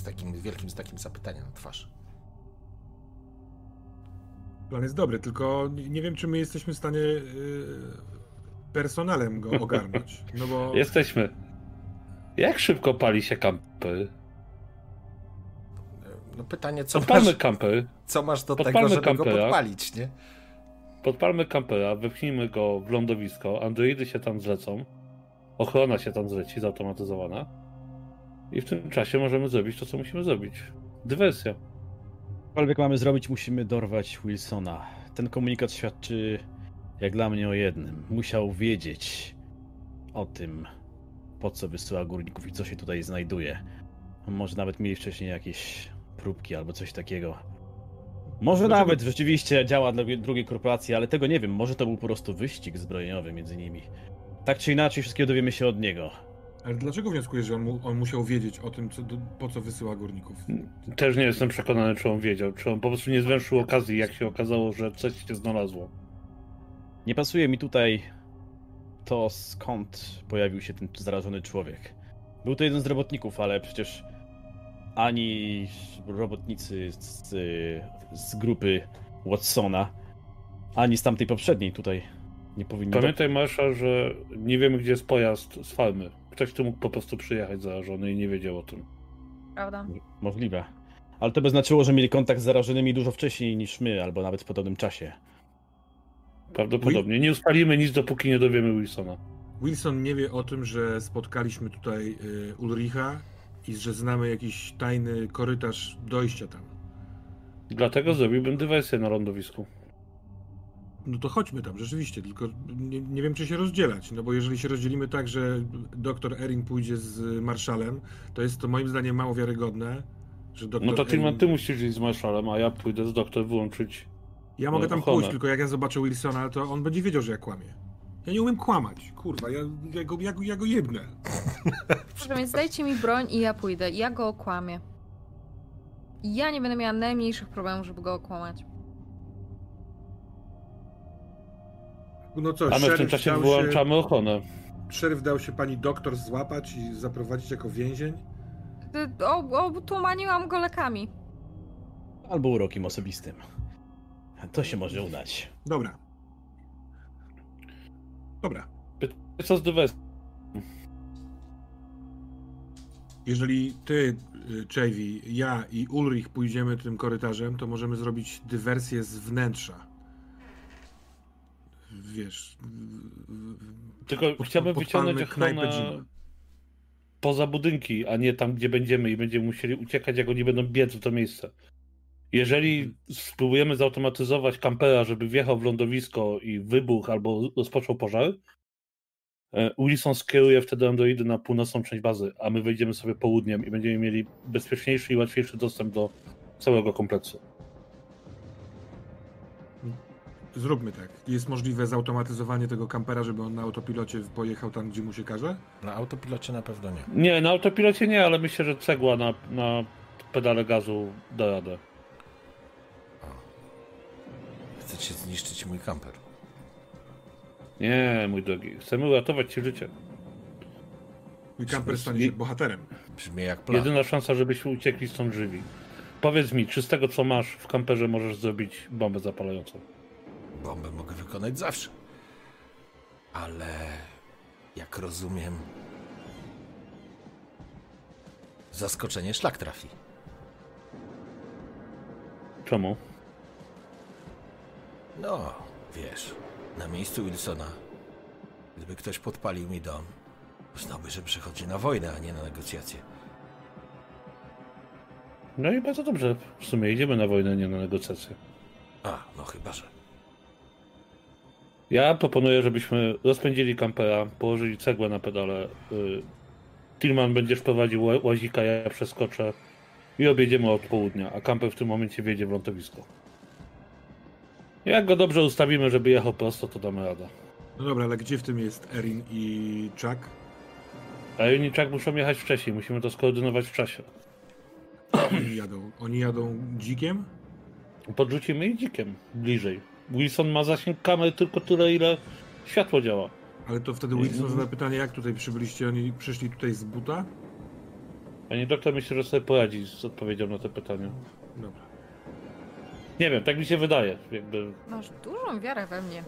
z takim wielkim, z takim zapytaniem na twarz. Plan jest dobry, tylko nie wiem, czy my jesteśmy w stanie yy, personelem go ogarnąć. No bo... Jesteśmy. Jak szybko pali się kampery? No pytanie, co Podpalmy masz, kampery. co masz do Podpalmy tego, żeby kampera. go podpalić, nie? Podpalmy kampera, wypchnijmy go w lądowisko, androidy się tam zlecą, ochrona się tam zleci, zautomatyzowana i w tym czasie możemy zrobić to, co musimy zrobić. Dywersja. Cokolwiek mamy zrobić, musimy dorwać Wilsona. Ten komunikat świadczy, jak dla mnie, o jednym. Musiał wiedzieć o tym, po co wysyła górników i co się tutaj znajduje. Może nawet mieli wcześniej jakieś próbki albo coś takiego. Może Dlaczego- nawet rzeczywiście działa dla drugiej korporacji, ale tego nie wiem. Może to był po prostu wyścig zbrojeniowy między nimi. Tak czy inaczej, wszystkiego dowiemy się od niego. Ale dlaczego wnioskujesz, że on, mu, on musiał wiedzieć o tym, co, do, po co wysyła górników? Też nie jestem przekonany, czy on wiedział, czy on po prostu nie zwęszył okazji, jak się okazało, że coś się znalazło. Nie pasuje mi tutaj to, skąd pojawił się ten zarażony człowiek. Był to jeden z robotników, ale przecież ani robotnicy z, z grupy Watsona, ani z tamtej poprzedniej tutaj nie powinni... Pamiętaj, Marsza, że nie wiemy, gdzie jest pojazd z farmy. Ktoś tu mógł po prostu przyjechać zarażony i nie wiedział o tym. Prawda? Możliwe. Ale to by znaczyło, że mieli kontakt z zarażonymi dużo wcześniej niż my, albo nawet w podobnym czasie. Prawdopodobnie. Nie ustalimy nic, dopóki nie dowiemy Wilsona. Wilson nie wie o tym, że spotkaliśmy tutaj y, Ulricha i że znamy jakiś tajny korytarz dojścia tam. Dlatego zrobiłbym dywersję na lądowisku. No to chodźmy tam, rzeczywiście, tylko nie, nie wiem, czy się rozdzielać, no bo jeżeli się rozdzielimy tak, że doktor Erin pójdzie z marszalem, to jest to moim zdaniem mało wiarygodne, że doktor No to Tilman, Erin- ty musisz iść z Marszalem, a ja pójdę z doktor wyłączyć. Ja mogę tam ochronę. pójść, tylko jak ja zobaczę Wilsona, to on będzie wiedział, że ja kłamię. Ja nie umiem kłamać, kurwa, ja, ja, go, ja, go- ja go jebnę. Dobrze, więc dajcie mi broń i ja pójdę. Ja go okłamię. Ja nie będę miała najmniejszych problemów, żeby go okłamać. No co, A my w tym czasie wyłączamy ochronę. Się, szeryf dał się pani doktor złapać i zaprowadzić jako więzień? Y, O, obtłumaniłam go lekami. Albo urokiem osobistym. To się może udać. Dobra. Dobra. Co z dywersją? Jeżeli ty, y, Chevy, ja i Ulrich pójdziemy tym korytarzem, to możemy zrobić dywersję z wnętrza. Wiesz. Tylko pod- chciałbym wyciągnąć ochronę poza budynki, a nie tam, gdzie będziemy i będziemy musieli uciekać, jak oni będą biec w to miejsce. Jeżeli spróbujemy zautomatyzować kampera, żeby wjechał w lądowisko i wybuch albo rozpoczął pożar, e, Wilson skieruje wtedy androidy na północną część bazy, a my wejdziemy sobie południem i będziemy mieli bezpieczniejszy i łatwiejszy dostęp do całego kompleksu. Zróbmy tak. Jest możliwe zautomatyzowanie tego kampera, żeby on na autopilocie pojechał tam, gdzie mu się każe? Na autopilocie na pewno nie. Nie, na autopilocie nie, ale myślę, że cegła na, na pedale gazu da radę. Chcecie zniszczyć mój kamper. Nie, mój drogi, chcemy uratować ci życie. Mój kamper stanie się bohaterem. Brzmi jak plan. Jedyna szansa, żebyśmy uciekli stąd żywi. Powiedz mi, czy z tego co masz w kamperze możesz zrobić bombę zapalającą? Bombę mogę wykonać zawsze. Ale jak rozumiem, zaskoczenie szlak trafi. Czemu? No, wiesz, na miejscu Wilsona, gdyby ktoś podpalił mi dom, uznałby, że przychodzi na wojnę, a nie na negocjacje. No i bardzo dobrze. W sumie idziemy na wojnę, nie na negocjacje. A, no chyba, że. Ja proponuję, żebyśmy rozpędzili kampera, położyli cegłę na pedale. y, Tillman będziesz prowadził ła- łazika, ja przeskoczę i objedziemy od południa, a kamper w tym momencie wjedzie w lądowisko. Jak go dobrze ustawimy, żeby jechał prosto, to damy radę. No dobra, ale gdzie w tym jest Erin i Chuck? A Juniczak muszą jechać wcześniej, musimy to skoordynować w czasie. Oni jadą. Oni jadą dzikiem? Podrzucimy ich dzikiem bliżej. Wilson ma zasięg kamer tylko tyle, ile światło działa. Ale to wtedy Wilson zada pytanie, jak tutaj przybyliście? Oni przyszli tutaj z buta? Pani doktor myślę, że sobie poradzi z odpowiedzią na to pytanie. Dobra. Nie wiem, tak mi się wydaje. Jakby... Masz dużą wiarę we mnie.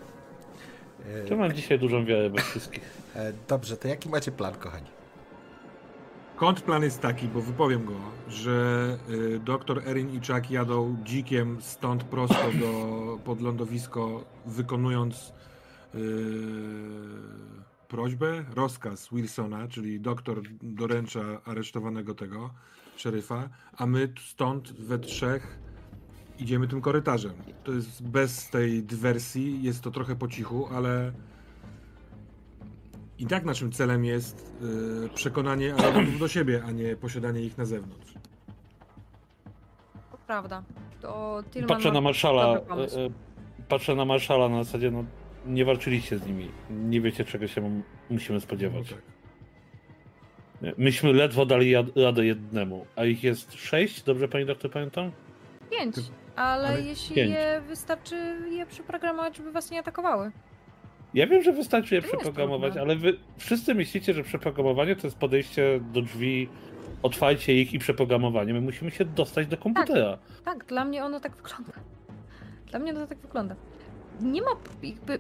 E, Ja mam dzisiaj dużą wiarę we wszystkich. e, dobrze, to jaki macie plan, kochani? Kontrplan jest taki, bo wypowiem go, że y, doktor Erin i Chuck jadą dzikiem stąd prosto do, pod lądowisko, wykonując y, prośbę, rozkaz Wilsona, czyli doktor doręcza aresztowanego tego szeryfa, a my stąd we trzech idziemy tym korytarzem. To jest bez tej dywersji, jest to trochę po cichu, ale i tak naszym celem jest y, przekonanie Arabów do siebie, a nie posiadanie ich na zewnątrz. To prawda. To Tillman Patrzę ma na marszala. dobry pomysł. e, e, Patrzę na marszala na zasadzie, no nie walczyliście z nimi. Nie wiecie czego się m- musimy spodziewać. No tak. Myśmy ledwo dali jad- radę jednemu, a ich jest sześć, dobrze pani doktor pamiętam? Pięć. Ale, ale- jeśli Pięć. je wystarczy je przeprogramować, żeby was nie atakowały. Ja wiem, że wystarczy je przeprogramować, ale wy wszyscy myślicie, że przeprogramowanie to jest podejście do drzwi, otwarcie ich i przeprogramowanie. My musimy się dostać do komputera. Tak, dla mnie ono tak wygląda. Dla mnie to tak wygląda. Nie ma jakby.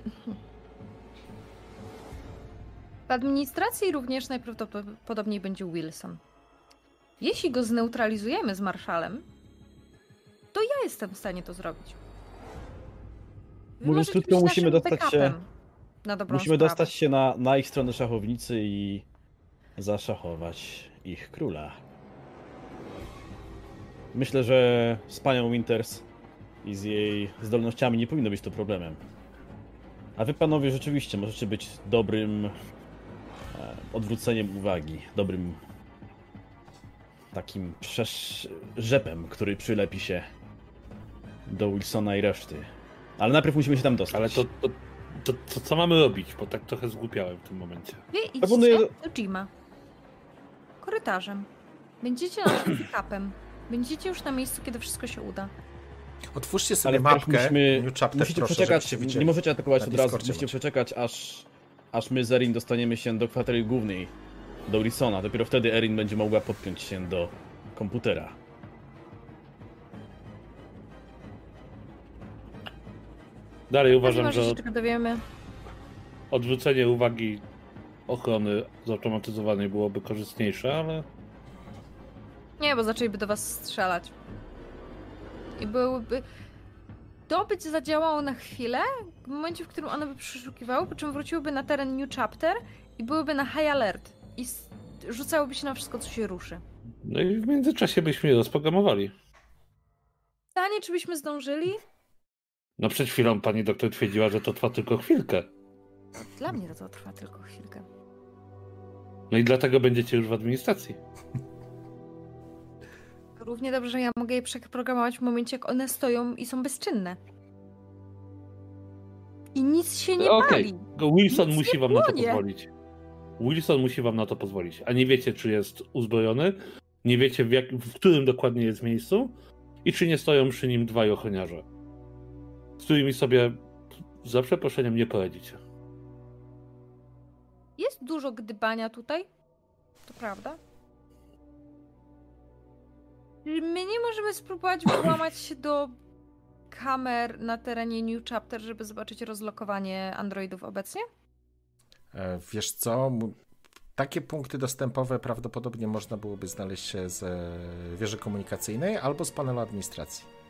W administracji również najprawdopodobniej będzie Wilson. Jeśli go zneutralizujemy z marszalem, to ja jestem w stanie to zrobić. Mówiąc krótko, musimy dostać się- backupem Na dobrą Musimy sprawę. dostać się na, na ich stronę szachownicy i zaszachować ich króla. Myślę, że z panią Winters i z jej zdolnościami nie powinno być to problemem. A wy panowie rzeczywiście możecie być dobrym e, odwróceniem uwagi, dobrym takim rzepem, który przylepi się do Wilsona i reszty. Ale najpierw musimy się tam dostać. Ale to, to, to, to co mamy robić? Bo tak trochę zgłupiałem w tym momencie. Wy idźcie Proponuję- do Jima. Korytarzem. Będziecie naszym pick-upem. Będziecie już na miejscu, kiedy wszystko się uda. Otwórzcie sobie Ale mapkę, musimy, Chapter, musicie proszę, przeczekać, nie możecie atakować od razu, musicie przeczekać aż, aż my z Erin dostaniemy się do kwatery głównej, do Wilsona. Dopiero wtedy Erin będzie mogła podpiąć się do komputera. Dalej uważam, że się tego dowiemy. odwrócenie uwagi ochrony zautomatyzowanej byłoby korzystniejsze, ale Nie, bo zaczęliby do was strzelać. I byłyby... To by zadziałało na chwilę, w momencie, w którym one by przeszukiwały, po czym wróciłyby na teren New Chapter i byłyby na high alert. I rzucałyby się na wszystko, co się ruszy. no i w międzyczasie byśmy je rozprogramowali. Pytanie, czy byśmy zdążyli? No przed chwilą pani doktor twierdziła, że to trwa tylko chwilkę. Dla mnie to trwa tylko chwilkę. No i dlatego będziecie już w administracji. Równie dobrze ja mogę je przeprogramować w momencie, jak one stoją i są bezczynne. I nic się nie tylko Wilson Nic musi wam na to płonie. pozwolić. Wilson musi wam na to pozwolić. A nie wiecie, czy jest uzbrojony, nie wiecie, w, jak, w którym dokładnie jest miejscu i czy nie stoją przy nim dwaj ochroniarze, z którymi sobie za przeproszeniem nie poradzicie. Jest dużo gdybania tutaj. To prawda. My nie możemy spróbować włamać się do kamer na terenie New Chapter, żeby zobaczyć rozlokowanie androidów obecnie? E, Wiesz co? Takie punkty dostępowe prawdopodobnie można byłoby znaleźć się z e, wieży komunikacyjnej albo z panelu administracji.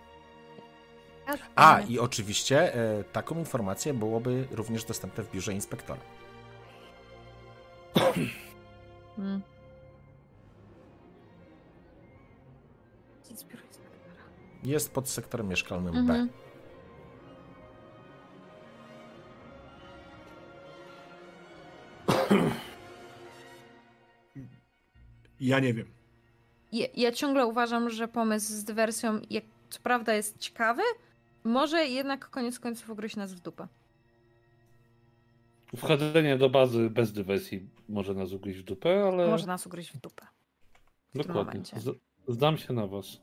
A, i oczywiście e, taką informację byłoby również dostępne w biurze inspektora. Hmm. Jest pod sektorem mieszkalnym B. Mhm. Ja nie wiem. Ja, ja ciągle uważam, że pomysł z dywersją, jak co prawda jest ciekawy, może jednak koniec końców ugryźć nas w dupę. Wchodzenie do bazy bez dywersji może nas ugryźć w dupę, ale Może nas ugryźć w dupę. w dokładnie. Z, zdam się na was.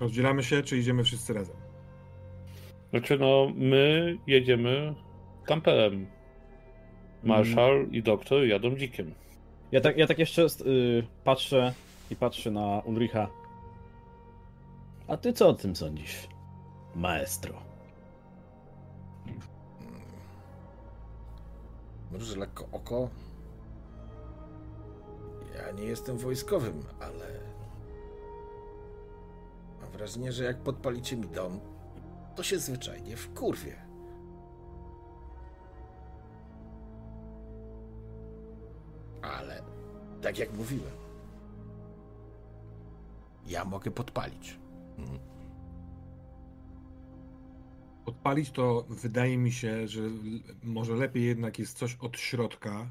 Rozdzielamy się, czy idziemy wszyscy razem? Znaczy, no, my jedziemy kamperem. Marszal i doktor jadą dzikiem. Ja tak, ja tak jeszcze y, patrzę i patrzę na Ulricha. A ty co o tym sądzisz, maestro? Mruży lekko oko. Ja nie jestem wojskowym, ale mam wrażenie, że jak podpalicie mi dom, to się zwyczajnie wkurwie. Ale tak jak mówiłem, ja mogę podpalić. Mhm. Odpalić to wydaje mi się, że może lepiej jednak jest coś od środka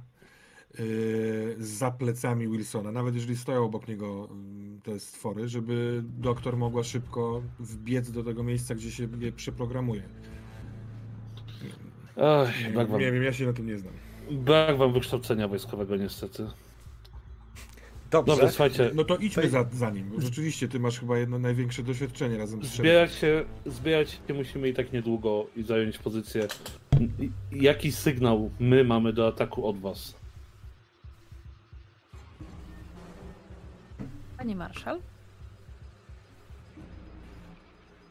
yy, za plecami Wilsona, nawet jeżeli stoją obok niego yy, te stwory, żeby doktor mogła szybko wbiec do tego miejsca, gdzie się je przeprogramuje. Ach, Nie, brak wam, nie wiem, ja się na tym nie znam. brak wam wykształcenia wojskowego niestety. Dobrze. Dobra, słuchajcie, No to idźmy za, za nim. Rzeczywiście, ty masz chyba jedno największe doświadczenie razem z zbierać się, zbierać się musimy i tak niedługo i zająć pozycję. Jaki sygnał my mamy do ataku od was? Panie marszał?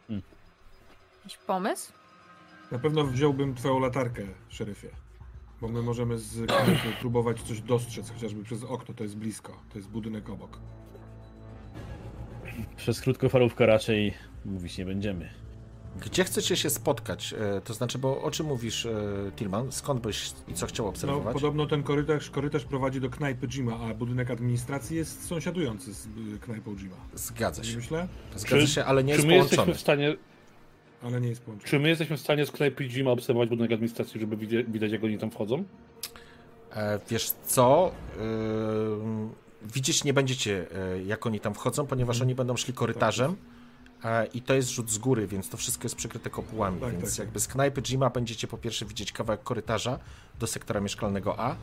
Hmm. Jakiś pomysł? Na pewno wziąłbym twoją latarkę, szeryfie. Bo my możemy z próbować coś dostrzec, chociażby przez okno, to jest blisko. To jest budynek obok. Przez krótkofalówkę raczej mówić nie będziemy. Gdzie chcecie się spotkać? E, To znaczy, bo o czym mówisz, e, Tillman? Skąd byś i co chciał No, obserwować? podobno ten korytarz, korytarz prowadzi do knajpy Jima, a budynek administracji jest sąsiadujący z y, knajpą Jima. Zgadza Nie się. myślę? Zgadza Czy- się, ale nie Czy jest my jesteśmy połączony. w stanie, Ale nie jest połączony. czy my jesteśmy w stanie z knajpy Jima obserwować budynek administracji, żeby widać jak oni tam wchodzą? E, Wiesz co? Ym, Widzieć nie będziecie, e, jak oni tam wchodzą, ponieważ Mhm. oni będą szli korytarzem e, i to jest rzut z góry, więc to wszystko jest przykryte kopułami, Tak, więc tak, tak. jakby z knajpy Jima będziecie po pierwsze widzieć kawałek korytarza do sektora mieszkalnego A,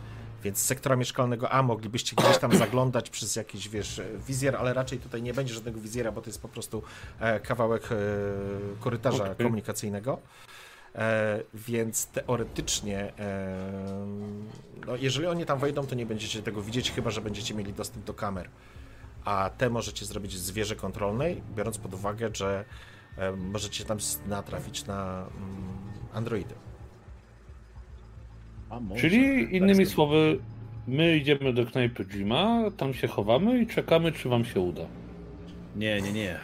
więc z sektora mieszkalnego A moglibyście gdzieś tam zaglądać przez jakiś, wiesz, wizjer, ale raczej tutaj nie będzie żadnego wizjera, bo to jest po prostu e, kawałek e, korytarza Okej. komunikacyjnego. E, więc teoretycznie, e, no jeżeli oni tam wejdą, to nie będziecie tego widzieć, chyba że będziecie mieli dostęp do kamer. A te możecie zrobić z wieży kontrolnej, biorąc pod uwagę, że e, możecie tam natrafić na mm, androidy. Może. Czyli innymi Tak, słowy, my idziemy do knajpy Jima, tam się chowamy i czekamy, czy wam się uda. Nie, nie, nie.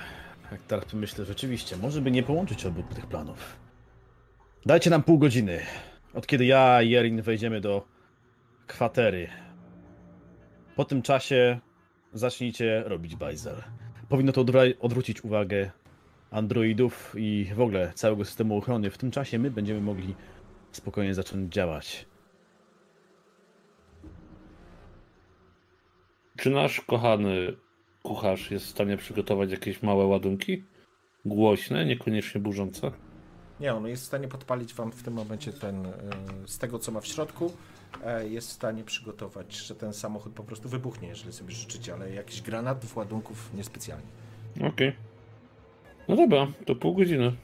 Jak teraz myślę, rzeczywiście, może by nie połączyć obu tych planów. Dajcie nam pół godziny. Od kiedy ja i Erin wejdziemy do kwatery. Po tym czasie zacznijcie robić bajzel. Powinno to odwra- odwrócić uwagę androidów i w ogóle całego systemu ochrony. W tym czasie my będziemy mogli spokojnie zacząć działać. Czy nasz kochany kucharz jest w stanie przygotować jakieś małe ładunki? Głośne, niekoniecznie burzące? Nie, on jest w stanie podpalić wam w tym momencie ten, e, z tego co ma w środku, e, jest w stanie przygotować, że ten samochód po prostu wybuchnie, jeżeli sobie życzycie, ale jakiś granatów, ładunków niespecjalnie. Okej. No dobra, to pół godziny.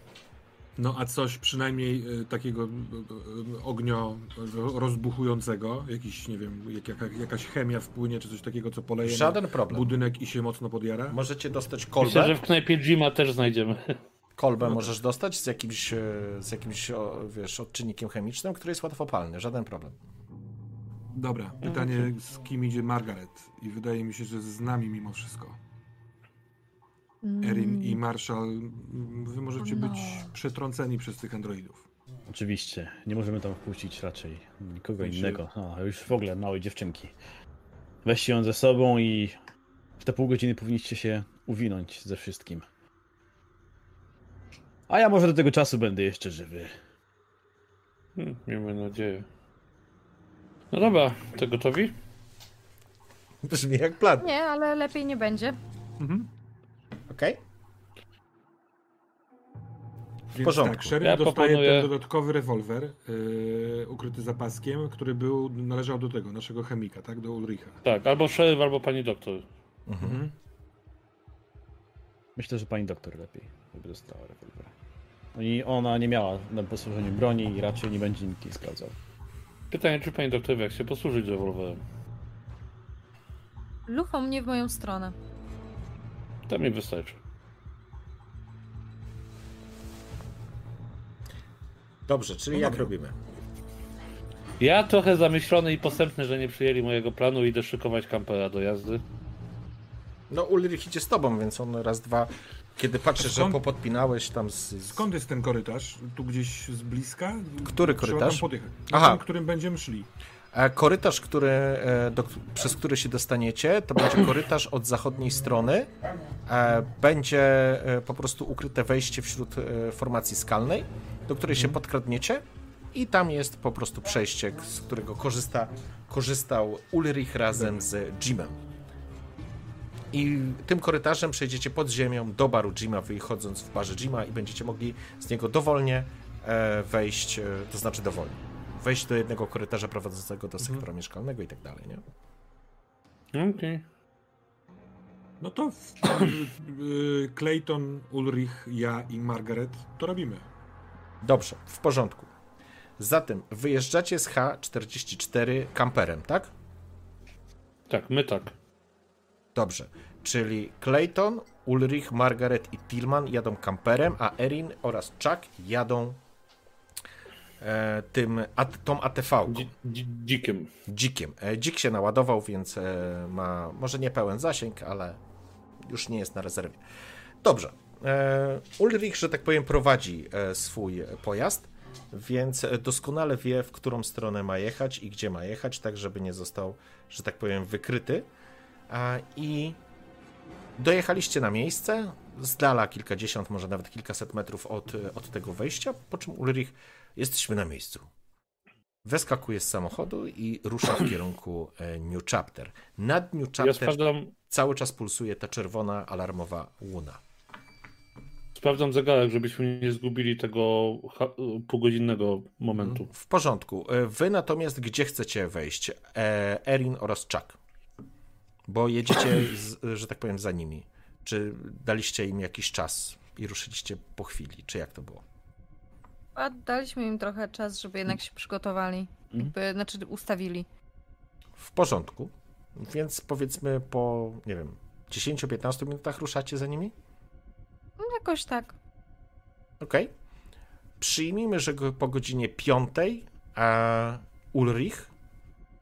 No a coś przynajmniej y, takiego y, y, ognio rozbuchującego, jakiś, nie wiem, jak, jaka, jakaś chemia wpłynie, czy coś takiego, co poleje na Żaden problem. budynek i się mocno podjara? Możecie dostać Myślę, kolbę. że w knajpie Jima też znajdziemy. Kolbę No możesz dostać z jakimś, e, z jakimś o, wiesz, odczynnikiem chemicznym, który jest łatwopalny. Żaden problem. Dobra, pytanie z kim idzie Margaret? I wydaje mi się, że z nami mimo wszystko. Erin i Marshall, mm, wy możecie No. być przetrąceni przez tych androidów. Oczywiście, nie możemy tam wpuścić raczej nikogo Znaczy- innego. A, już w ogóle małej dziewczynki. Weźcie ją ze sobą i w te pół godziny powinniście się uwinąć ze wszystkim. A ja może do tego czasu będę jeszcze żywy. Hmm, miejmy nadzieję. No dobra, to gotowi? Brzmi jak plan. Nie, ale lepiej nie będzie. Okej? Więc porządku. tak, szeryf Ja dostaje proponuję- ten dodatkowy rewolwer yy, ukryty za paskiem, który był, należał do tego, naszego chemika, tak? Do Ulricha. Tak, albo szeryf, albo pani doktor. Mhm. Myślę, że pani doktor lepiej, żeby dostała rewolwer. No i ona nie miała na posłużeniu broni i raczej nie będzie nikt jej sprawdzał. Pytanie, czy pani doktor wie, jak się posłużyć rewolwerem? Lufą mnie w moją stronę. To mi wystarczy. Dobrze, czyli No jak dobra. robimy? Ja trochę zamyślony i posępny, że nie przyjęli mojego planu, idę szykować kampera do jazdy. No Ulrich idzie z tobą, więc on raz, dwa, kiedy patrzy, że Skąd- popodpinałeś tam z... z... Skąd jest ten korytarz? Tu gdzieś z bliska? Który korytarz? tam podjechać. Aha. Aha. Tym, którym będziemy szli. E, Korytarz, który, e, do, przez który się dostaniecie, to będzie korytarz od zachodniej strony. E, Będzie po prostu ukryte wejście wśród formacji skalnej, do której się podkradniecie i tam jest po prostu przejście, z którego korzysta, korzystał Ulrich razem z Jimem. I tym korytarzem przejdziecie pod ziemią do baru Jima, wychodząc w barze Jima i będziecie mogli z niego dowolnie wejść, to znaczy dowolnie, wejść do jednego korytarza prowadzącego do sektora mieszkalnego i tak dalej, nie? Okej. No to w, y, Clayton, Ulrich, ja i Margaret to robimy. Dobrze, w porządku. Zatem wyjeżdżacie z H44 kamperem, tak? Tak, my tak. Dobrze. Czyli Clayton, Ulrich, Margaret i Tillman jadą kamperem, a Erin oraz Chuck jadą tym, at, tą. Dzi- dzi- dzikiem. dzikiem. E, Dzik się naładował, więc e, ma może nie pełen zasięg, ale już nie jest na rezerwie. Dobrze. E, Ulrich, że tak powiem, prowadzi e, swój pojazd, więc doskonale wie, w którą stronę ma jechać i gdzie ma jechać, tak żeby nie został, że tak powiem, wykryty. A, I dojechaliście na miejsce, z dala kilkadziesiąt, może nawet kilkaset metrów od, od tego wejścia, po czym Ulrich, jesteśmy na miejscu. Weskakuje z samochodu i rusza w kierunku e, New Chapter. Nad New Ja Chapter sprawdzam, cały czas pulsuje ta czerwona alarmowa łuna. sprawdzam zegarek, żebyśmy nie zgubili tego ha- półgodzinnego momentu. W porządku. E, Wy natomiast gdzie chcecie wejść? E, Erin oraz Chuck. Bo jedziecie, z, że tak powiem, za nimi. Czy daliście im jakiś czas i ruszyliście po chwili? Czy jak to było? A daliśmy im trochę czas, żeby jednak się przygotowali. Jakby, znaczy ustawili. W porządku. Więc powiedzmy po, nie wiem, 10-15 minutach ruszacie za nimi? No, jakoś tak. Okej. Przyjmijmy, że po godzinie 5 a Ulrich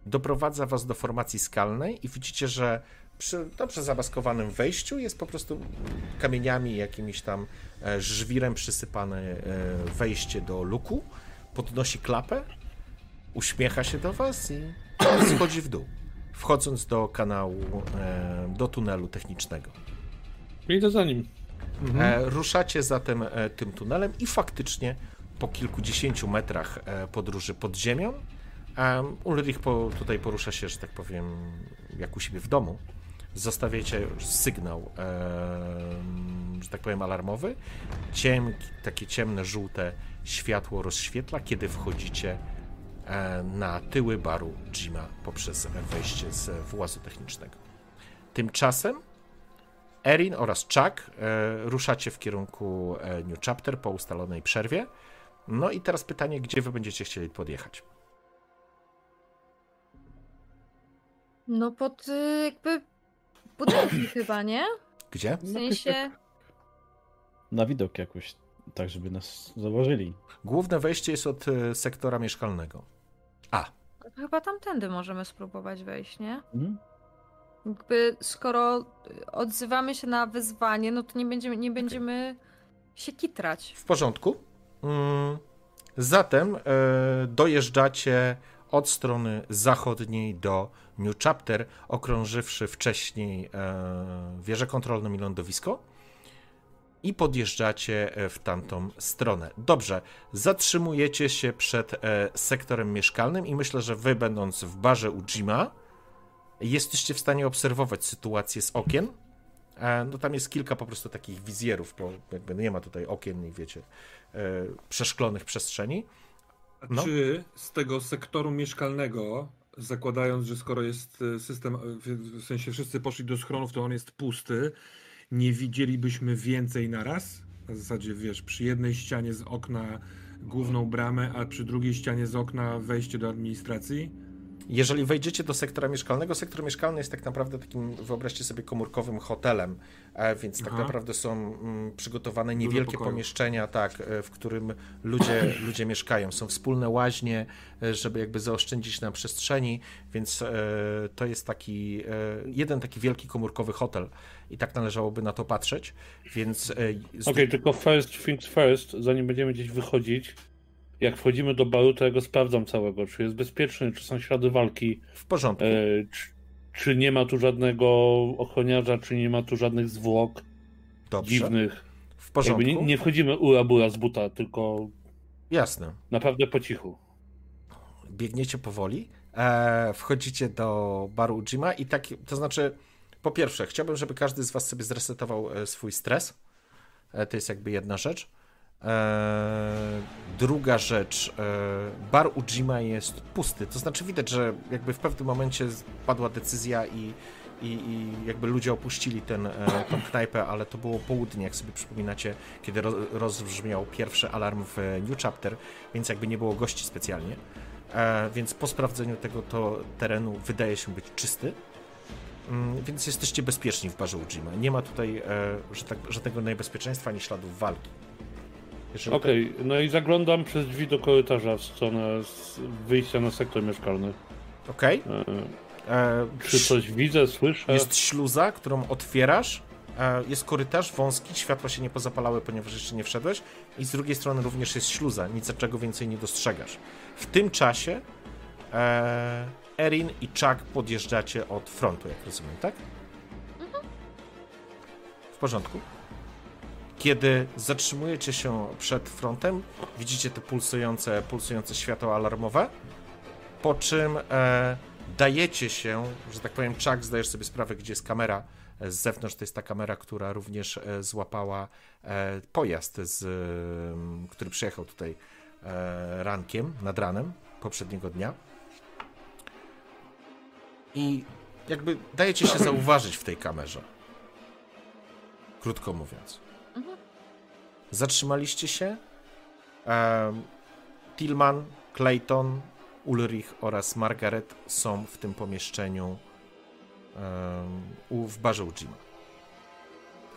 doprowadza was do formacji skalnej i widzicie, że przy dobrze zamaskowanym wejściu jest po prostu kamieniami, jakimiś tam żwirem przysypane e, wejście do luku. Podnosi klapę, uśmiecha się do was i schodzi w dół, wchodząc do kanału, e, do tunelu technicznego. Idę za nim. E, ruszacie zatem e, tym tunelem i faktycznie po kilkudziesięciu metrach e, podróży pod ziemią em, Ulrich po, tutaj porusza się, że tak powiem, jak u siebie w domu. Zostawiacie już sygnał, em, że tak powiem, alarmowy. Ciem, takie ciemne, żółte światło rozświetla, kiedy wchodzicie e, na tyły baru Jima poprzez wejście z włazu technicznego. Tymczasem Erin oraz Chuck e, ruszacie w kierunku e, New Chapter po ustalonej przerwie. No i teraz pytanie, gdzie wy będziecie chcieli podjechać? No pod y, jakby budynki chyba, nie? Gdzie? W sensie... Na widok jakoś, tak żeby nas zauważyli. Główne wejście jest od e, sektora mieszkalnego. A, Chyba tamtędy możemy spróbować wejść, nie? Mhm. Jakby skoro odzywamy się na wyzwanie, no to nie będziemy, nie będziemy się kitrać. w porządku. Mm, zatem e, dojeżdżacie od strony zachodniej do New Chapter, okrążywszy wcześniej e, wieżę kontrolną i lądowisko. I podjeżdżacie e, w tamtą stronę. Dobrze, zatrzymujecie się przed e, sektorem mieszkalnym i myślę, że wy, będąc w barze u Jima, jesteście w stanie obserwować sytuację z okien. No tam jest kilka po prostu takich wizjerów, bo jakby nie ma tutaj okien i wiecie, przeszklonych przestrzeni. A No. Czy z tego sektoru mieszkalnego, zakładając, że skoro jest e, system, e, w w sensie wszyscy poszli do schronów, to on jest pusty, nie widzielibyśmy więcej naraz? Na zasadzie, wiesz, przy jednej ścianie z okna główną bramę, a przy drugiej ścianie z okna wejście do administracji? Jeżeli wejdziecie do sektora mieszkalnego, sektor mieszkalny jest tak naprawdę takim, wyobraźcie sobie, komórkowym hotelem, e, więc tak Aha. naprawdę są mm, przygotowane niewielkie pomieszczenia, tak, e, w którym ludzie, ludzie mieszkają. Są wspólne łaźnie, e, żeby jakby zaoszczędzić na przestrzeni, więc to jest taki jeden taki wielki komórkowy hotel i tak należałoby na to patrzeć, więc Okej, tylko first things first, zanim będziemy gdzieś wychodzić, jak wchodzimy do baru, to ja go sprawdzam całego, czy jest bezpieczny, czy są ślady walki, w porządku. e, czy, czy nie ma tu żadnego ochroniarza, czy nie ma tu żadnych zwłok Dobrze, dziwnych. w porządku, Jakby nie, nie wchodzimy ura bura z buta, tylko jasne. naprawdę po cichu. biegniecie powoli, e, wchodzicie do baru Ujima i tak, to znaczy, po pierwsze, chciałbym, żeby każdy z was sobie zresetował e, swój stres. E, to jest jakby jedna rzecz. E, druga rzecz, e, bar Ujima jest pusty, to znaczy widać, że jakby w pewnym momencie padła decyzja i, i, i jakby ludzie opuścili ten, e, tą knajpę, ale to było południe, jak sobie przypominacie, kiedy ro, rozbrzmiał pierwszy alarm w New Chapter, więc jakby nie było gości specjalnie. Więc po sprawdzeniu tego to terenu wydaje się być czysty. Mm, Więc jesteście bezpieczni w barze Ujima. Nie ma tutaj tak, żadnego niebezpieczeństwa ani śladów walki. Jeżeli Okej, no i zaglądam przez drzwi do korytarza w stronę z wyjścia na sektor mieszkalny. Okej. E, E, Czy coś widzę, słyszę? Jest śluza, którą otwierasz. E, Jest korytarz wąski, światła się nie pozapalały, ponieważ jeszcze nie wszedłeś. I z drugiej strony również jest śluza, nic czego więcej nie dostrzegasz. W tym czasie e, Erin i Chuck podjeżdżacie od frontu, jak rozumiem, tak? W porządku. Kiedy zatrzymujecie się przed frontem, widzicie te pulsujące, pulsujące światła alarmowe, po czym e, dajecie się, że tak powiem, Chuck, zdajesz sobie sprawę, gdzie jest kamera e, z zewnątrz, to jest ta kamera, która również e, złapała e, pojazd, z, który przyjechał tutaj rankiem, nad ranem poprzedniego dnia. I jakby dajecie się zauważyć w tej kamerze. Krótko mówiąc. Zatrzymaliście się. Em, Tillman, Clayton, Ulrich oraz Margaret są w tym pomieszczeniu em, u, w barze Ujima.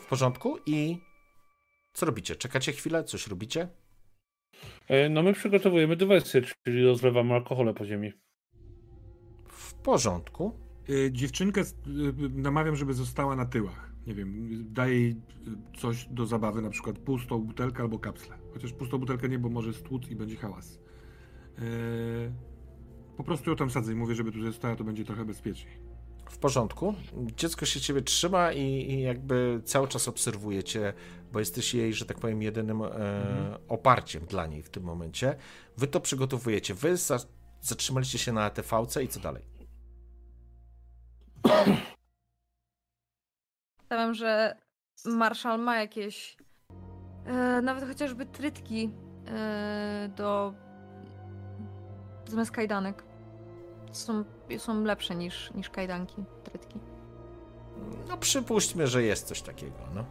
W porządku? I co robicie? Czekacie chwilę? Coś robicie? E, No my przygotowujemy dywersję, czyli rozlewamy alkohole po ziemi. W porządku. Y, Dziewczynkę y, namawiam, żeby została na tyłach. Nie wiem, daję jej coś do zabawy, na przykład pustą butelkę albo kapslę. Chociaż pustą butelkę nie, bo może stłuc i będzie hałas. Y, Po prostu ją tam sadzę i mówię, żeby tu została, to będzie trochę bezpieczniej. W porządku. Dziecko się ciebie trzyma i, i jakby cały czas obserwujecie, bo jesteś jej, że tak powiem, jedynym e, oparciem dla niej w tym momencie. Wy to przygotowujecie. Wy za, zatrzymaliście się na ATV-ce i co dalej? Stawiam, że Marshall ma jakieś. E, nawet chociażby trytki e, do. zamiast kajdanek. Są, są lepsze niż, niż kajdanki, trytki. No przypuśćmy, że jest coś takiego, no.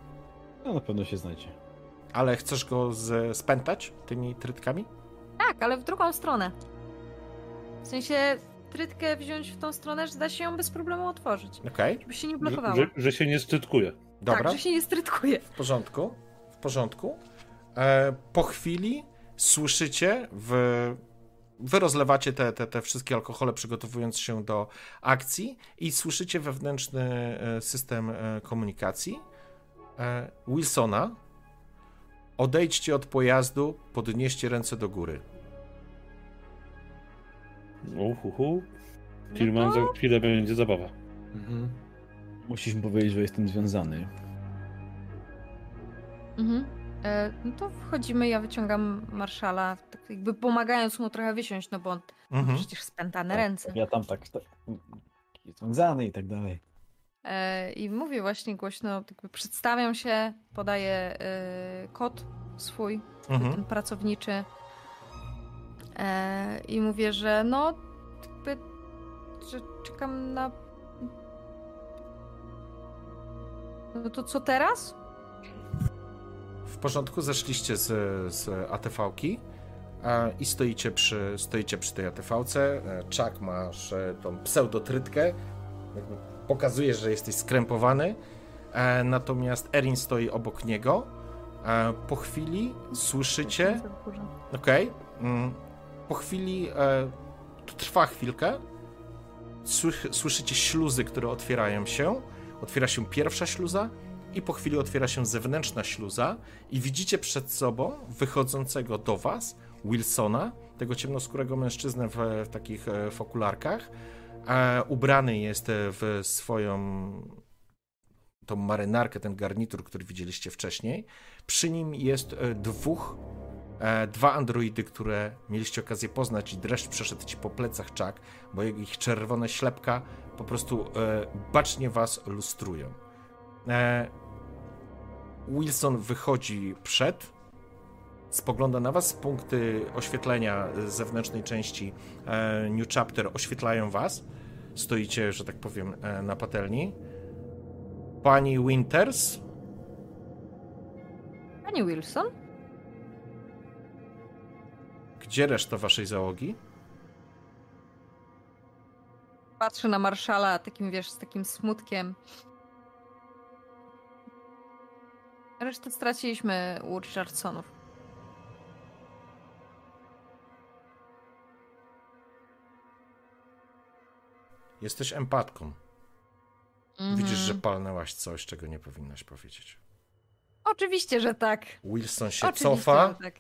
No na pewno się znajdzie. Ale chcesz go z, spętać tymi trytkami? Tak, ale w drugą stronę. W sensie trytkę wziąć w tą stronę, że da się ją bez problemu otworzyć. Okej, Żeby się nie Że, blokowała. że, że się nie strytkuje. dobra. Tak, że się nie strytkuje. W porządku, w porządku. E, po chwili słyszycie, w, wy rozlewacie te, te, te wszystkie alkohole, przygotowując się do akcji i słyszycie wewnętrzny e, system e, komunikacji e, Wilsona. Odejdźcie od pojazdu, podnieście ręce do góry. Uhuhu. No Tillman to- za chwilę będzie zabawa. Mhm. Musisz mu powiedzieć, że jestem związany. Mhm. E, no to wchodzimy, ja wyciągam marszala, tak jakby pomagając mu trochę wysiąść, no bo on Mhm. przecież spętane Tak, ręce. Ja tam tak, tak związany i tak dalej. E, I mówię właśnie głośno, jakby przedstawiam się, podaję e, kod swój, Mhm. ten pracowniczy. E, I mówię, że no, jakby, że czekam na. No to co teraz? W porządku, zeszliście z, z ATV-ki. e, i stoicie przy, stoicie przy tej ATV-ce. E, Chuck masz e, tą pseudotrytkę, jakby pokazuje, że jesteś skrępowany, e, natomiast Erin stoi obok niego. E, po chwili słyszycie, okej, mm, po chwili, e, to trwa chwilkę, Słych- słyszycie śluzy, które otwierają się, otwiera się pierwsza śluza i po chwili otwiera się zewnętrzna śluza i widzicie przed sobą wychodzącego do was Wilsona, tego ciemnoskórego mężczyznę w, w takich e, w okularkach. E, ubrany jest e, w swoją tą marynarkę, ten garnitur, który widzieliście wcześniej. Przy nim jest e, dwóch, e, dwa androidy, które mieliście okazję poznać i dreszcz przeszedł ci po plecach czak, bo ich czerwone ślepka po prostu e, bacznie was lustrują. E, Wilson wychodzi przed, spogląda na was, punkty oświetlenia zewnętrznej części e, New Chapter oświetlają was. Stoicie, że tak powiem, e, na patelni. Pani Winters, Pani Wilson? Gdzie reszta waszej załogi? Patrzę na marszala takim, wiesz, z takim smutkiem. Resztę straciliśmy u Richardsonów. Jesteś empatką. Mhm. Widzisz, że palnęłaś coś, czego nie powinnaś powiedzieć. Oczywiście, że tak. Wilson się Oczywiście, cofa, tak.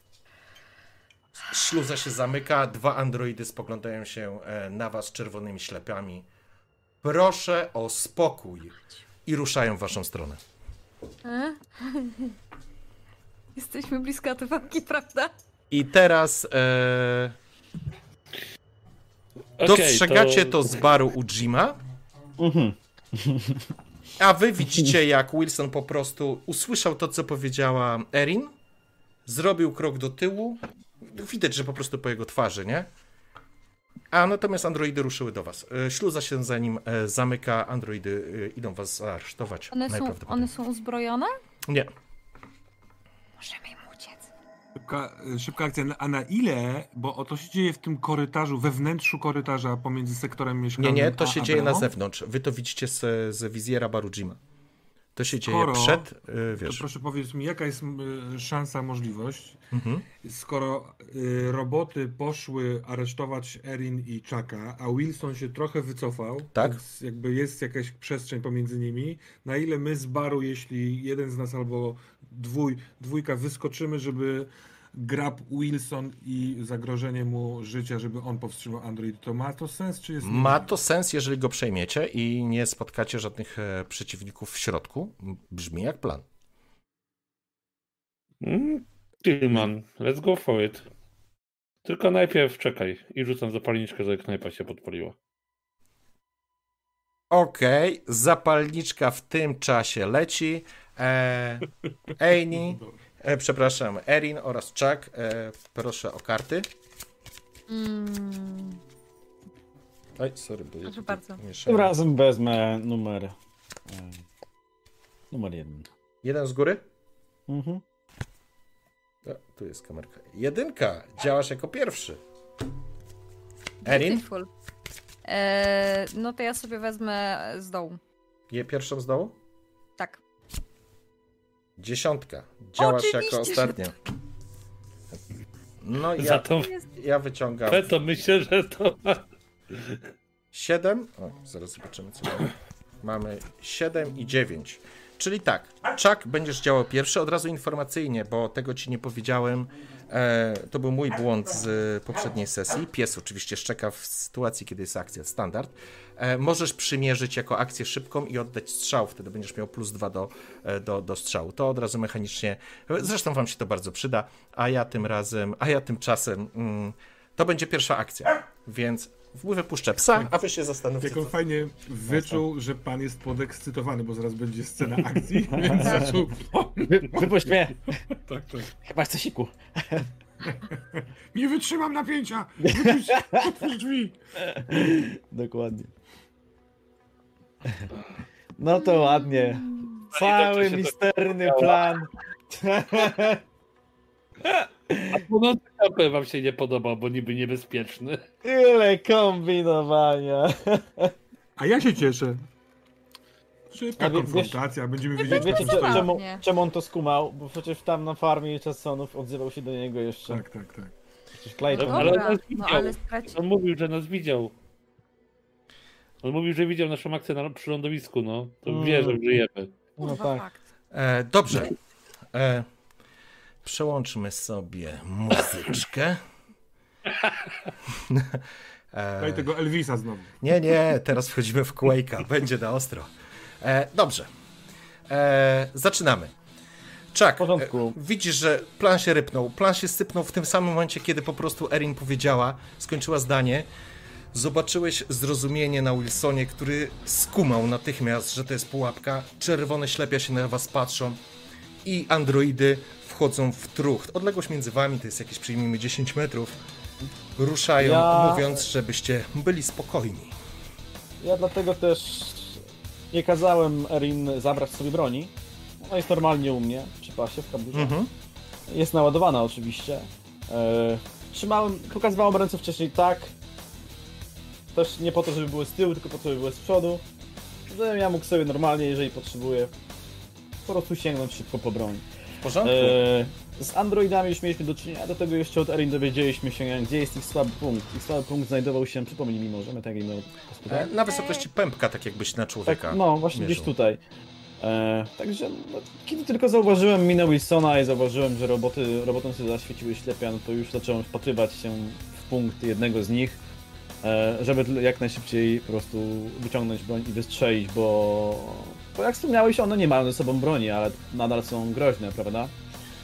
Śluza się zamyka, dwa androidy spoglądają się e, na was czerwonymi ślepami. Proszę o spokój. I ruszają w waszą stronę. E? Jesteśmy blisko ATV-ki, prawda? I teraz e, Okej, dostrzegacie to... z baru u Jima, Mhm. a wy widzicie, jak Wilson po prostu usłyszał to, co powiedziała Erin, zrobił krok do tyłu. Widać, że po prostu po jego twarzy, nie? A natomiast androidy ruszyły do was. E, Śluza się za nim e, zamyka, androidy e, idą was aresztować. One są, one są uzbrojone? Nie. Możemy im uciec. Szybka, szybka akcja. A na ile, bo o to się dzieje w tym korytarzu, we wnętrzu korytarza pomiędzy sektorem Nie, mieszkalnym nie, to a- się a dzieje na zewnątrz. Wy to widzicie z, z wizjera baru Jima. To się Skoro- dzieje przed, To wiesz. proszę powiedz mi, jaka jest y, szansa, możliwość, Mhm. skoro y, roboty poszły aresztować Erin i Chucka, a Wilson się trochę wycofał, Tak. więc jakby jest jakaś przestrzeń pomiędzy nimi, na ile my z baru, jeśli jeden z nas albo dwój, dwójka wyskoczymy, żeby grab Wilson i zagrożenie mu życia, żeby on powstrzymał Android, to ma to sens, czy jest... Ma to sens, jeżeli go przejmiecie i nie spotkacie żadnych e, przeciwników w środku. Brzmi jak plan. Mm, Tillman, let's go for it. Tylko najpierw czekaj i rzucam zapalniczkę, żeby knajpa się podpaliła. Okej, zapalniczka w tym czasie leci. E, Ejni, e, przepraszam, Erin oraz Chuck, e, proszę o karty. Mm, Oj, sorry, bo ja Proszę tutaj bardzo. Tym mieszałem. razem wezmę numer. e, numer jeden. Jeden z góry? Mhm. O, tu jest kamerka. Jedynka, działasz jako pierwszy. Erin, beautiful. E, no to ja sobie wezmę z dołu. je pierwszą z dołu? Tak. Dziesiątka, działasz Oczywiście, jako ostatnia. No Za ja, to ja wyciągam to myślę, że to. 7. O, zaraz zobaczymy, co mamy. Mamy 7 i 9. Czyli tak, Chuck będziesz działał pierwszy, od razu informacyjnie, bo tego ci nie powiedziałem. E, to był mój błąd z poprzedniej sesji. Pies oczywiście szczeka w sytuacji, kiedy jest akcja standard. E, możesz przymierzyć jako akcję szybką i oddać strzał, wtedy będziesz miał plus 2 do, e, do, do strzału. To od razu mechanicznie. Zresztą wam się to bardzo przyda, a ja tym razem, a ja tymczasem. Mm, to będzie pierwsza akcja, więc wypuszczę psa, a wy się zastanówcie. Jak on Co... fajnie wyczuł, że pan jest podekscytowany, bo zaraz będzie scena akcji, więc zaczął... Wy, wypuść mnie! tak, tak. Chyba chce siku. Nie wytrzymam napięcia! Wypuść, otwórz drzwi! Dokładnie. No to ładnie. Cały misterny plan. A płonący kamper wam się nie podoba, bo niby niebezpieczny. Ile kombinowania. A ja się cieszę. Szybka A wie- konfrontacja, będziemy wiedzieć. Wiecie co czemu, Zabawnie. czemu on to skumał? Bo przecież tam na farmie Chassonów odzywał się do niego jeszcze. Tak, tak, tak. Przecież No Clayton. Ale dobra, nas no widział. ale straci... On mówił, że nas widział. On mówił, że widział naszą akcję na, przy lądowisku, no. To Mm. wie, że żyjemy. No Kurwa, tak. fakt. E, dobrze. E, przełączmy sobie muzyczkę. Daj E, tego Elvisa znowu. nie, nie, teraz wchodzimy w Quake'a. Będzie na ostro. E, dobrze. E, zaczynamy. Czak, W porządku. e, widzisz, że plan się rypnął. Plan się sypnął w tym samym momencie, kiedy po prostu Erin powiedziała, skończyła zdanie. Zobaczyłeś zrozumienie na Wilsonie, który skumał natychmiast, że to jest pułapka. Czerwone ślepia się na was patrzą i androidy wchodzą w trucht. Odległość między wami to jest jakieś, przyjmijmy, 10 metrów. Ruszają, Ja- mówiąc, żebyście byli spokojni. Ja dlatego też nie kazałem Erin zabrać sobie broni. Ona jest normalnie u mnie, przy pasie w kaburze. Mhm. Jest naładowana oczywiście. E, trzymałem, pokazywałem ręce wcześniej tak. Też nie po to, żeby były z tyłu, tylko po to, żeby były z przodu. Żebym ja mógł sobie normalnie, jeżeli potrzebuję, po prostu sięgnąć szybko po broń. W porządku? E, z androidami już mieliśmy do czynienia, do tego jeszcze od Erin dowiedzieliśmy się, gdzie jest ich słaby punkt. Ich słaby punkt znajdował się, przypomnij mi może, tak E, na wysokości pępka, tak jakbyś na człowieka. tak, no, właśnie mierzył. gdzieś tutaj. E, także no, kiedy tylko zauważyłem minę Wilsona i zauważyłem, że roboty, robotom sobie zaświeciły ślepia, no to już zacząłem wpatrywać się w punkt jednego z nich, e, żeby jak najszybciej po prostu wyciągnąć broń i wystrzelić, bo, bo jak wspomniałeś, one nie mają ze sobą broni, ale nadal są groźne, prawda?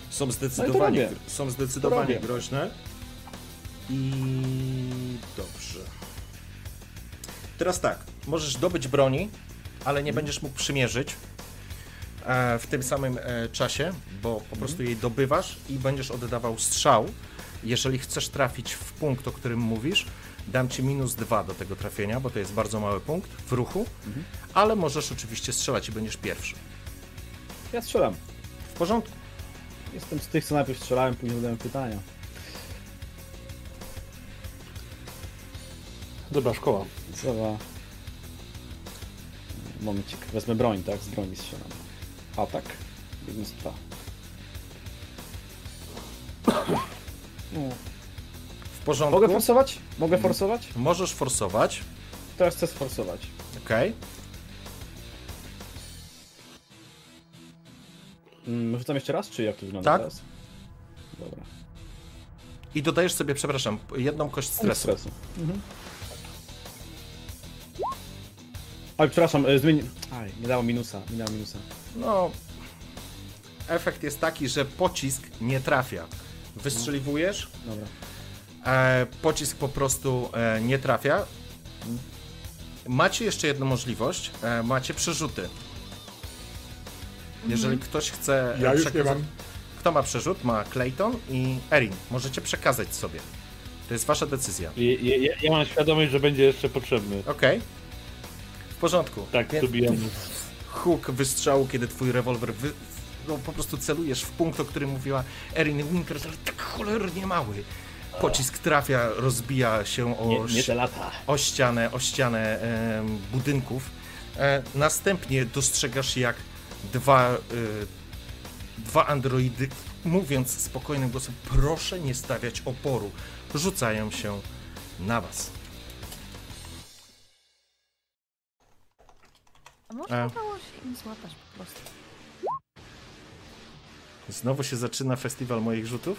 Są No zdecydowanie, robię. są zdecydowanie groźne. I dobrze. Teraz tak, możesz dobyć broni, ale nie będziesz mógł przymierzyć e, w tym samym e, czasie, bo po prostu jej dobywasz i będziesz oddawał strzał. Jeżeli chcesz trafić w punkt, o którym mówisz, dam ci minus dwa do tego trafienia, bo to jest bardzo mały punkt w ruchu, ale możesz oczywiście strzelać i będziesz pierwszy. Ja strzelam. W porządku. Jestem z tych, co najpierw strzelałem, później zadałem pytania. Dobra, szkoła. Zawa. Momencik, wezmę broń, tak? Z broni strzelam. Atak. Minus dwa. No. W porządku. Mogę forsować? Mogę forsować? Możesz forsować. Teraz chcę sforsować. Okej. Mm, rzucam jeszcze raz, czy jak to wygląda Tak. teraz? Dobra. I dodajesz sobie, przepraszam, jedną kość Stresu. stresu. Mhm. Oj, przepraszam, y, zmień... Aj, nie dało minusa, nie dało minusa. No, efekt jest taki, że pocisk nie trafia. Wystrzeliwujesz, Dobra. E, pocisk po prostu e, nie trafia. Macie jeszcze jedną możliwość, e, macie przerzuty. Jeżeli ktoś chce... e, Ja już nie mam. Kto ma przerzut? Ma Clayton i Erin. Możecie przekazać sobie. To jest wasza decyzja. Ja, ja, ja mam świadomość, że będzie jeszcze potrzebny. Okej. W porządku. Tak, Więc- dobijamy. huk wystrzału, kiedy twój rewolwer wy... no, po prostu celujesz w punkt, o którym mówiła Erin Winters, ale tak cholernie mały. Pocisk trafia, rozbija się o, Nie, nie o ścianę, o ścianę em, budynków. E, następnie dostrzegasz, jak dwa, e, dwa androidy, mówiąc spokojnym głosem, proszę nie stawiać oporu, rzucają się na was. A może E. udało się im złapać po prostu. Znowu się zaczyna festiwal moich rzutów.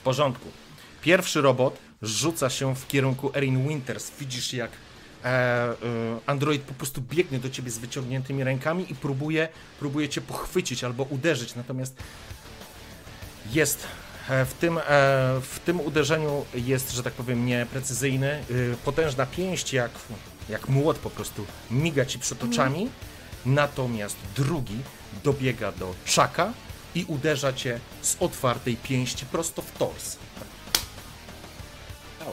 W porządku. Pierwszy robot rzuca się w kierunku Erin Winters. Widzisz, jak e, e, android po prostu biegnie do ciebie z wyciągniętymi rękami i próbuje, próbuje cię pochwycić albo uderzyć. Natomiast jest e, w tym, w tym uderzeniu jest, że tak powiem, nieprecyzyjny. E, potężna pięść, jak, jak młot po prostu miga ci przed oczami. Natomiast drugi dobiega do czaka i uderza cię z otwartej pięści prosto w tors.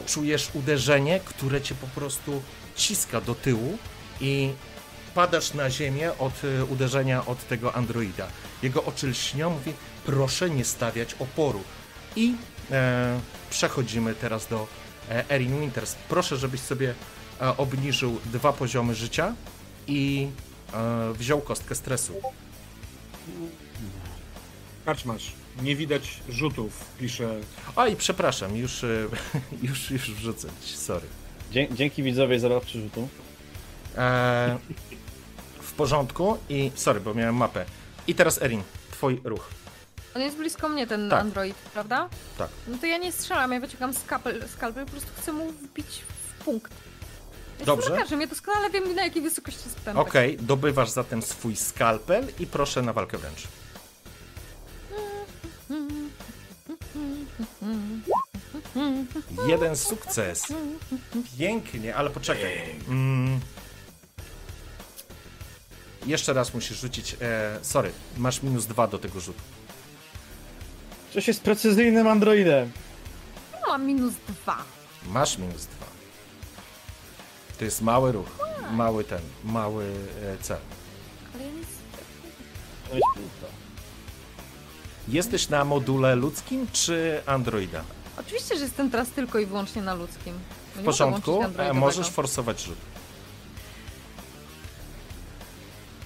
Czujesz uderzenie, które cię po prostu ciska do tyłu i padasz na ziemię od e, uderzenia od tego androida. Jego oczy lśnią, mówi, proszę nie stawiać oporu. I e, przechodzimy teraz do e, Erin Winters. Proszę, żebyś sobie e, obniżył dwa poziomy życia i e, wziął kostkę stresu. Kaczmasz, nie widać rzutów, pisze. I przepraszam, już, e, już, już wrzucę ci, sorry. Dzie- dzięki widzowie za rok przyrzutu. E, w porządku i sorry, bo miałem mapę. I teraz Erin, twój ruch. On jest blisko mnie, ten Tak. android, prawda? Tak. No to ja nie strzelam, ja wyciągam skalpel, skalpel po prostu chcę mu wbić w punkt. Dobrze. lekarzem, ja doskonale wiem na jakiej wysokości jest pępek. Okej, dobywasz zatem swój skalpel i proszę na walkę wręcz. Jeden sukces. Pięknie, ale poczekaj. Mm. Jeszcze raz musisz rzucić. E, sorry, masz minus dwa do tego rzutu. Coś jest precyzyjnym androidem. Mam minus dwa. Masz minus dwa. To jest mały ruch. Mały ten, mały e, cel. Ale ja nic... Pusta. Jesteś na module ludzkim czy androida? Oczywiście, że jestem teraz tylko i wyłącznie na ludzkim. W porządku, e, możesz forsować rzut.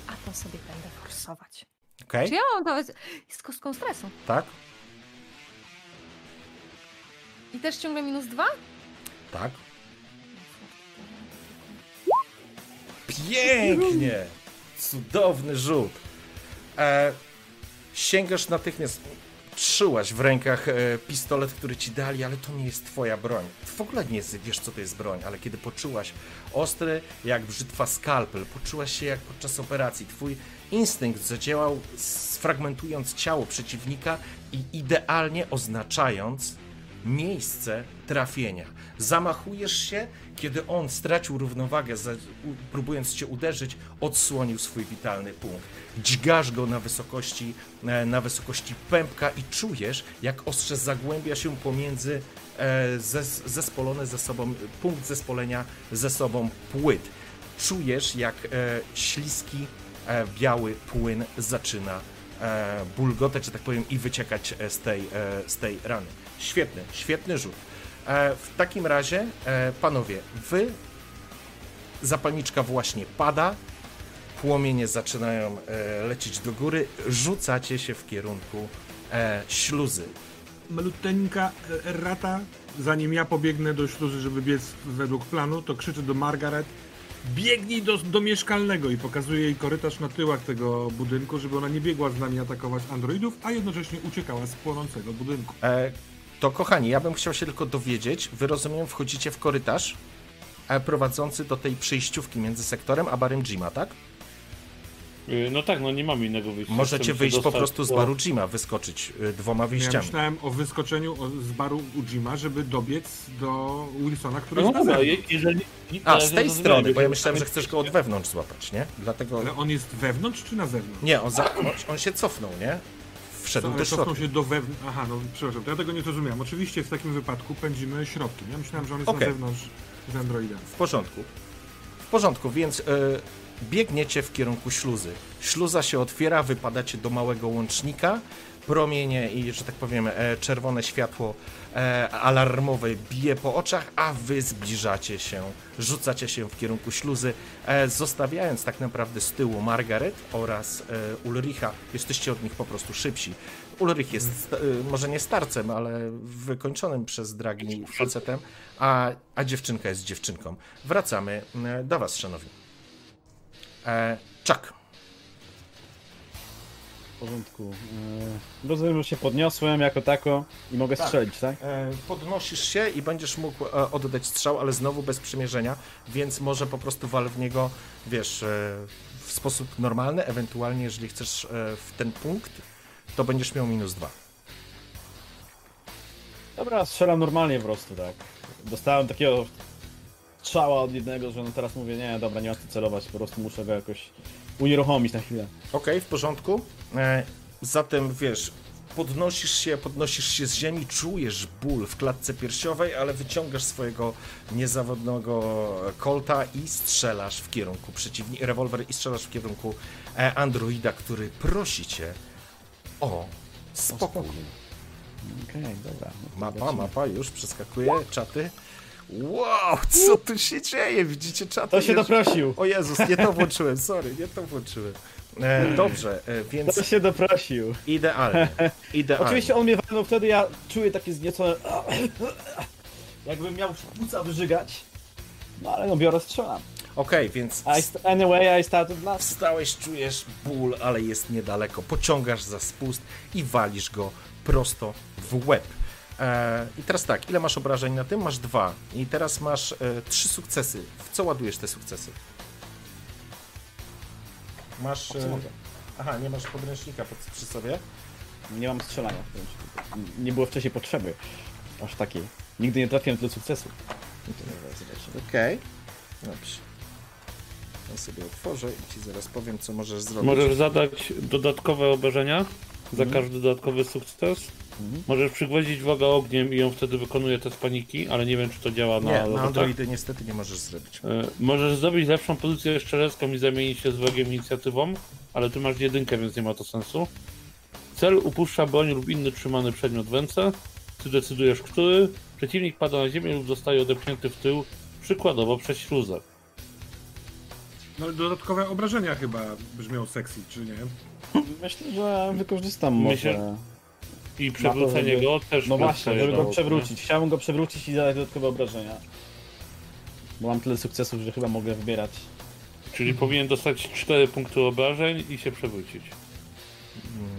A to sobie będę forsować. Okej? Czy ja mam dawać z kostką stresu? Tak? I też ciągle minus dwa? Tak. Pięknie! Cudowny rzut. E, sięgasz natychmiast. Trzyłaś w rękach e, pistolet, który ci dali, ale to nie jest twoja broń. W ogóle nie wiesz, co to jest broń, ale kiedy poczułaś ostry, jak brzytwa skalpel, poczułaś się jak podczas operacji. Twój instynkt zadziałał, sfragmentując ciało przeciwnika i idealnie oznaczając miejsce trafienia. Zamachujesz się, kiedy on stracił równowagę, próbując cię uderzyć, odsłonił swój witalny punkt. Dźgasz go na wysokości, e, na wysokości pępka i czujesz, jak ostrze zagłębia się pomiędzy e, zes, zespolone ze sobą, punkt zespolenia ze sobą płyt. Czujesz, jak e, śliski, biały płyn zaczyna bulgotać, że tak powiem, i wyciekać z tej, z tej rany. Świetny, świetny rzut. E, w takim razie, e, panowie, wy zapalniczka właśnie pada, płomienie zaczynają e, lecieć do góry, rzucacie się w kierunku e, śluzy. Maluteńka errata, zanim ja pobiegnę do śluzy, żeby biec według planu, to krzyczy do Margaret biegnij do, do mieszkalnego i pokazuje jej korytarz na tyłach tego budynku, żeby ona nie biegła z nami atakować androidów, a jednocześnie uciekała z płonącego budynku. E, to kochani, ja bym chciał się tylko dowiedzieć, wy rozumiem, wchodzicie w korytarz e, prowadzący do tej przejściówki między sektorem a barem Jima, tak? Y, No tak, no nie mamy innego wyjścia. Możecie wyjść po prostu z baru Jima, wyskoczyć y, dwoma Ja wyjściami. myślałem o wyskoczeniu z baru Ujima, żeby dobiec do Wilsona, który No jest je- jeżeli... A, z tej strony, bo ja myślałem, że chcesz go od wewnątrz złapać, nie? Dlatego... Ale on jest wewnątrz czy na zewnątrz? Nie, on, za... on się cofnął, nie? Wszedł do środka. się do wewnątrz. Aha, no przepraszam, to ja tego nie zrozumiałem. Oczywiście w takim wypadku pędzimy środkiem. Ja myślałem, że on jest Okej. na zewnątrz z Androida. W porządku. W porządku, więc y, biegniecie w kierunku śluzy. Śluza się otwiera, wypadacie do małego łącznika. Promienie i, że tak powiem, e, czerwone światło e, alarmowe bije po oczach, a wy zbliżacie się, rzucacie się w kierunku śluzy, e, zostawiając tak naprawdę z tyłu Margaret oraz Ulricha. Jesteście od nich po prostu szybsi. Ulrich jest y, może nie starcem, ale wykończonym przez dragi facetem, a, a dziewczynka jest dziewczynką. Wracamy do Was, szanowni. Chuck. W porządku. Yy, rozumiem, że się podniosłem jako tako i mogę Tak. strzelić, tak? E, podnosisz się i będziesz mógł e, oddać strzał, ale znowu bez przymierzenia, więc może po prostu wal w niego, wiesz, e, w sposób normalny, ewentualnie jeżeli chcesz e, w ten punkt, to będziesz miał minus dwa. Dobra, strzelam normalnie po prostu, tak. Dostałem takiego strzała od jednego, że no teraz mówię, nie, dobra, nie ma co celować, po prostu muszę go jakoś unieruchomić na chwilę. Okej, w porządku. E, zatem wiesz, podnosisz się, podnosisz się z ziemi, czujesz ból w klatce piersiowej, ale wyciągasz swojego niezawodnego kolta i strzelasz w kierunku przeciwnika, rewolwer i strzelasz w kierunku e, androida, który prosi cię o Spoko. Okej, dobra. no to Mapa, mapa, już przeskakuje, czaty. Wow, co tu się dzieje? Widzicie czaty? To się doprosił. O Jezus, nie to włączyłem, sorry, nie to włączyłem. E, dobrze, e, więc To się doprosił. idealnie, idealnie. Oczywiście on mnie walnął wtedy, ja czuję takie zniecone... Jakbym miał płuca wyżygać. No ale no biorę, strzelam. Okej, więc I anyway, I started last. wstałeś, czujesz ból, ale jest niedaleko. Pociągasz za spust i walisz go prosto w łeb. E, I teraz tak, ile masz obrażeń na tym? Masz dwa. I teraz masz e, trzy sukcesy. W co ładujesz te sukcesy? Masz. E, aha, nie masz podręcznika pod, przy sobie? Nie mam strzelania. Nie było wcześniej potrzeby. Aż takiej. Nigdy nie trafiłem tyle sukcesu. No. Okej. Dobrze. Ja sobie otworzę i ci zaraz powiem, co możesz zrobić. Możesz zadać dodatkowe obrażenia za Mhm. każdy dodatkowy sukces. Mhm. Możesz przygwoździć wroga ogniem i on wtedy wykonuje test paniki, ale nie wiem czy to działa na Nie, na. Androidy niestety nie możesz zrobić. E, Możesz zdobyć lepszą pozycję szczerecką i zamienić się z wrogiem inicjatywą, ale ty masz jedynkę, więc nie ma to sensu. Cel upuszcza broń lub inny trzymany przedmiot w ręce. Ty decydujesz, który. Przeciwnik pada na ziemię lub zostaje odepchnięty w tył, przykładowo przez śluzę. No dodatkowe obrażenia chyba brzmią sexy, czy nie? Myślę, że wykorzystam może... Myślę- I przewrócenie żeby- go też No właśnie, żeby go przewrócić. Chciałbym go przewrócić i zadać dodatkowe obrażenia. Bo mam tyle sukcesów, że chyba mogę wybierać. nie? Czyli powinien dostać 4 punkty obrażeń i się przewrócić. Mm,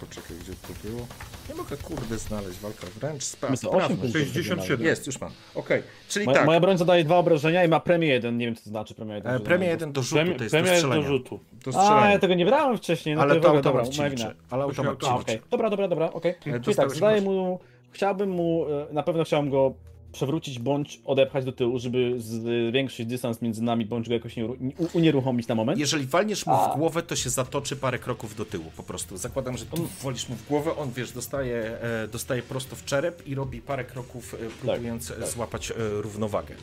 poczekaj, gdzie to było? Nie mogę kurde znaleźć walka wręcz. Spra- My to 8 sprawdźmy. punktów. 67. Jest, już mam. Okej, czyli Moja, tak. moja broń zadaje dwa obrażenia i ma premię jeden. Nie wiem, co to znaczy premia jeden. E, że premia mam- 1 do rzutu Premia, to jest premia do jest do strzelania. rzutu. Do A, strzelania. ja tego nie brałem wcześniej. No Ale to dobra, automat dobra, ci moja liczy. wina. Ale automat ci A, A, liczy. okej. Dobra, dobra, dobra, okej. Czyli tak, dostałeś zadaję mu... Chciałbym mu... e, Na pewno chciałbym go przewrócić bądź odepchać do tyłu, żeby zwiększyć dystans między nami, bądź go jakoś unieruchomić na moment. Jeżeli walniesz mu w głowę, to się zatoczy parę kroków do tyłu po prostu. Zakładam, że tu wolisz mu w głowę, on wiesz, dostaje, e, dostaje prosto w czerep i robi parę kroków, e, próbując e, tak. złapać równowagę.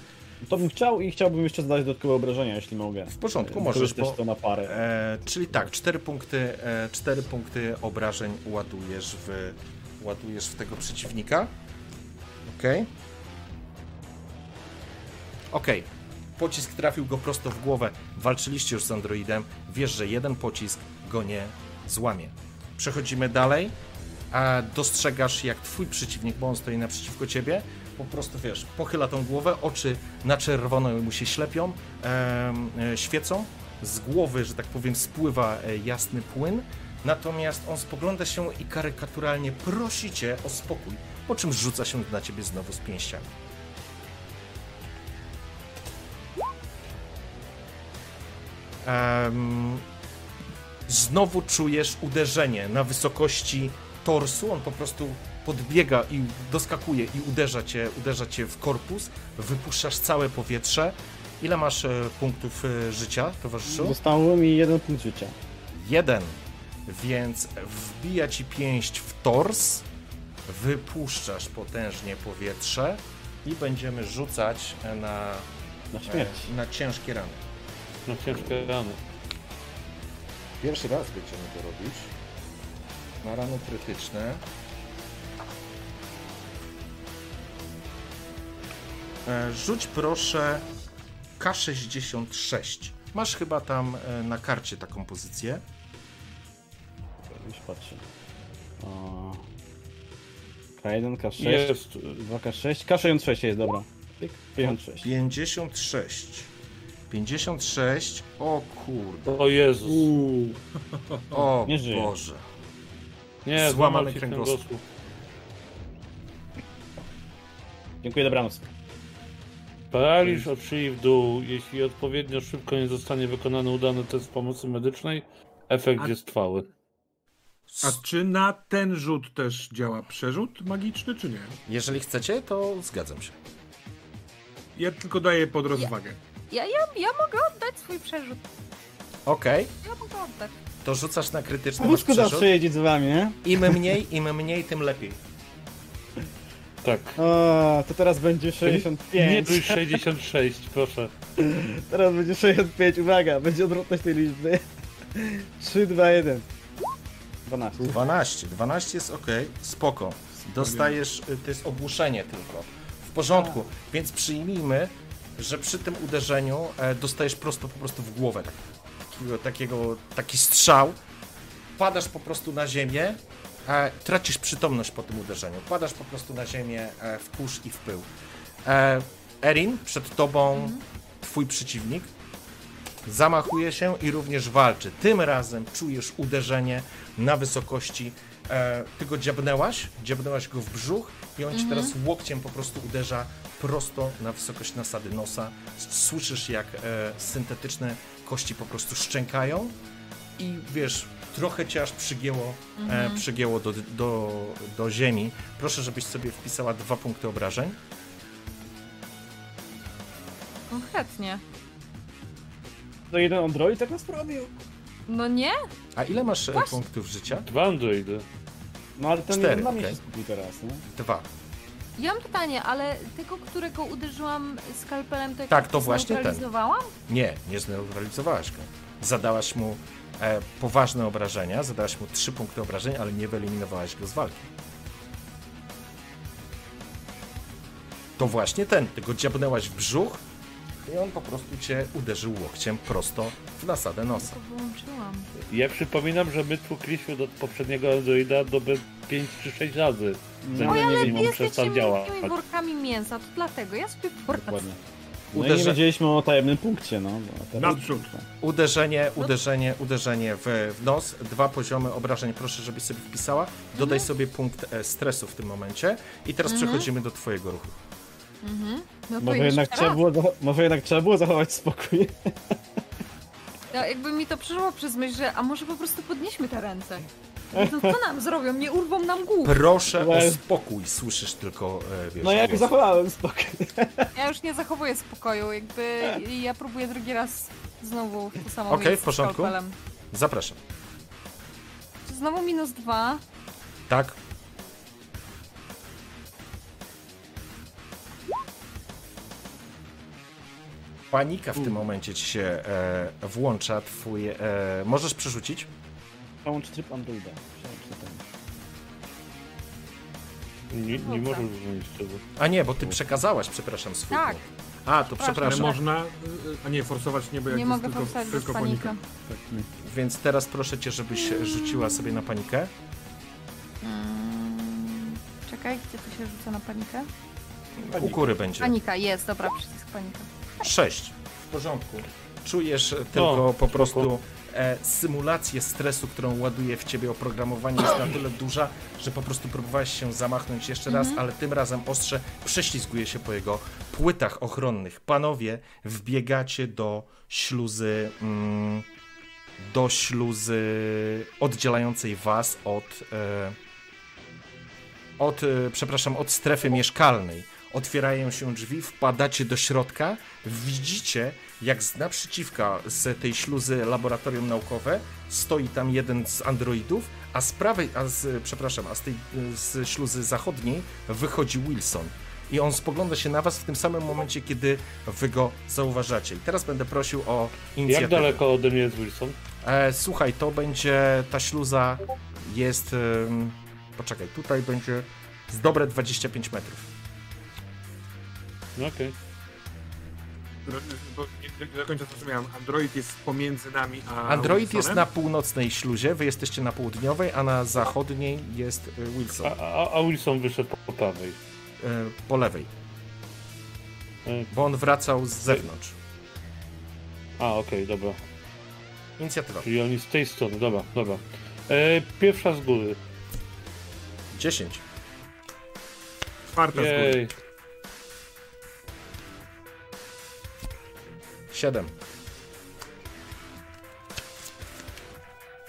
To bym chciał i chciałbym jeszcze zadać dodatkowe obrażenia, jeśli mogę. W porządku, możesz, bo, to na parę. e, czyli tak, cztery punkty, e, cztery punkty obrażeń ładujesz w, ładujesz w tego przeciwnika. Okej. Okej. Pocisk trafił go prosto w głowę. Walczyliście już z androidem. Wiesz, że jeden pocisk go nie złamie. Przechodzimy dalej. A dostrzegasz, jak twój przeciwnik, bo on stoi naprzeciwko ciebie, po prostu wiesz, pochyla tą głowę, oczy na czerwono mu się ślepią, e, świecą. Z głowy, że tak powiem, spływa e, jasny płyn. Natomiast on spogląda się i karykaturalnie prosi cię o spokój, po czym rzuca się na ciebie znowu z pięściami. Em, znowu czujesz uderzenie na wysokości torsu. On po prostu podbiega i doskakuje i uderza cię, uderza cię w korpus. Wypuszczasz całe powietrze. Ile masz e, punktów e, życia, towarzyszu? Zostało mi jeden punkt życia. Jeden. Więc wbija ci pięść w tors, wypuszczasz potężnie powietrze i będziemy rzucać na, Na e, na ciężkie rany. Na ciężkie rany. Pierwszy raz będziemy to robić. Na rany krytyczne. E, Rzuć proszę K66. Masz chyba tam e, na karcie taką pozycję. Już patrzę. O... K1, K6, Jest. 2K6, K66 jest, dobra. Pyk, 56. 56. 56. O kurde. O Jezus. Uuu. O Nie żyje. Boże. Nie, Złamany kręgosłup. Dziękuję, dobranoc. Paraliż od szyi w dół. Jeśli odpowiednio szybko nie zostanie wykonany udany test pomocy medycznej, efekt A- jest trwały. A czy na ten rzut też działa przerzut magiczny, czy nie? Jeżeli chcecie, to zgadzam się. Ja tylko daję pod rozwagę. Ja, ja, ja mogę oddać swój przerzut. Okej, Ja mogę oddać. to rzucasz na krytyczny masz Wózku przerzut. zawsze jeździć z wami, nie? Im mniej, im mniej, tym lepiej. Tak. O, to teraz będzie Nie 65. bój 66, proszę. Teraz będzie 65, uwaga, będzie odwrotność tej liczby. 3, 2, 1. 12. 12. 12 jest ok, spoko. Dostajesz, y, to jest ogłuszenie tylko. W porządku, więc przyjmijmy, że przy tym uderzeniu e, dostajesz prosto po prostu w głowę. tak- Takiego, takiego, taki strzał. Padasz po prostu na ziemię, e, tracisz przytomność po tym uderzeniu. Padasz po prostu na ziemię e, w kurz i w pył. Erin, przed tobą twój przeciwnik. Zamachuje się i również walczy. Tym razem czujesz uderzenie na wysokości. E, ty go dziabnęłaś, dziabnęłaś go w brzuch i on ci teraz łokciem po prostu uderza prosto na wysokość nasady nosa. Słyszysz jak e, syntetyczne kości po prostu szczękają i wiesz, trochę cię aż przygięło, e, przygięło do, do, do ziemi. Proszę, żebyś sobie wpisała dwa punkty obrażeń. Konkretnie. To jeden android tak nas sprawił. No nie? A ile masz e, Właśnie. punktów życia? Dwa androidy. No ale ten Cztery, jeden na mnie okej. się skupił teraz, nie? Dwa. Ja mam pytanie, ale tego, którego uderzyłam skalpelem, to Tak, to właśnie ten. Nie, nie zneutralizowałaś go. Zadałaś mu e, poważne obrażenia, zadałaś mu trzy punkty obrażeń, ale nie wyeliminowałaś go z walki. To właśnie ten, ty go dziabnęłaś w brzuch i on po prostu cię uderzył łokciem prosto w nasadę nosa. To wyłączyłam. Ja przypominam, że my tłukliśmy do poprzedniego androida do 5 czy 6 razy. No, ale nie wiem, przestał działać. miękkimi workami mięsa, to dlatego ja sobie poradzę. No i Uderza- nie wiedzieliśmy o tajemnym punkcie, no. Naprzód. Uderzenie, uderzenie, uderzenie w, w nos, dwa poziomy obrażeń, proszę, żebyś sobie wpisała. Dodaj sobie punkt e, stresu w tym momencie i teraz przechodzimy do twojego ruchu. No to Może jednak, raz. trzeba było, może jednak trzeba było zachować spokój. Ja, jakby mi to przeszło przez myśl, że a może po prostu podnieśmy te ręce. No co nam zrobią? Nie urwą nam głów. Proszę o Ale- spokój, słyszysz tylko, e, wiesz, No jak głos. zachowałem spokój. Ja już nie zachowuję spokoju, jakby ja próbuję drugi raz znowu w to samo Okej, miejsce w porządku. Zapraszam. Znowu minus dwa. Tak? Panika w tym momencie ci się e, włącza, twój... E, możesz przerzucić? Przełącz tryb androida. Przełącz na ten. Nie, nie możesz zmienić tego. A nie, bo ty przekazałaś, przepraszam, swój Tak. punkt. A, to Przepraszam. Ale przepraszam. można, y, a nie forsować nie, bo jak Nie jest mogę tylko, forsować tylko panika. panika. Tak. Więc teraz proszę cię, żebyś rzuciła sobie na panikę. Mm, czekaj, gdzie to się rzuca na panikę? U góry będzie. Panika, jest, dobra, przycisk panika. 6. W porządku. Czujesz tylko po prostu e, symulację stresu, którą ładuje w ciebie oprogramowanie jest na tyle duża, że po prostu próbowałeś się zamachnąć jeszcze raz, ale tym razem ostrze prześlizguje się po jego płytach ochronnych. Panowie, wbiegacie do śluzy mm, do śluzy oddzielającej was od e, od, e, przepraszam, od strefy mieszkalnej. Otwierają się drzwi, wpadacie do środka, widzicie, jak z naprzeciwka z tej śluzy laboratorium naukowe stoi tam jeden z androidów, a z prawej, a z, przepraszam, a z tej e, z śluzy zachodniej wychodzi Wilson. I on spogląda się na was w tym samym momencie, kiedy wy go zauważacie. I teraz będę prosił o inicjatywę. Jak daleko ode mnie jest Wilson? E, słuchaj, to będzie, ta śluza jest, em, poczekaj, tutaj będzie z dobre 25 metrów. No okej. Bo nie nie do końca zrozumiałem. Android jest pomiędzy nami a Android jest Wilsonem? na północnej śluzie, wy jesteście na południowej, a na zachodniej jest e, Wilson, A, a, a Wilson wyszedł po, po prawej. e, po lewej, E, bo on wracał z zewnątrz. A, okej, dobra. Inicjatywa. Czyli oni z tej strony, dobra, dobra. E, pierwsza z góry. 10. Czwarta z góry. 7.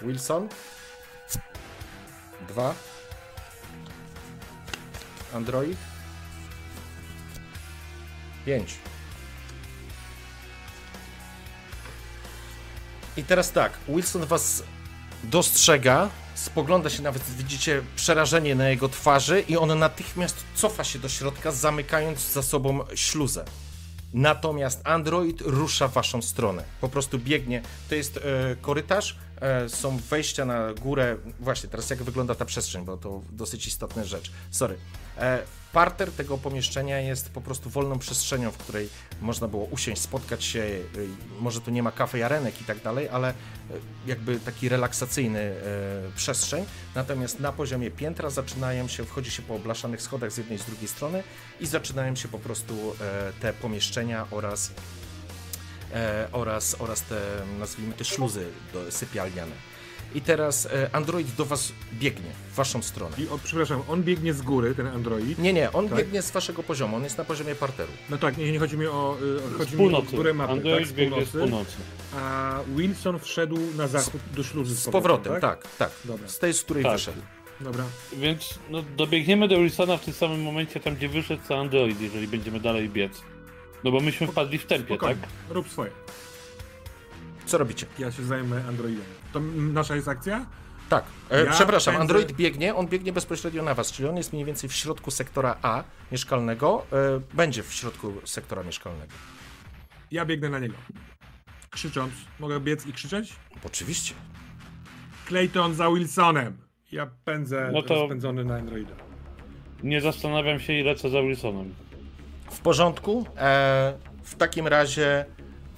Wilson. 2. Android. 5. I teraz tak, Wilson was dostrzega, spogląda się nawet, widzicie przerażenie na jego twarzy i on natychmiast cofa się do środka, zamykając za sobą śluzę. Natomiast Android rusza w waszą stronę. Po prostu biegnie. To jest e, korytarz, e, są wejścia na górę. Właśnie, teraz jak wygląda ta przestrzeń, bo to dosyć istotna rzecz. Sorry. E, parter tego pomieszczenia jest po prostu wolną przestrzenią, w której można było usiąść, spotkać się. e, Może tu nie ma kafe arenek i tak dalej, ale e, jakby taki relaksacyjny e, przestrzeń. Natomiast na poziomie piętra zaczynają się, wchodzi się po oblaszanych schodach z jednej i z drugiej strony i zaczynają się po prostu te pomieszczenia oraz oraz, oraz te, nazwijmy te do, sypialniane. I teraz e, Android do was biegnie, w waszą stronę. I o, przepraszam, on biegnie z góry, ten android. Nie, nie, on Tak? biegnie z waszego poziomu, on jest na poziomie parteru. No tak, nie, nie chodzi mi o, Z chodzi mi o północy. górę mapy, Android tak, z biegnie z północy, a Wilson wszedł na zachód do śluzy Z powrotem, tak, tak. Dobra. Z tej, z której Tak. wyszedł. Dobra. Więc no, dobiegniemy do Wilsona w tym samym momencie, tam gdzie wyszedł co Android, jeżeli będziemy dalej biec. No bo myśmy wpadli w tempie, Spokojnie, tak? rób swoje. Co robicie? Ja się zajmę androidem. To nasza jest akcja? Tak, e, Ja przepraszam, pędzę- Android biegnie, on biegnie bezpośrednio na was, czyli on jest mniej więcej w środku sektora A mieszkalnego, e, będzie w środku sektora mieszkalnego. Ja biegnę na niego. Krzycząc. Mogę biec i krzyczeć? Oczywiście. Clayton za Wilsonem. Ja pędzę No to- rozpędzony na androida. Nie zastanawiam się i lecę za Wilsonem. W porządku. E, w takim razie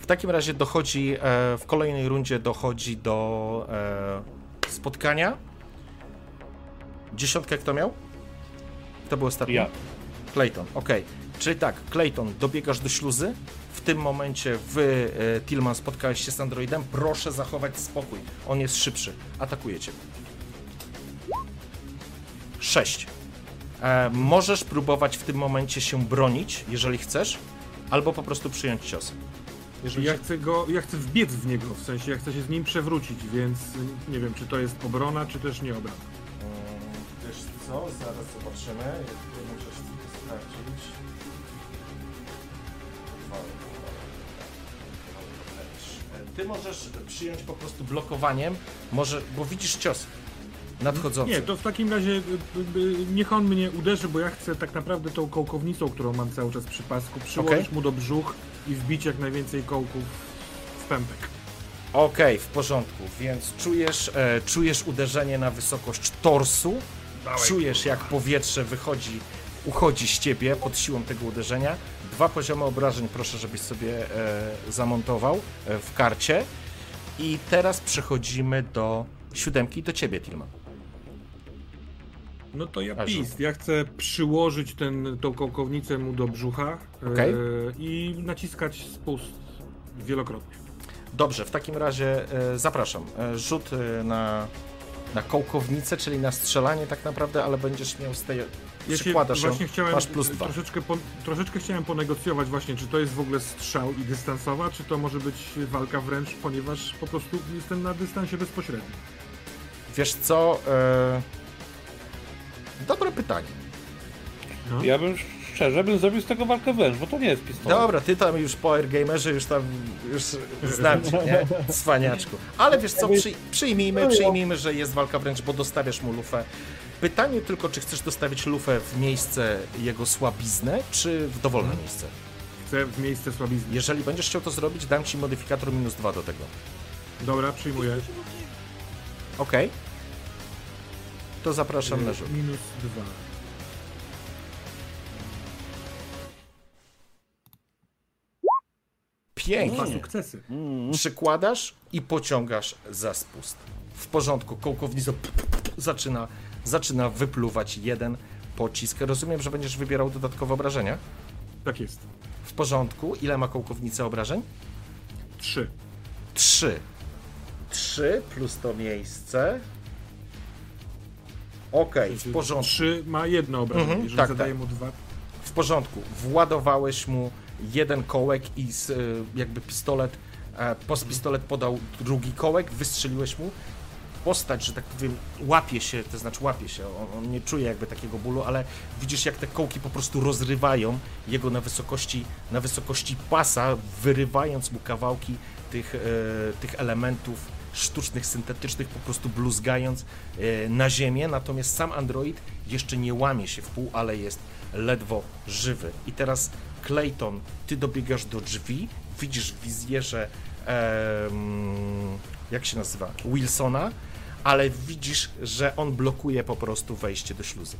w takim razie dochodzi e, w kolejnej rundzie dochodzi do e, spotkania. Dziesiątkę kto miał? Kto był ostatni? Ja. Clayton, okej. Czyli tak, Clayton, dobiegasz do śluzy. W tym momencie wy, e, Tillman, spotkałeś się z androidem. Proszę zachować spokój. On jest szybszy. Atakuje cię. 6. E, możesz próbować w tym momencie się bronić, jeżeli chcesz, albo po prostu przyjąć cios. Jeżeli Ja się- chcę go, ja chcę wbiec w niego, w sensie ja chcę się z nim przewrócić, więc nie wiem, czy to jest obrona, czy też nie obrona. Mm, Wiesz co, zaraz zobaczymy. Jak możesz to sprawdzić. Ty możesz przyjąć po prostu blokowaniem, może, bo widzisz cios nadchodzący. Nie, to w takim razie y, y, y, niech on mnie uderzy, bo ja chcę tak naprawdę tą kołkownicą, którą mam cały czas przy pasku, przyłożyć Okej. mu do brzuch i wbić jak najwięcej kołków w pępek. Okej, w porządku, więc czujesz, e, czujesz uderzenie na wysokość torsu, czujesz jak powietrze wychodzi, uchodzi z ciebie pod siłą tego uderzenia. Dwa poziomy obrażeń proszę, żebyś sobie e, zamontował e, w karcie. I teraz przechodzimy do siódemki, do ciebie, Tilman. No to ja pist. Ja chcę przyłożyć ten, tą kołkownicę mu do brzucha e, i naciskać spust wielokrotnie. Dobrze, w takim razie e, zapraszam. E, rzut na, na kołkownicę, czyli na strzelanie tak naprawdę, ale będziesz miał z tej... Ja się przykładasz ją, właśnie chciałem, masz plus dwa. troszeczkę, po, troszeczkę chciałem ponegocjować właśnie, czy to jest w ogóle strzał i dystansowa, czy to może być walka wręcz, ponieważ po prostu jestem na dystansie bezpośrednim. Wiesz co? Dobre pytanie. No. Ja bym szczerze bym zrobił z tego walkę wręcz, bo to nie jest pistolet. Dobra, ty tam już po Airgamerze już tam już znam cię, nie? Cwaniaczku. Ale wiesz co, przy, przyjmijmy, przyjmijmy, że jest walka wręcz, bo dostawiasz mu lufę. Pytanie tylko, czy chcesz dostawić lufę w miejsce jego słabiznę, czy w dowolne miejsce? Chcę w miejsce słabizny. Jeżeli będziesz chciał to zrobić, dam ci modyfikator minus dwa do tego. Dobra, przyjmuję. Okej. To zapraszam na rzut. Minus dwa. Pięknie. Dwa sukcesy. przykładasz i pociągasz za spust. W porządku, p- zaczyna, zaczyna wypluwać jeden pocisk. Rozumiem, że będziesz wybierał dodatkowe obrażenia? Tak jest. W porządku. Ile ma kołkownica obrażeń? Trzy. Trzy. Trzy plus to miejsce. Okej, w porządku. Trzy ma jedno obrażenie. Mhm, Jeżeli tak, zadaję tak. mu dwa, W porządku. Władowałeś mu jeden kołek i z, e, jakby pistolet, e, post pistolet podał drugi kołek, wystrzeliłeś mu. Postać, że tak powiem, łapie się, to znaczy łapie się, on, on nie czuje jakby takiego bólu, ale widzisz jak te kołki po prostu rozrywają jego na wysokości, na wysokości pasa, wyrywając mu kawałki tych, e, tych elementów sztucznych, syntetycznych, po prostu bluzgając e, na ziemię, natomiast sam android jeszcze nie łamie się w pół, ale jest ledwo żywy. I teraz Clayton, ty dobiegasz do drzwi, widzisz w wizjerze, em, jak się nazywa, Wilsona, ale widzisz, że on blokuje po prostu wejście do śluzy.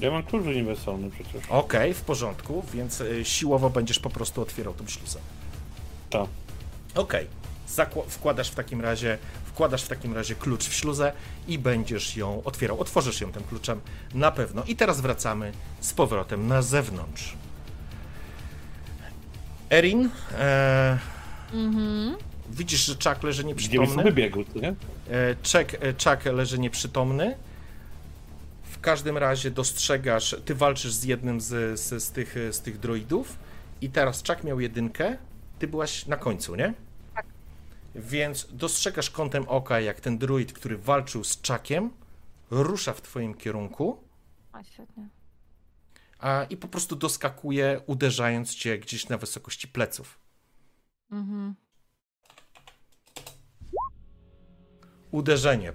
Ja mam klucz uniwersalny przecież. Okej, w porządku, więc y, siłowo będziesz po prostu otwierał tą śluzę. Tak. Okej, Zakła- wkładasz w takim razie, wkładasz w takim razie klucz w śluzę i będziesz ją otwierał. Otworzysz ją tym kluczem na pewno. I teraz wracamy z powrotem na zewnątrz. Erin, e, Mhm. widzisz, że Chuck leży nieprzytomny. wybiegł, nie? E, Chuck, e, Chuck leży nieprzytomny. W każdym razie dostrzegasz, ty walczysz z jednym z, z, z, tych, z tych droidów i teraz Chuck miał jedynkę, ty byłaś na końcu, nie? Więc dostrzegasz kątem oka, jak ten druid, który walczył z Chuckiem, rusza w twoim kierunku A, świetnie. a, i po prostu doskakuje, uderzając cię gdzieś na wysokości pleców. Mhm. uderzenie.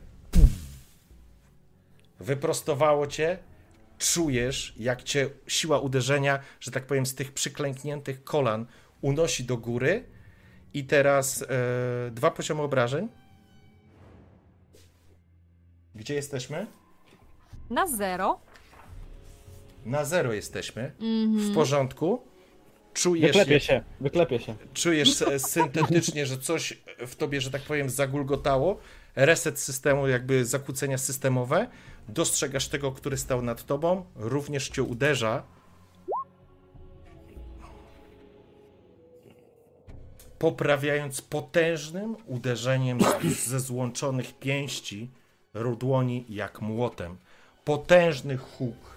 Wyprostowało cię, czujesz, jak cię siła uderzenia, że tak powiem, z tych przyklękniętych kolan unosi do góry. I teraz e, dwa poziomy obrażeń. Gdzie jesteśmy? Na zero. Na zero jesteśmy. Mhm. W porządku. Czujesz, Wyklepie jak- się, wyklepie się. czujesz syntetycznie, że coś w tobie, że tak powiem, zagulgotało. Reset systemu, jakby zakłócenia systemowe. Dostrzegasz tego, który stał nad tobą, również cię uderza. Poprawiając potężnym uderzeniem ze złączonych pięści rudłoni jak młotem. Potężny huk,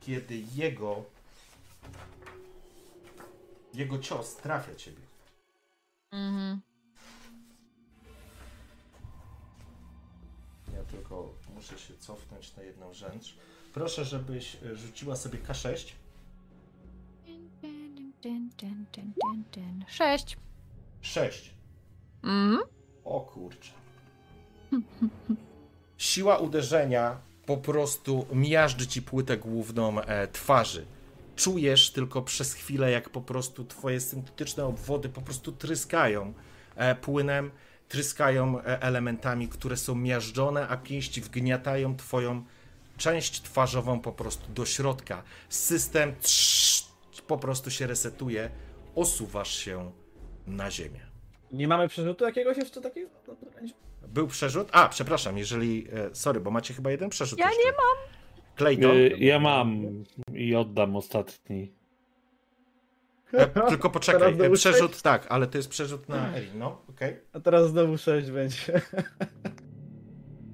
kiedy jego jego cios trafia ciebie. Mhm. Ja tylko muszę się cofnąć na jedną rzecz. Proszę, żebyś e, rzuciła sobie K6. Sześć. 6. Mhm. O kurczę. Siła uderzenia po prostu miażdży ci płytę główną e, twarzy. Czujesz tylko przez chwilę, jak po prostu twoje syntetyczne obwody po prostu tryskają e, płynem, tryskają e, elementami, które są miażdżone, a pięści wgniatają twoją część twarzową po prostu do środka. System trz, po prostu się resetuje, osuwasz się na ziemię. Nie mamy przerzutu jakiegoś jeszcze takiego? Był przerzut? A, przepraszam, jeżeli. e, Sorry, bo macie chyba jeden przerzut. Ja jeszcze. nie mam. Clayton. Y, Ja mam i oddam ostatni. E, tylko poczekaj. E, przerzut tak, ale to jest przerzut na no, okej. A teraz znowu 6 będzie.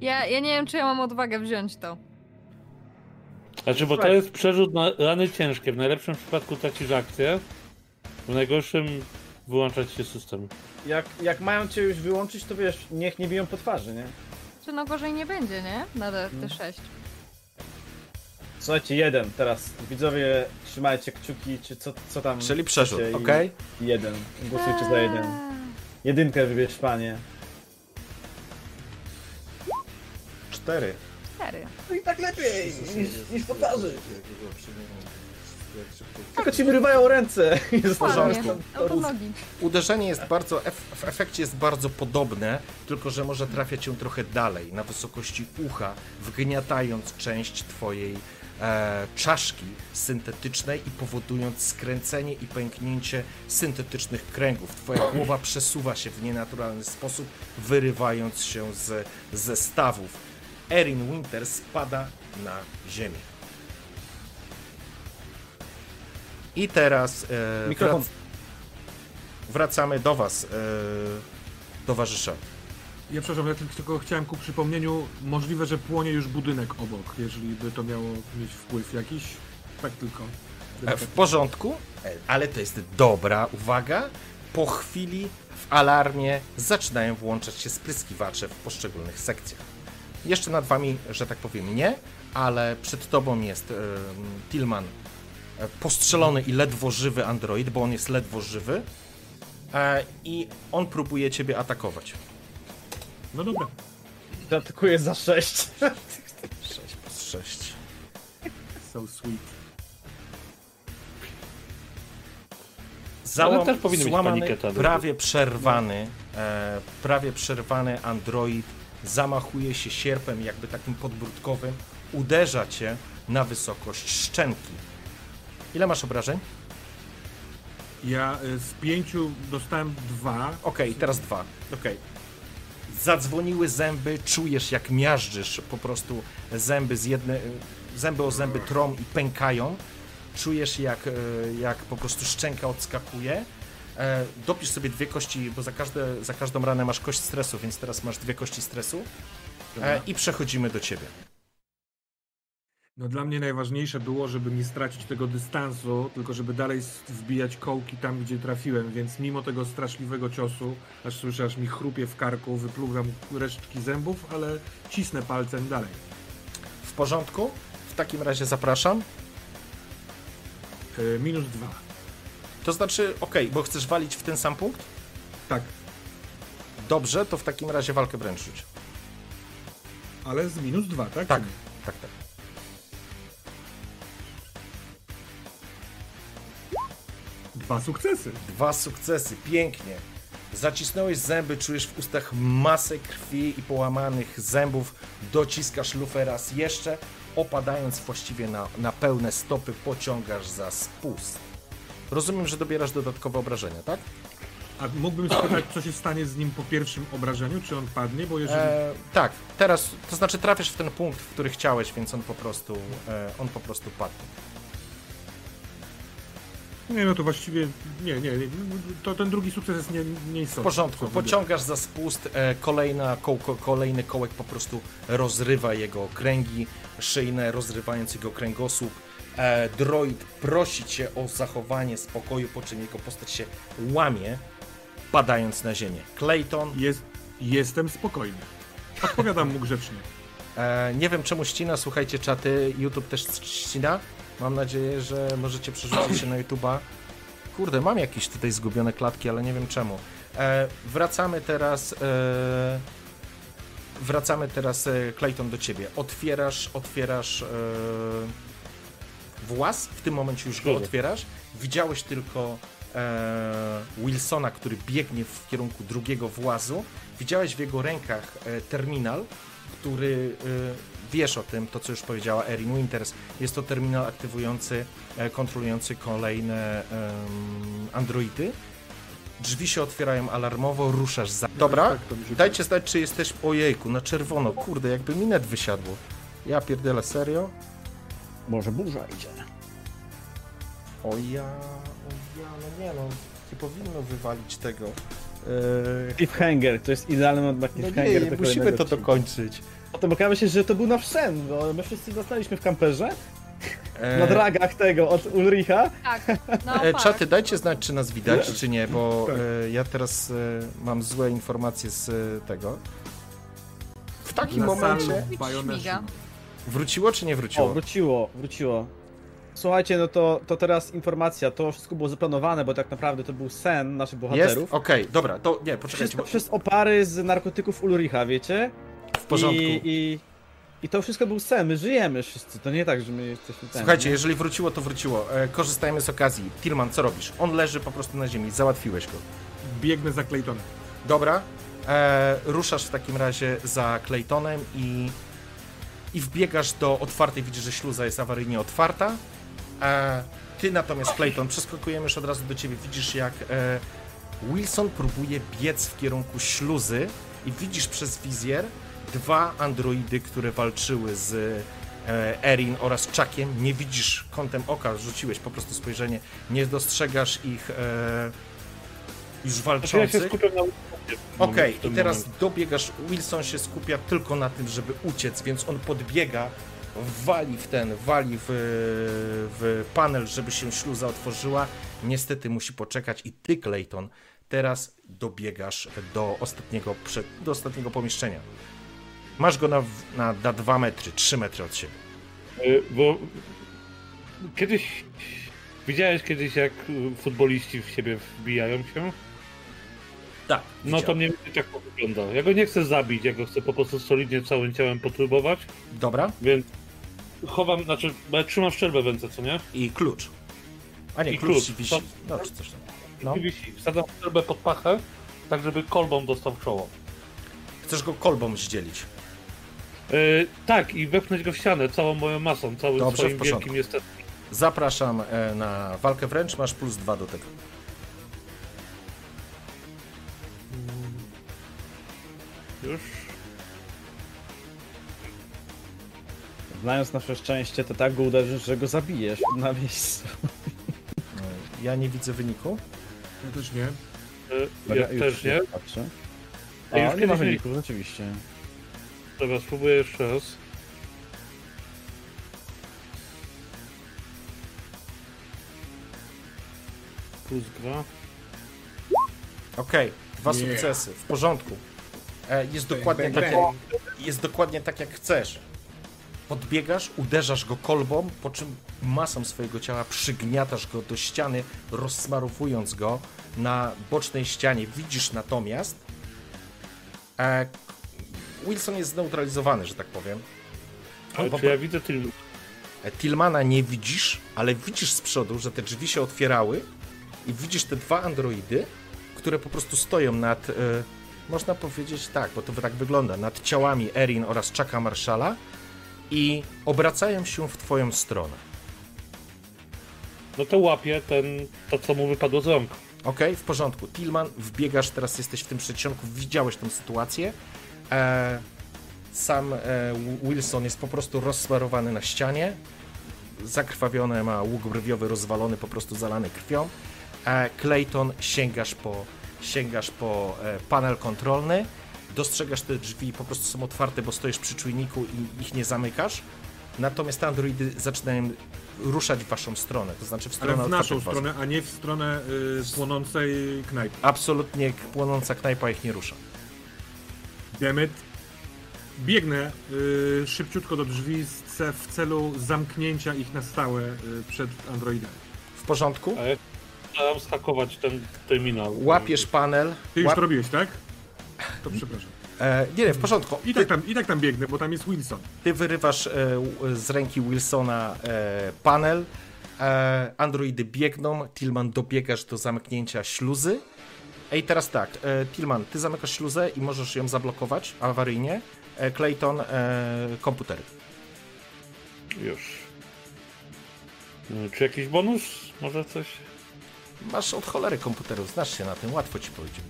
Ja, ja nie wiem, czy ja mam odwagę wziąć to. Znaczy, bo to jest przerzut na rany ciężkie. W najlepszym przypadku tracisz akcję, w najgorszym wyłączać się system. Jak, jak mają cię już wyłączyć, to wiesz, niech nie biją po twarzy, nie? Czy no gorzej nie będzie, nie? Na te, te sześć. Słuchajcie, jeden teraz. Widzowie, trzymajcie kciuki, czy co, co tam... Czyli przerzut, chcecie i- okej. Jeden. Głosujcie za jeden. Eee, Jedynkę wybierz, panie. Cztery. Cztery. No i tak lepiej niż, niż po twarzy. Tylko ci wyrywają ręce. Jest porządku. Uderzenie jest bardzo, w efekcie jest bardzo podobne, tylko że może trafiać cię trochę dalej, na wysokości ucha, wgniatając część twojej e, czaszki syntetycznej i powodując skręcenie i pęknięcie syntetycznych kręgów. Twoja głowa przesuwa się w nienaturalny sposób, wyrywając się z, ze stawów. Erin Winter spada na ziemię. I teraz e, Mikrofon. wrac- wracamy do Was, e, towarzysze. Ja przepraszam, ja tylko chciałem ku przypomnieniu, możliwe, że płonie już budynek obok, jeżeli by to miało mieć wpływ jakiś. Tak tylko. E, W porządku, e, ale to jest dobra uwaga. Po chwili w alarmie zaczynają włączać się spryskiwacze w poszczególnych sekcjach. Jeszcze nad wami, że tak powiem, nie, ale przed tobą jest e, Tillman postrzelony i ledwo żywy android, bo on jest ledwo żywy e, i on próbuje ciebie atakować. No dobra. Zaatakuję za 6. 6 plus 6. So sweet. Załam, też złamany, prawie przerwany, e, prawie przerwany android zamachuje się sierpem jakby takim podbródkowym, uderza cię na wysokość szczęki. Ile masz obrażeń? Ja y, z pięciu dostałem dwa. Okej, teraz dwa. Okej. Zadzwoniły zęby, czujesz jak miażdżysz po prostu zęby z jedne, zęby o zęby trą i pękają. Czujesz jak, e, jak po prostu szczęka odskakuje. E, Dopisz sobie dwie kości, bo za, każde, za każdą ranę masz kość stresu, więc teraz masz dwie kości stresu. E, I przechodzimy do ciebie. No dla mnie najważniejsze było, żeby nie stracić tego dystansu, tylko żeby dalej wbijać kołki tam, gdzie trafiłem, więc mimo tego straszliwego ciosu, aż słyszę, aż mi chrupie w karku, wypluwam resztki zębów, ale cisnę palcem dalej. W porządku? W takim razie zapraszam. Y, minus dwa. To znaczy, okej, bo chcesz walić w ten sam punkt? Tak, Dobrze, to w takim razie walkę wręcz rzuć. ale z minus dwa, tak? Tak, tak, tak. Dwa sukcesy. Dwa sukcesy, pięknie. Zacisnąłeś zęby, czujesz w ustach masę krwi i połamanych zębów. Dociskasz lufę raz jeszcze, opadając właściwie na, na pełne stopy, pociągasz za spust. Rozumiem, że dobierasz dodatkowe obrażenia, tak? A mógłbym spytać, co się stanie z nim po pierwszym obrażeniu? Czy on padnie? Bo jeżeli... E, tak, teraz, to znaczy trafiasz w ten punkt, w który chciałeś, więc on po prostu, e, on po prostu padnie. Nie, no to właściwie... Nie, nie. To ten drugi sukces jest nie, nie W porządku, pociągasz za spust, e, kolejna kołko, kolejny kołek po prostu rozrywa jego kręgi szyjne, rozrywając jego kręgosłup. E, droid prosi cię o zachowanie spokoju, po czym jego postać się łamie, padając na ziemię. Clayton, Jest, jestem spokojny. Odpowiadam mu grzecznie. e, nie wiem czemu ścina, słuchajcie czaty, YouTube też ścina. Mam nadzieję, że możecie przerzucić się na YouTube'a. Kurde, mam jakieś tutaj zgubione klatki, ale nie wiem czemu. E, wracamy teraz. E, wracamy teraz, e, Clayton, do ciebie. Otwierasz, otwierasz e, włas. W tym momencie już go otwierasz. Widziałeś tylko e, Wilsona, który biegnie w kierunku drugiego włazu. Widziałeś w jego rękach e, terminal, który wiesz o tym, to co już powiedziała Erin Winters. Jest to terminal aktywujący, e, kontrolujący kolejne androidy. Drzwi się otwierają alarmowo, ruszasz za. Dobra, Tak, dajcie znać, czy jesteś. Ojejku, na czerwono, kurde, jakby mi net wysiadło. Ja pierdzielę, serio? Może burza idzie. O ja, o ja, no nie no, nie powinno wywalić tego. Eee, Cliffhanger, to jest idealny moment na no cliffhanger. nie, do musimy to dokończyć. Potem okazało się, że to był nasz sen, bo my wszyscy zostaliśmy w kamperze, Eee, na dragach tego od Ulricha. Tak, no E, czaty, dajcie znać, czy nas widać, czy nie, bo Tak. e, ja teraz e, mam złe informacje z e, tego. W takim Na momencie Śmiga. Wróciło, czy nie O, wróciło? wróciło, wróciło. Słuchajcie, no to, to teraz informacja, to wszystko było zaplanowane, bo tak naprawdę to był sen naszych Jest? bohaterów. Okej, dobra, to nie, poczekajcie, Wszystko bo przez opary z narkotyków Ulricha, wiecie? W porządku. I, i, I to wszystko był sen, my żyjemy wszyscy, to nie tak, że my jesteśmy ten. Słuchajcie, jeżeli wróciło, to wróciło. E, korzystajmy z okazji. Tilman, co robisz? On leży po prostu na ziemi, załatwiłeś go. Biegnę za Claytonem. Dobra, e, ruszasz w takim razie za Claytonem i, i wbiegasz do otwartej, widzisz, że śluza jest awaryjnie otwarta. E, ty natomiast, Clayton, przeskakujemy już od razu do ciebie, widzisz jak e, Wilson próbuje biec w kierunku śluzy i widzisz przez wizjer dwa androidy, które walczyły z e, Erin oraz Chuckiem. Nie widzisz kątem oka, rzuciłeś po prostu spojrzenie, nie dostrzegasz ich e, już Znaczy ja się walczących. skupiam na Okej, tym i teraz momencie. dobiegasz. Wilson się skupia tylko na tym, żeby uciec, więc on podbiega, wali w ten, wali w, w panel, żeby się śluza otworzyła. Niestety musi poczekać i ty, Clayton, teraz dobiegasz do ostatniego, do ostatniego pomieszczenia. Masz go na, na, na 2 metry, 3 metry od siebie. Y, Bo kiedyś widziałeś kiedyś jak futboliści w siebie wbijają się? Tak. No to mniej więcej tak to wygląda. Ja go nie chcę zabić, ja go chcę po prostu solidnie całym ciałem potrubować, Dobra. więc chowam, znaczy, bo ja trzymam szczerbę w ręce, co nie? I klucz. A nie, I klucz, klucz. wisi. No, czy coś tam. No. wisi. Wsadzam strzelbę pod pachę, tak żeby kolbą dostał czoło. Chcesz go kolbą zdzielić. Yy, tak, i wepchnąć go w ścianę całą moją masą, całym Dobrze, swoim wielkim jestem. Zapraszam e, na walkę wręcz, masz plus dwa do tego. Już. Znając nasze szczęście, to tak go uderzysz, że go zabijesz na miejscu. E, Ja nie widzę wyniku. Ja też nie. Ja już też nie. Patrzę. Już O, nie ma wyników, rzeczywiście. Dobra, spróbuję jeszcze raz. Plus dwa. Okej, dwa Yeah. sukcesy, w porządku. E, jest dokładnie bang, tak, bang. jak, jest dokładnie tak, jak chcesz. Podbiegasz, uderzasz go kolbą, po czym masą swojego ciała przygniatasz go do ściany, rozsmarowując go na bocznej ścianie. Widzisz natomiast, e, Wilson jest zneutralizowany, że tak powiem. Ale czy ja widzę tylu? E, Tillmana nie widzisz, ale widzisz z przodu, że te drzwi się otwierały i widzisz te dwa androidy, które po prostu stoją nad, e, można powiedzieć tak, bo to tak wygląda, nad ciałami Erin oraz Chucka Marszala i obracają się w twoją stronę. No to łapię ten, to co mu wypadło z rąk. Okej, w porządku. Tillman, wbiegasz, teraz jesteś w tym przedsionku, widziałeś tę sytuację. E, sam e, Wilson jest po prostu rozsmarowany na ścianie. Zakrwawione, ma łuk brwiowy rozwalony, po prostu zalany krwią. E, Clayton, sięgasz po, sięgasz po panel kontrolny. Dostrzegasz te drzwi, po prostu są otwarte, bo stoisz przy czujniku i ich nie zamykasz. Natomiast te androidy zaczynają ruszać w waszą stronę, to znaczy w Ale stronę w naszą stronę, a nie w stronę y, płonącej knajpy. Absolutnie płonąca knajpa ich nie rusza. Demet. Biegnę y, szybciutko do drzwi z w celu zamknięcia ich na stałe y, przed androidem. W porządku? A ja chciałem skakować ten terminal. Łapiesz panel. Ty już łap... to robiłeś, tak? To przepraszam. e, nie, nie, w porządku. I tak, tam, I tak tam biegnę, bo tam jest Wilson. Ty wyrywasz e, z ręki Wilsona e, panel. E, androidy biegną. Tillman, dobiegasz do zamknięcia śluzy. Ej, teraz tak. E, Tillman, ty zamykasz śluzę i możesz ją zablokować awaryjnie. E, Clayton, e, komputery. Już. Y, Czy jakiś bonus? Może coś? Masz od cholery komputerów, znasz się na tym, łatwo ci powiedzieć.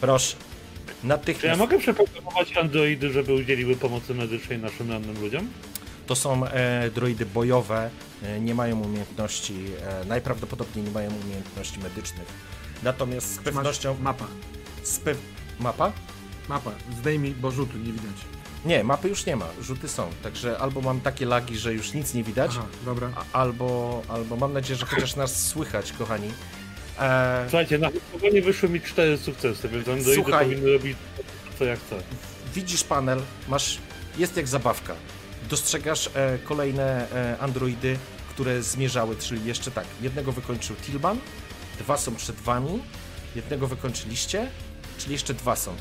Proszę. Czy ja Natychmiast. mogę przeprogramować androidy, żeby udzieliły pomocy medycznej naszym rannym ludziom? To są e, droidy bojowe, e, nie mają umiejętności, e, najprawdopodobniej nie mają umiejętności medycznych. Natomiast z pewnością. Masz mapa. Z pew... Mapa? Mapa. Zdejmij, bo rzutu nie widać. Nie, mapy już nie ma, rzuty są. Także albo mam takie lagi, że już nic nie widać, Aha, dobra. a, albo, albo mam nadzieję, że chociaż nas słychać, kochani. E, Słuchajcie, na wypróbowanie wyszły mi cztery sukcesy, więc androidy Słuchaj. powinny robić co ja chcę. widzisz panel, masz. Jest jak zabawka. Dostrzegasz e, kolejne e, androidy, które zmierzały, czyli jeszcze tak. Jednego wykończył Tilban, dwa są przed wami, jednego wykończyliście, czyli jeszcze dwa są.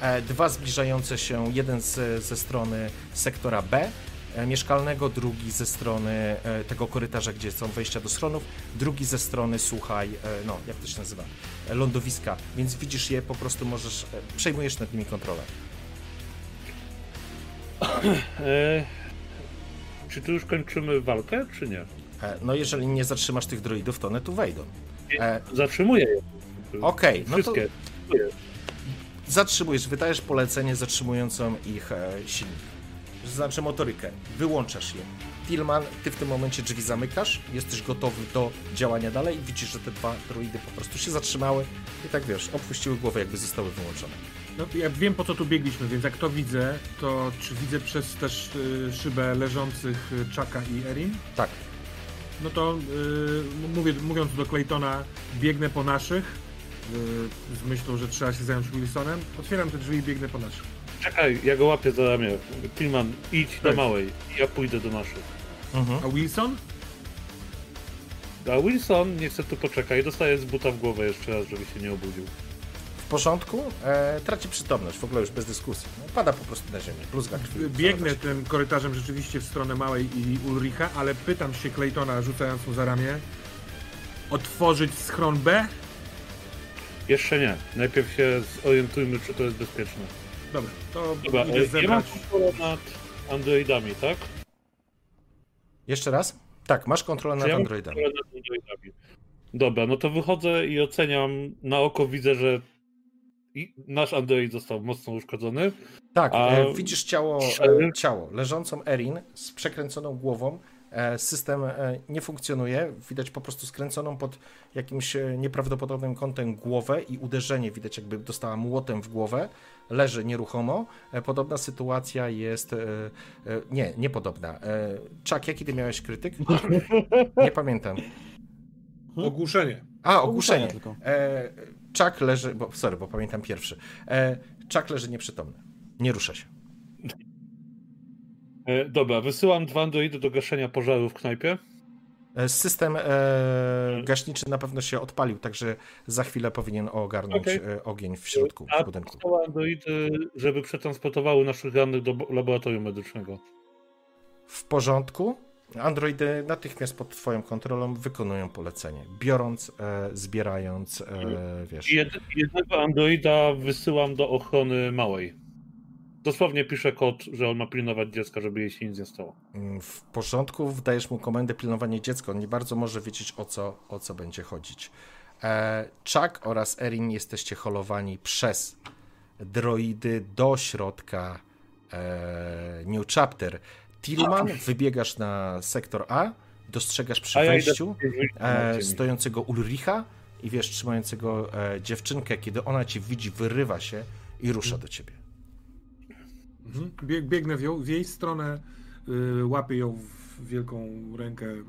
E, dwa zbliżające się, jeden z, ze strony sektora B mieszkalnego, drugi ze strony tego korytarza, gdzie są wejścia do schronów, drugi ze strony, słuchaj, no, jak to się nazywa, lądowiska, więc widzisz je, po prostu możesz, przejmujesz nad nimi kontrolę. E, czy tu już kończymy walkę, czy nie? E, No jeżeli nie zatrzymasz tych droidów, to one tu wejdą. E, Zatrzymuję je. Okej, no to Wszystkie. zatrzymujesz, wydajesz polecenie zatrzymującą ich silnik. Znaczy motorykę. Wyłączasz je. Tillman, ty w tym momencie drzwi zamykasz, jesteś gotowy do działania dalej i widzisz, że te dwa droidy po prostu się zatrzymały i tak wiesz, opuściły głowę, jakby zostały wyłączone. No, ja wiem po co tu biegliśmy, więc jak to widzę, to czy widzę przez też y, szybę leżących y, Chucka i Erin? Tak, No to y, mówię, mówiąc do Claytona, biegnę po naszych y, z myślą, że trzeba się zająć Wilsonem. Otwieram te drzwi i biegnę po naszych. Czekaj, ja go łapię za ramię. Pilman, idź do Tak. małej. Ja pójdę do naszych. mhm. A Wilson? A Wilson nie chce tu poczekać. Dostaje z buta w głowę jeszcze raz, żeby się nie obudził. W porządku, e, traci przytomność, w ogóle już bez dyskusji. No, pada po prostu na ziemię, bluzga krwi. Biegnę tym korytarzem rzeczywiście w stronę Małej i Ulricha, ale pytam się Claytona, rzucając mu za ramię, otworzyć schron B? Jeszcze nie. Najpierw się zorientujmy, czy to jest bezpieczne. Dobra, to Dobra, idę e, ja mam zebrać. kontrolę nad androidami, tak? Jeszcze raz? Tak, masz kontrolę nad ja Androidami. kontrolę nad androidami? Dobra, no to wychodzę i oceniam na oko, widzę, że i nasz android został mocno uszkodzony. Tak, A- e, widzisz ciało, e, ciało leżącą Erin z przekręconą głową. E, system nie funkcjonuje. Widać po prostu skręconą pod jakimś nieprawdopodobnym kątem głowę i uderzenie. Widać, jakby dostała młotem w głowę. Leży nieruchomo. Podobna sytuacja jest. Nie, niepodobna. Czak, jaki ty miałeś krytyk? Nie pamiętam. Ogłuszenie. A, Ogłuszenie ogłuszenie. tylko. E, Czak leży. Bo, sorry, bo pamiętam pierwszy. E, Czak leży nieprzytomny. Nie rusza się. E, dobra, wysyłam dwa androidy do gaszenia pożaru w knajpie. E, System e, gaśniczy na pewno się odpalił, także za chwilę powinien ogarnąć Okej. e, ogień w środku A budynku. wysyłam androidy, żeby przetransportowały naszych rannych do bo- laboratorium medycznego. W porządku. Androidy natychmiast pod twoją kontrolą wykonują polecenie, biorąc, e, zbierając, e, wiesz. Jed, jednego androida wysyłam do ochrony małej. Dosłownie piszę kod, że on ma pilnować dziecka, żeby jej się nic nie stało. Mm, W porządku, wdajesz mu komendę pilnowanie dziecka. On nie bardzo może wiedzieć o co, o co będzie chodzić. E, Chuck oraz Erin jesteście holowani przez droidy do środka e, New Chapter. Tillman, wybiegasz na sektor A, dostrzegasz przy wejściu e, stojącego Ulricha i wiesz, trzymającego e, dziewczynkę, kiedy ona cię widzi, wyrywa się i rusza do ciebie. Mhm. Bieg, biegnę w, ją, w jej stronę, y, łapię ją w wielką rękę, y,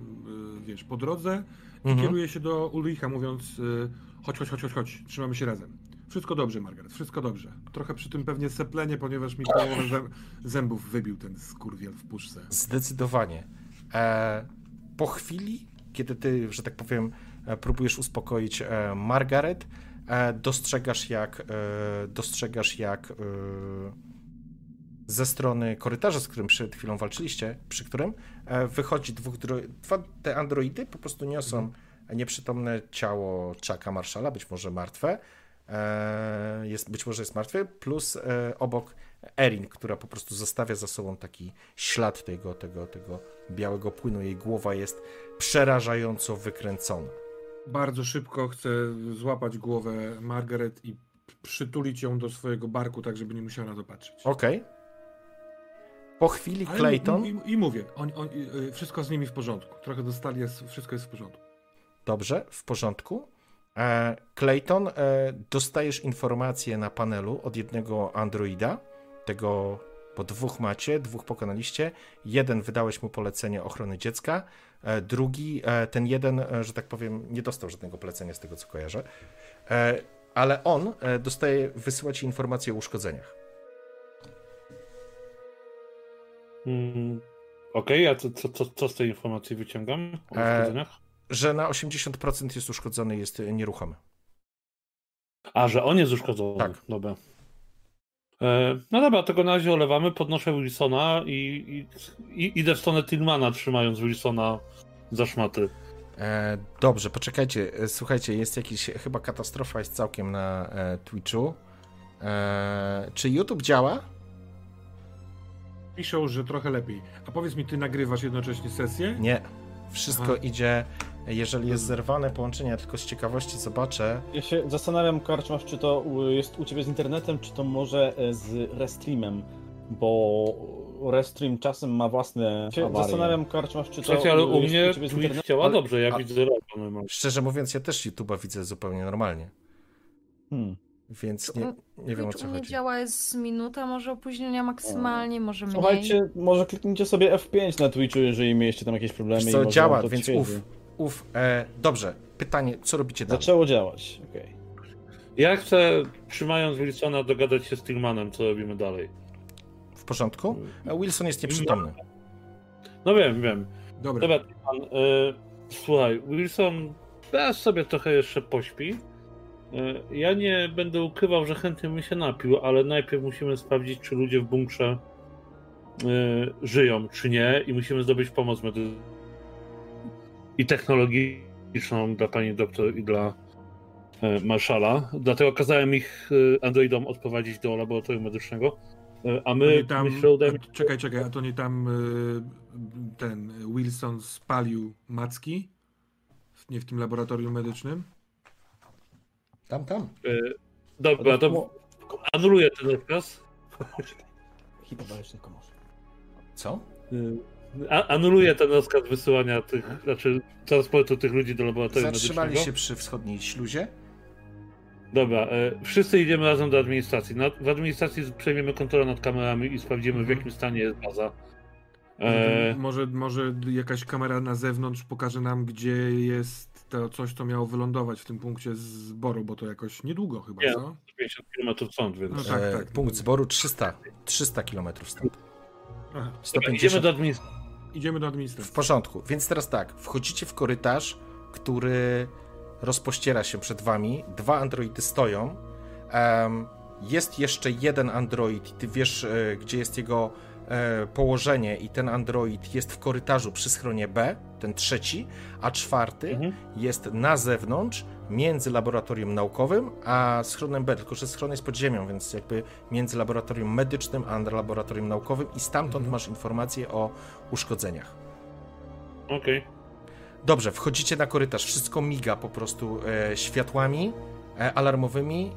wiesz, po drodze i Mhm. kieruję się do Ulricha, mówiąc y, chodź, chodź, chodź, chodź, chodź, trzymamy się razem. Wszystko dobrze, Margaret, wszystko dobrze. Trochę przy tym pewnie seplenie, ponieważ mi połowę zę- zębów wybił ten skurwiel w puszce. Zdecydowanie. E, po chwili, kiedy ty, że tak powiem, e, próbujesz uspokoić e, Margaret, e, dostrzegasz jak, dostrzegasz jak ze strony korytarza, z którym przed chwilą walczyliście, przy którym wychodzi dwóch dwa te androidy, po prostu niosą nieprzytomne ciało Chucka Marszala, być może martwe, jest, być może jest martwy, plus e, obok Erin, która po prostu zostawia za sobą taki ślad tego, tego, tego białego płynu. Jej głowa jest przerażająco wykręcona. Bardzo szybko chcę złapać głowę Margaret i przytulić ją do swojego barku, tak żeby nie musiała na to patrzeć. Okej. Po chwili Ale Clayton. I, i mówię, on, on, y, wszystko z nimi w porządku. Trochę dostali, jest, wszystko jest w porządku. Dobrze, w porządku. E, Clayton, e, dostajesz informację na panelu od jednego androida, tego, bo dwóch macie, dwóch pokonaliście. Jeden wydałeś mu polecenie ochrony dziecka, e, drugi, ten jeden, że tak powiem, nie dostał żadnego polecenia z tego, co kojarzę. Ale on dostaje, wysyła ci informacje o uszkodzeniach. Mm, Okej, a co, co, co, z tej informacji wyciągam o uszkodzeniach? Że na 80% jest uszkodzony, jest e, nieruchomy. A, że on jest uszkodzony. tak. Dobra. E, no dobra, tego na razie olewamy, podnoszę Wilsona i, i, i idę w stronę Tillmana, trzymając Wilsona za szmaty. E, dobrze, poczekajcie. E, Słuchajcie, jest jakiś, chyba katastrofa jest całkiem na e, Twitchu. E, czy YouTube działa? Piszą, że trochę lepiej. A powiedz mi, ty nagrywasz jednocześnie sesję? Nie. Wszystko Aha. idzie, jeżeli jest zerwane połączenie, ja tylko z ciekawości zobaczę. Ja się zastanawiam, Karczmasz, czy to u- jest u ciebie z internetem, czy to może e, z Restreamem, bo Restream czasem ma własne się Awarie. Zastanawiam, Karczmasz, czy to Słuchajcie, ale u jest mnie z Twitch internetem. działa dobrze, ja a- widzę normalnie. Szczerze mówiąc, ja też YouTube'a widzę zupełnie normalnie, Hmm. więc nie, nie wiem o co u mnie chodzi. działa jest minuta, może opóźnienia maksymalnie, może mniej. Słuchajcie, może kliknijcie sobie F5 na Twitchu, jeżeli mieliście tam jakieś problemy. Wiesz i co, działa, więc odświeży. Uf, uf. E, dobrze, pytanie, co robicie dalej? Zaczęło działać, okej. Ja chcę, trzymając Wilsona, dogadać się z Tillmanem, co robimy dalej. W porządku? E, Wilson jest nieprzytomny. No wiem, wiem. Dobra. Dobra, Tillman, y, słuchaj, Wilson teraz sobie trochę jeszcze pośpi. Y, ja nie będę ukrywał, że chętnie bym się napił, ale najpierw musimy sprawdzić, czy ludzie w bunkrze y, żyją, czy nie i musimy zdobyć pomoc medyczną i technologię techniczną dla pani doktor i dla e, marszala. Dlatego kazałem ich e, androidom odprowadzić do laboratorium medycznego. E, a my, tam, myślę, udajemy... a, czekaj, czekaj, a to nie tam ten Wilson spalił macki? Nie w tym laboratorium medycznym? Tam, tam. E, Dobra, to anuluję ten rozkaz. Hipobaryczny komorze. Co? A, anuluję ten rozkaz wysyłania tych, znaczy transportu tych ludzi do laboratorium Zatrzymali medycznego. się przy wschodniej śluzie. Dobra, e, wszyscy idziemy razem do administracji. Na, w administracji przejmiemy kontrolę nad kamerami i sprawdzimy, w Mhm. jakim stanie jest baza. E, Może, może jakaś kamera na zewnątrz pokaże nam, gdzie jest to coś, co miało wylądować w tym punkcie zboru, bo to jakoś niedługo chyba, Nie. co? 50 km stąd, więc. No tak, e, tak. Punkt zboru 300. 300 km stąd. Aha. Dobra, 150. idziemy do administracji. Idziemy do W administracji. porządku. Więc teraz tak, wchodzicie w korytarz, który rozpościera się przed wami. Dwa androidy stoją. Jest jeszcze jeden android i ty wiesz, e, gdzie jest jego e, położenie i ten android jest w korytarzu przy schronie B, ten trzeci, a czwarty Mhm. jest na zewnątrz, między laboratorium naukowym a schronem B, tylko że schron jest pod ziemią, więc jakby między laboratorium medycznym a laboratorium naukowym i stamtąd masz informacje o uszkodzeniach. Okej. Dobrze, wchodzicie na korytarz, wszystko miga po prostu e, światłami e, alarmowymi.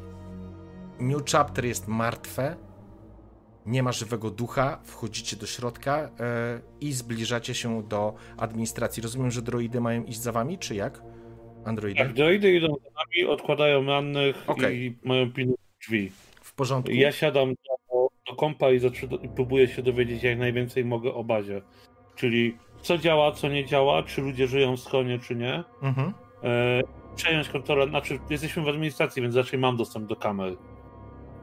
New Chapter jest martwe, nie ma żywego ducha, wchodzicie do środka e, i zbliżacie się do administracji. Rozumiem, że droidy mają iść za wami, czy jak? Androidy? Tak, droidy idą za nami, odkładają rannych Okej. i mają pilnować drzwi. W porządku. Ja siadam do, do kompa i, i próbuję się dowiedzieć jak najwięcej mogę o bazie. Czyli co działa, co nie działa, czy ludzie żyją w schronie, czy nie. Mhm. E, przejąć kontrolę, znaczy jesteśmy w administracji, więc raczej mam dostęp do kamer.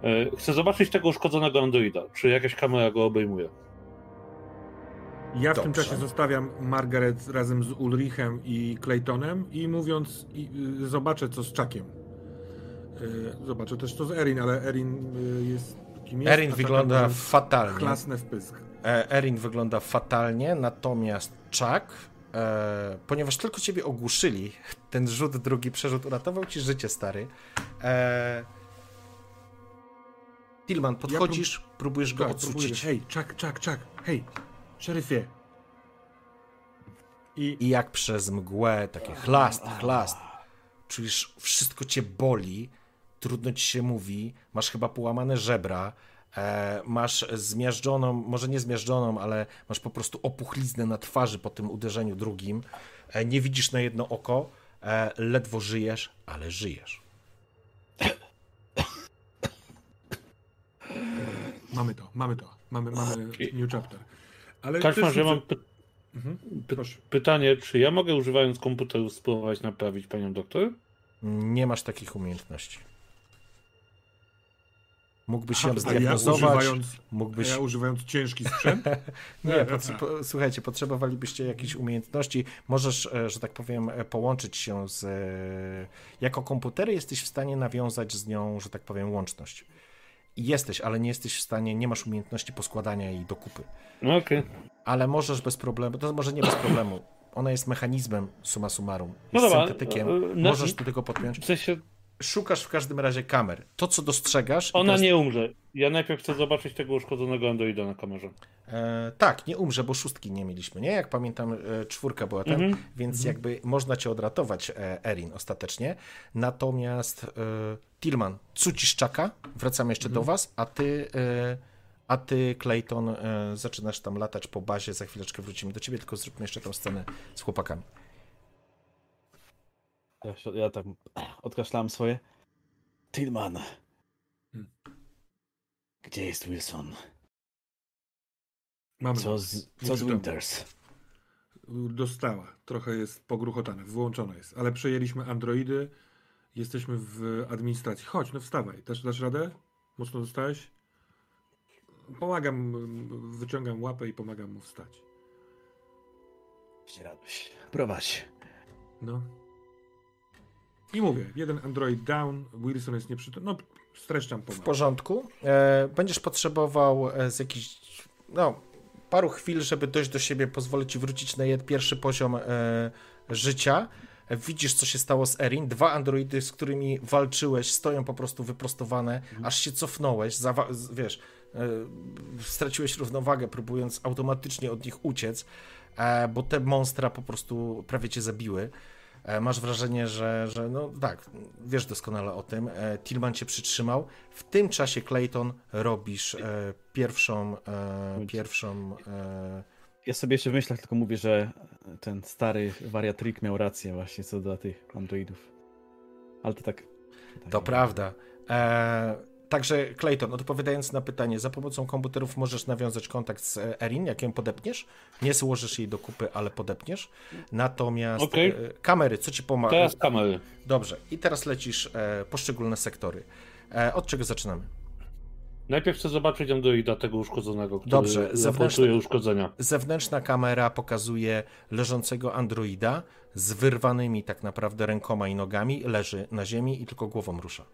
E, chcę zobaczyć tego uszkodzonego androida, czy jakaś kamera go obejmuje. Ja w tym Dobrze. czasie zostawiam Margaret razem z Ulrichem i Claytonem i mówiąc, i, y, zobaczę co z Chuckiem. Y, zobaczę też co z Erin, ale Erin y, jest kim jest. Erin wygląda fatalnie. Chlasnę w pysk. E, Erin wygląda fatalnie, natomiast Chuck, e, ponieważ tylko ciebie ogłuszyli, ten rzut, drugi przerzut uratował ci życie, stary. E, Tillman, podchodzisz, próbujesz go Tak, odsucić. Hej, Chuck, Chuck, Chuck, hej, szeryfie. I I jak przez mgłę, takie chlast, chlast. Czujesz, wszystko cię boli, trudno ci się mówi, masz chyba połamane żebra, e, masz zmiażdżoną, może nie zmiażdżoną, ale masz po prostu opuchliznę na twarzy po tym uderzeniu drugim. E, nie widzisz na jedno oko, e, ledwo żyjesz, ale żyjesz. mamy to, mamy to, mamy, mamy New Chapter. Ale ja rzucę- mam py- Mhm, py- proszę. pytanie, czy ja mogę używając komputeru spróbować naprawić panią doktor? Nie masz takich umiejętności. Mógłbyś ją a ja zdiagnozować, używając, mógłbyś... ja używając ciężki sprzęt? Nie, potrze- po, słuchajcie, potrzebowalibyście jakichś umiejętności. Możesz, e, że tak powiem, e, połączyć się z. e, Jako komputery jesteś w stanie nawiązać z nią, że tak powiem, łączność. Jesteś, ale nie jesteś w stanie, nie masz umiejętności poskładania jej do kupy. No okej. Ale możesz bez problemu, to może nie bez problemu. Ona jest mechanizmem summa summarum. No Jest dobra, syntetykiem. e, e, Możesz do tego podpiąć. W sensie, Szukasz w każdym razie kamer. To, co dostrzegasz. ona teraz- nie umrze. Ja najpierw chcę zobaczyć tego uszkodzonego androida na kamerze. E, tak, nie umrze, bo szóstki nie mieliśmy, nie? Jak pamiętam, e, czwórka była tam, Mhm. więc jakby można cię odratować, e, Erin, ostatecznie. Natomiast e, Tillman, cucisz czaka, wracamy jeszcze do was, a ty, e, a ty, Clayton, e, zaczynasz tam latać po bazie, za chwileczkę wrócimy do ciebie, tylko zróbmy jeszcze tą scenę z chłopakami. Ja, ja tak odkaszlałem swoje. Tillman. Hmm. Gdzie jest Wilson? Mamy Co z, co z. Winters? Dostała. Trochę jest pogruchotane, wyłączone jest. Ale przejęliśmy androidy. Jesteśmy w administracji. Chodź, no wstawaj. Dasz, dasz radę? Mocno dostałeś? Pomagam, wyciągam łapę i pomagam mu wstać. Radość. Prowadź. No. I mówię, jeden android down, Wilson jest nieprzytomny. No, streszczam W pomagam. porządku. E, będziesz potrzebował e, z jakichś, no, paru chwil, żeby dojść do siebie, pozwolić ci wrócić na pierwszy poziom e, życia. widzisz, co się stało z Erin. Dwa androidy, z którymi walczyłeś, stoją po prostu wyprostowane, aż się cofnąłeś, wiesz, e, straciłeś równowagę, próbując automatycznie od nich uciec, e, bo te monstra po prostu prawie cię zabiły. E, Masz wrażenie, że, że no tak, wiesz doskonale o tym. E, Tillman cię przytrzymał. W tym czasie, Clayton, robisz e, pierwszą, pierwszą Ja sobie jeszcze w myślach tylko mówię, że ten stary wariatrik miał rację właśnie co do tych androidów. Ale to tak... To prawda. Także Clayton, odpowiadając na pytanie, za pomocą komputerów możesz nawiązać kontakt z e, Erin, jak ją podepniesz. Nie złożysz jej do kupy, ale podepniesz. Natomiast Okej. e, kamery, co ci pomaga? Teraz kamery. Dobrze. I teraz lecisz e, poszczególne sektory. Od czego zaczynamy? Najpierw chcę zobaczyć Androida tego uszkodzonego, który Dobrze, raportuje uszkodzenia. Zewnętrzna kamera pokazuje leżącego androida z wyrwanymi tak naprawdę rękoma i nogami. Leży na ziemi i tylko głową rusza.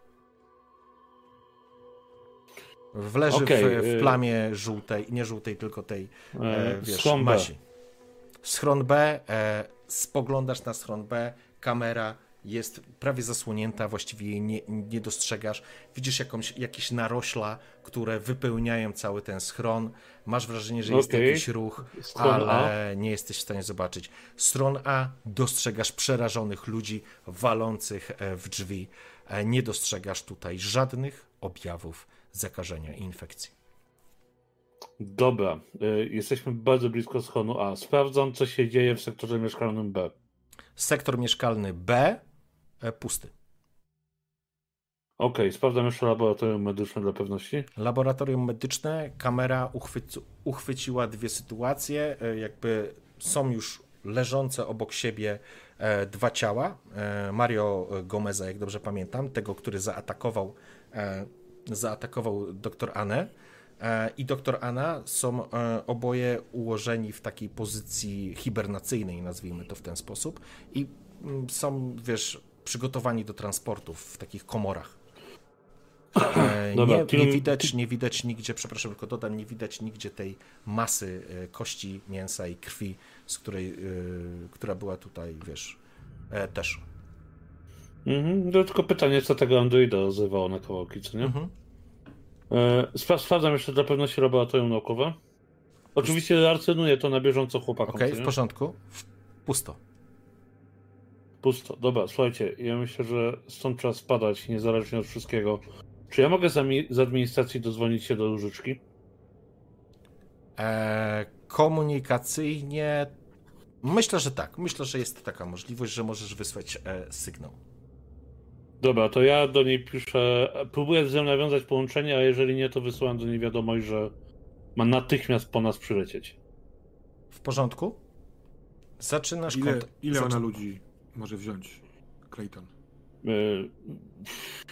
Wleży Okej, w, w y- plamie żółtej, nie żółtej, tylko tej e, E, wiesz, schron B. masi. Schron B, e, spoglądasz na schron B, kamera jest prawie zasłonięta, właściwie jej nie, nie dostrzegasz. Widzisz jakąś, jakieś narośla, które wypełniają cały ten schron. Masz wrażenie, że jest Okej. jakiś ruch, Stron A. ale nie jesteś w stanie zobaczyć. Stron A dostrzegasz przerażonych ludzi walących e, w drzwi. E, Nie dostrzegasz tutaj żadnych objawów zakażenia i infekcji. Dobra, y, jesteśmy bardzo blisko schronu A. Sprawdzam, co się dzieje w sektorze mieszkalnym B. Sektor mieszkalny B e, pusty. Okej, sprawdzam jeszcze laboratorium medyczne dla pewności. Laboratorium medyczne, kamera uchwyci, uchwyciła dwie sytuacje, e, jakby są już leżące obok siebie e, dwa ciała. Mario Gomeza, jak dobrze pamiętam, tego, który zaatakował, zaatakował doktor Anę. E, I doktor Anna są e, oboje ułożeni w takiej pozycji hibernacyjnej, nazwijmy to w ten sposób, i mm, są, wiesz, przygotowani do transportów w takich komorach. E, Dobra, nie, nie widać, nie widać nigdzie, przepraszam, tylko dodam, nie widać nigdzie tej masy kości, mięsa i krwi, z której, która była tutaj, wiesz, też. Mhm, tylko pytanie, co tego Androida rozrywało na kawałki, co nie? Mhm. E, spra- sprawdzam jeszcze dla pewności laboratorium naukowe. Oczywiście arcenuję to na bieżąco chłopakom. Okej, co w porządku. Pusto. Pusto. Dobra, słuchajcie, ja myślę, że stąd trzeba spadać, niezależnie od wszystkiego. Czy ja mogę z, z administracji dozwonić się do różyczki? E, komunikacyjnie myślę, że tak. Myślę, że jest taka możliwość, że możesz wysłać e, sygnał. Dobra, to ja do niej piszę. Próbuję z nią nawiązać połączenie, a jeżeli nie, to wysyłam do niej wiadomość, że ma natychmiast po nas przylecieć. W porządku? Zaczynasz Ile, kont- ile ona zaczy- ludzi może wziąć, Clayton? E,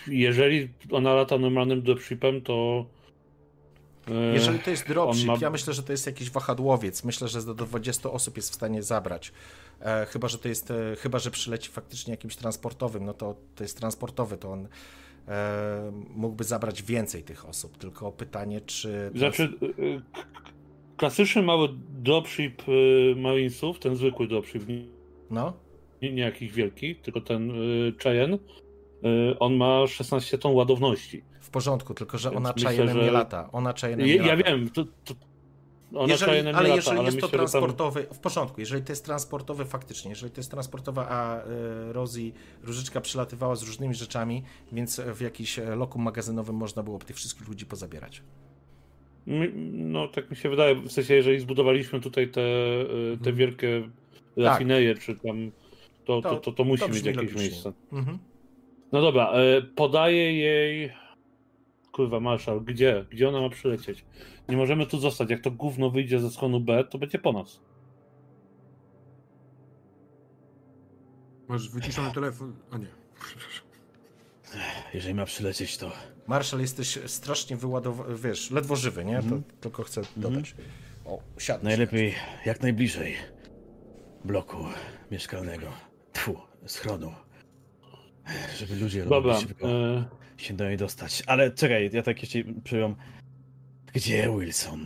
Jeżeli ona lata normalnym dropshipem, to. e, Jeżeli to jest dropship, ma- ja myślę, że to jest jakiś wahadłowiec. Myślę, że do 20 osób jest w stanie zabrać. E, chyba, że to jest, e, chyba, że przyleci faktycznie jakimś transportowym, no to to jest transportowy, to on e, mógłby zabrać więcej tych osób. Tylko pytanie, czy. Znaczy, e, k- klasyczny mały dropship e, Marinesów, ten zwykły dropship, nie, No, nie nie jakiś wielki, tylko ten e, Cheyenne, e, on ma 16 ton ładowności. w porządku, tylko że Więc ona myślę, Cheyenne'em że- nie lata. Ona Cheyenne'em nie Ja, ja lata. wiem, to, to ona jeżeli, ale nie jeżeli lata, jest ale to że tam- transportowy, w porządku, jeżeli to jest transportowy faktycznie, jeżeli to jest transportowa, a y, Rosie Różyczka przylatywała z różnymi rzeczami, więc w jakiś e, lokum magazynowym można było tych wszystkich ludzi pozabierać. No, tak mi się wydaje, w sensie, jeżeli zbudowaliśmy tutaj te, y, te wielkie rafinerie, czy tam, to, to, to, to musi to mieć jakieś logicznie. miejsce. Mhm. No dobra, e, podaję jej. Kurwa, marszał, gdzie? Gdzie ona ma przylecieć? Nie możemy tu zostać. Jak to gówno wyjdzie ze schronu B, to będzie po nas. Masz wyciszony telefon? A nie. Przepraszam. Jeżeli ma przylecieć, to Marszal, jesteś strasznie wyładowany, wiesz, ledwo żywy, nie? Mhm. To tylko chcę dodać. O, siadł. najlepiej jak najbliżej bloku mieszkalnego. Tfu, schronu. Żeby ludzie Dobra, e, się do niej dostać. Ale czekaj, ja tak jeszcze przyjąłem. Gdzie Wilson?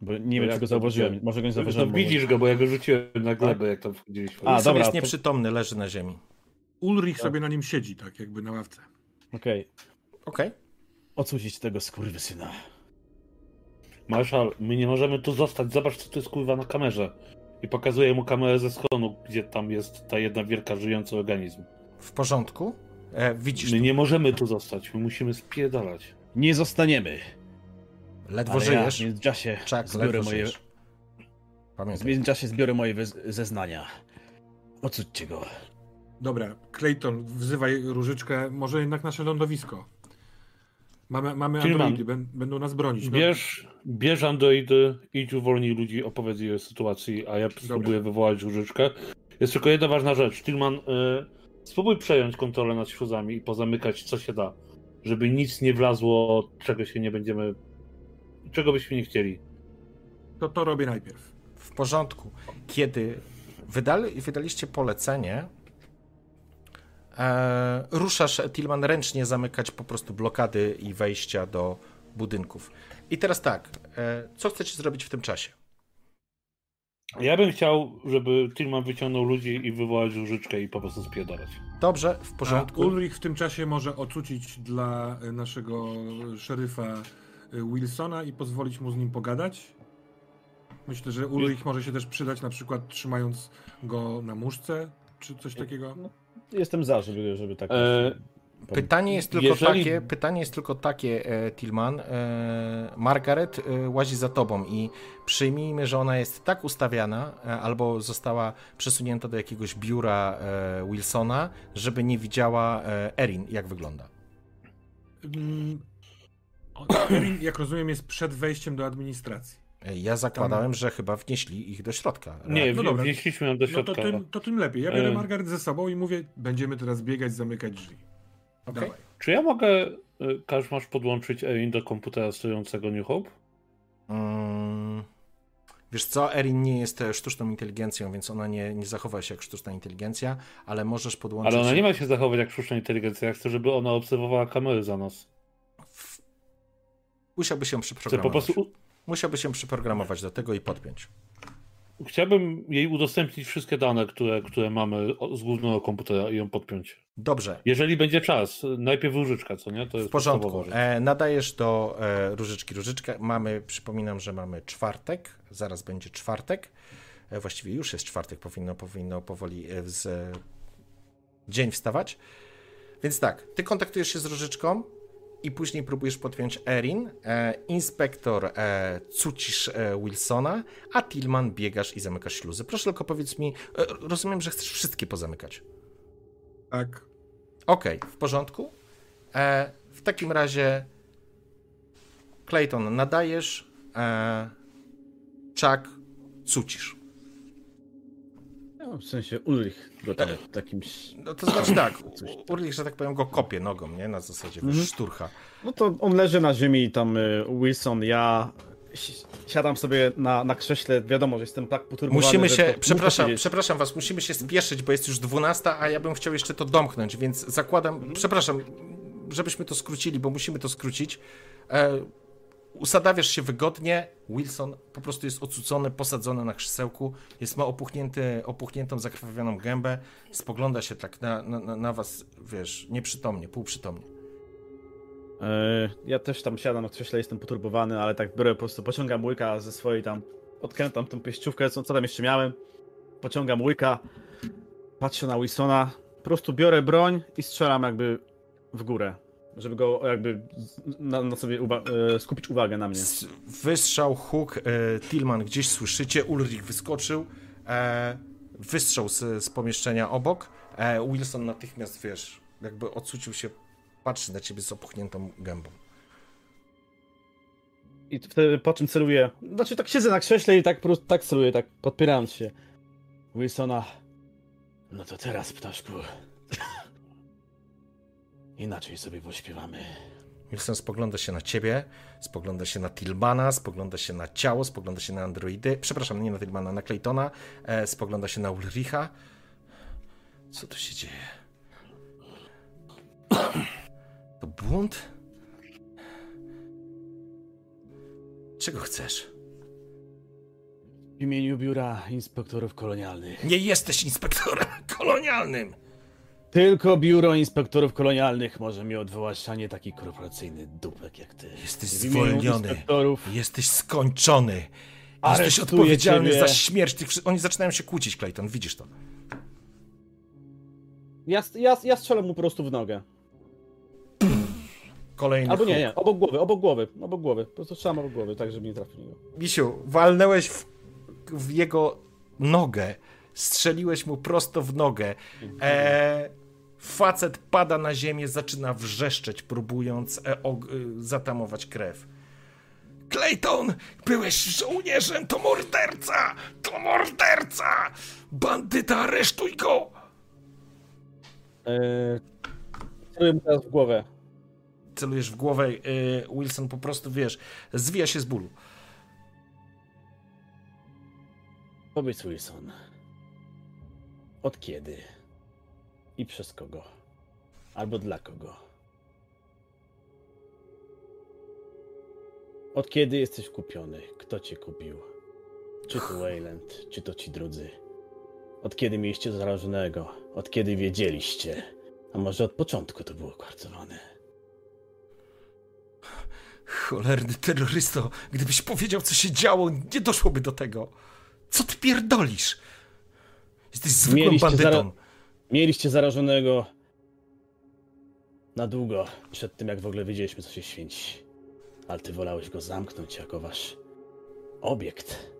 Bo nie wiem, jak czy go zauważyłem. Może go nie No, zauważyłem. bo- widzisz go, bo ja go rzuciłem na glebę, jak tam wchodziliśmy. A, dobra, jest to- nieprzytomny, leży na ziemi. Ulrich sobie na nim siedzi, tak jakby na ławce. Okej. Okej. Ocucić tego skurwysyna. Marszal, my nie możemy tu zostać, zobacz co tu jest kurwa na kamerze. I pokazuję mu kamerę ze schronu, gdzie tam jest ta jedna wielka żyjący organizm. W porządku? E, widzisz, My tu, nie możemy tu zostać, my musimy spierdalać. Nie zostaniemy. ledwo Ale żyjesz. ja w międzyczasie Czak, zbiorę moje, żyjesz. w Pamiętaj. międzyczasie zbiorę moje zeznania. Ocućcie go. Dobra, Clayton, wzywaj Różyczkę, może jednak nasze lądowisko. Mamy, mamy androidy, bę- będą nas bronić. No, Bierz, bierz androidy, idź uwolnij ludzi, opowiedz jej o sytuacji, a ja spróbuję wywołać różyczkę. Jest tylko jedna ważna rzecz. Tillman, y, spróbuj przejąć kontrolę nad śluzami i pozamykać co się da, żeby nic nie wlazło, czego się nie będziemy, czego byśmy nie chcieli. to to robię najpierw. W porządku. Kiedy wydali, wydaliście polecenie, e, ruszasz, Tillman, ręcznie zamykać po prostu blokady i wejścia do budynków. I teraz tak, e, co chcecie zrobić w tym czasie? Ja bym chciał, żeby Tillman wyciągnął ludzi i wywołać różyczkę i po prostu spierdalać. Dobrze, w A porządku. Ulrich w tym czasie może ocucić dla e, naszego szeryfa e, Wilsona i pozwolić mu z nim pogadać. Myślę, że Ulrich może się też przydać, na przykład trzymając go na muszce, czy coś takiego. Jestem za, żeby, żeby tak. E, Pytanie jest tylko Jeżeli- takie, pytanie jest tylko takie, e, Tillman. E, Margaret e, łazi za tobą i przyjmijmy, że ona jest tak ustawiana, e, albo została przesunięta do jakiegoś biura e, Wilsona, żeby nie widziała e, Erin, jak wygląda. Mm, Erin, jak rozumiem, jest przed wejściem do administracji. Ja zakładałem, że chyba wnieśli ich do środka. nie, no w- dobra. wnieśliśmy ją do No środka. to tym, to tym lepiej. Ja biorę. Margaret ze sobą i mówię, będziemy teraz biegać, zamykać drzwi. Dawaj. Czy ja mogę, y, Każ, masz podłączyć Erin do komputera stojącego New Hope? Mm, Wiesz co, Erin nie jest e, sztuczną inteligencją, więc ona nie, nie zachowa się jak sztuczna inteligencja, ale możesz podłączyć... Ale ona nie ma się zachować jak sztuczna inteligencja. Ja chcę, żeby ona obserwowała kamery za nas. w- Musiałby się Chcę po przyprogramować. prostu. Musiałby się przyprogramować do tego i podpiąć. Chciałbym jej udostępnić wszystkie dane, które, które mamy z głównego komputera i ją podpiąć. Dobrze, Jeżeli będzie czas, najpierw różyczka, co nie? To jest w porządku. E, nadajesz do e, Różyczki Różyczkę. Mamy, przypominam, że mamy czwartek. Zaraz będzie czwartek. E, właściwie już jest czwartek, powinno, powinno powoli e, z, dzień wstawać. Więc tak, ty kontaktujesz się z Różyczką i później próbujesz podpiąć Erin. E, inspektor e, cucisz e, Wilsona, a Tillman biegasz i zamykasz śluzy. Proszę tylko powiedz mi, e, rozumiem, że chcesz wszystkie pozamykać. Tak. Okej, w porządku. E, w takim razie Clayton nadajesz, e, Chuck cucisz. No, w sensie Ulrich go tam takim. No to znaczy tak, Coś U- Urlich, że tak powiem, go kopie nogą, nie? Na zasadzie, Mhm. szturcha. No to on leży na ziemi i tam y, Wilson, ja si- siadam sobie na, na krześle, wiadomo, że jestem tak poturbowany, Musimy się, to przepraszam, przepraszam was, musimy się spieszyć, bo jest już 12, a ja bym chciał jeszcze to domknąć, więc zakładam, Mhm. przepraszam, żebyśmy to skrócili, bo musimy to skrócić. E, usadawiasz się wygodnie, Wilson po prostu jest odsucony, posadzony na krzesełku, jest ma opuchnięty, opuchniętą, zakrwawioną gębę, spogląda się tak na, na, na- was, wiesz, nieprzytomnie, półprzytomnie. E, Ja też tam siadam na krześle, jestem poturbowany, ale tak biorę po prostu, pociągam łyka ze swojej tam, odkrętam tą pieściówkę, co, co tam jeszcze miałem, pociągam łyka, patrzę na Wilsona, po prostu biorę broń i strzelam jakby w górę, żeby go jakby na, na sobie uwa- e, skupić uwagę na mnie. S- Wystrzał, huk, e, Tillman gdzieś słyszycie, Ulrich wyskoczył, e, wystrzał z, z pomieszczenia obok, e, Wilson natychmiast, wiesz, jakby odsucił się, patrzy na ciebie z opuchniętą gębą. I wtedy po czym celuję, znaczy tak siedzę na krześle i tak tak celuję, tak podpierając się. Wilsona, no to teraz ptaszku. Inaczej sobie pośpiewamy. Wilson spogląda się na ciebie, spogląda się na Tillmana, spogląda się na ciało, spogląda się na androidy, przepraszam, nie na Tillmana, na Claytona, e, spogląda się na Ulricha. Co tu się dzieje? To błąd? Czego chcesz? W imieniu biura inspektorów kolonialnych. Nie jesteś inspektorem kolonialnym! Tylko biuro inspektorów kolonialnych może mi odwołać, a nie taki korporacyjny dupek jak ty. Jesteś zwolniony. Inspektorów Jesteś skończony. Jesteś Aresztuję odpowiedzialny ciebie. za śmierć tych. Oni zaczynają się kłócić, Clayton, widzisz to. Ja, ja, ja strzelę mu po prostu w nogę. Kolejny Albo nie, huk. nie, obok głowy, obok głowy, obok głowy. Po prostu strzelam obok głowy, tak żeby nie trafił niego. Misiu, walnęłeś w, w jego nogę. Strzeliłeś mu prosto w nogę. E, facet pada na ziemię, zaczyna wrzeszczeć, próbując e, y, zatamować krew. Clayton, byłeś żołnierzem, to morderca! To morderca! Bandyta, aresztuj go! Eee, celuję teraz w głowę. Celujesz w głowę, Wilson po prostu, wiesz, zwija się z bólu. Powiedz Wilson. Od kiedy? I przez kogo? Albo dla kogo? Od kiedy jesteś kupiony? Kto cię kupił? Czy to Wayland, czy to ci drudzy? Od kiedy mieliście zarażonego? Od kiedy wiedzieliście? A może od początku to było kwarcowane? Cholerny terrorysto, gdybyś powiedział, co się działo, nie doszłoby do tego. Co ty pierdolisz? Jesteś zwykłym Mieliście bandytą. zara- Mieliście zarażonego na długo przed tym, jak w ogóle wiedzieliśmy, co się święci. Ale ty wolałeś go zamknąć jako wasz obiekt,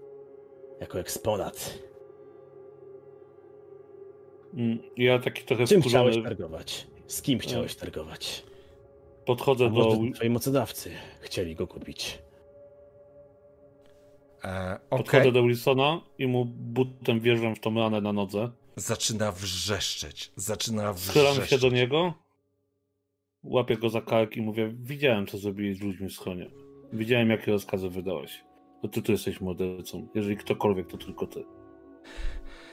jako eksponat. Mm, Ja taki trochę Czym chciałeś wkurzony targować? Z kim chciałeś targować? podchodzę A do... twoi mocodawcy chcieli go kupić? E, Podchodzę Okej, do Wilsona i mu butem wjeżdżam w tą ranę na nodze. Zaczyna wrzeszczeć, zaczyna Schylam wrzeszczeć. się do niego, łapię go za kark i mówię, widziałem, co zrobiłeś z ludźmi w schronie. Widziałem, jakie rozkazy wydałeś. To ty tu jesteś mordercą. Jeżeli ktokolwiek, to tylko ty.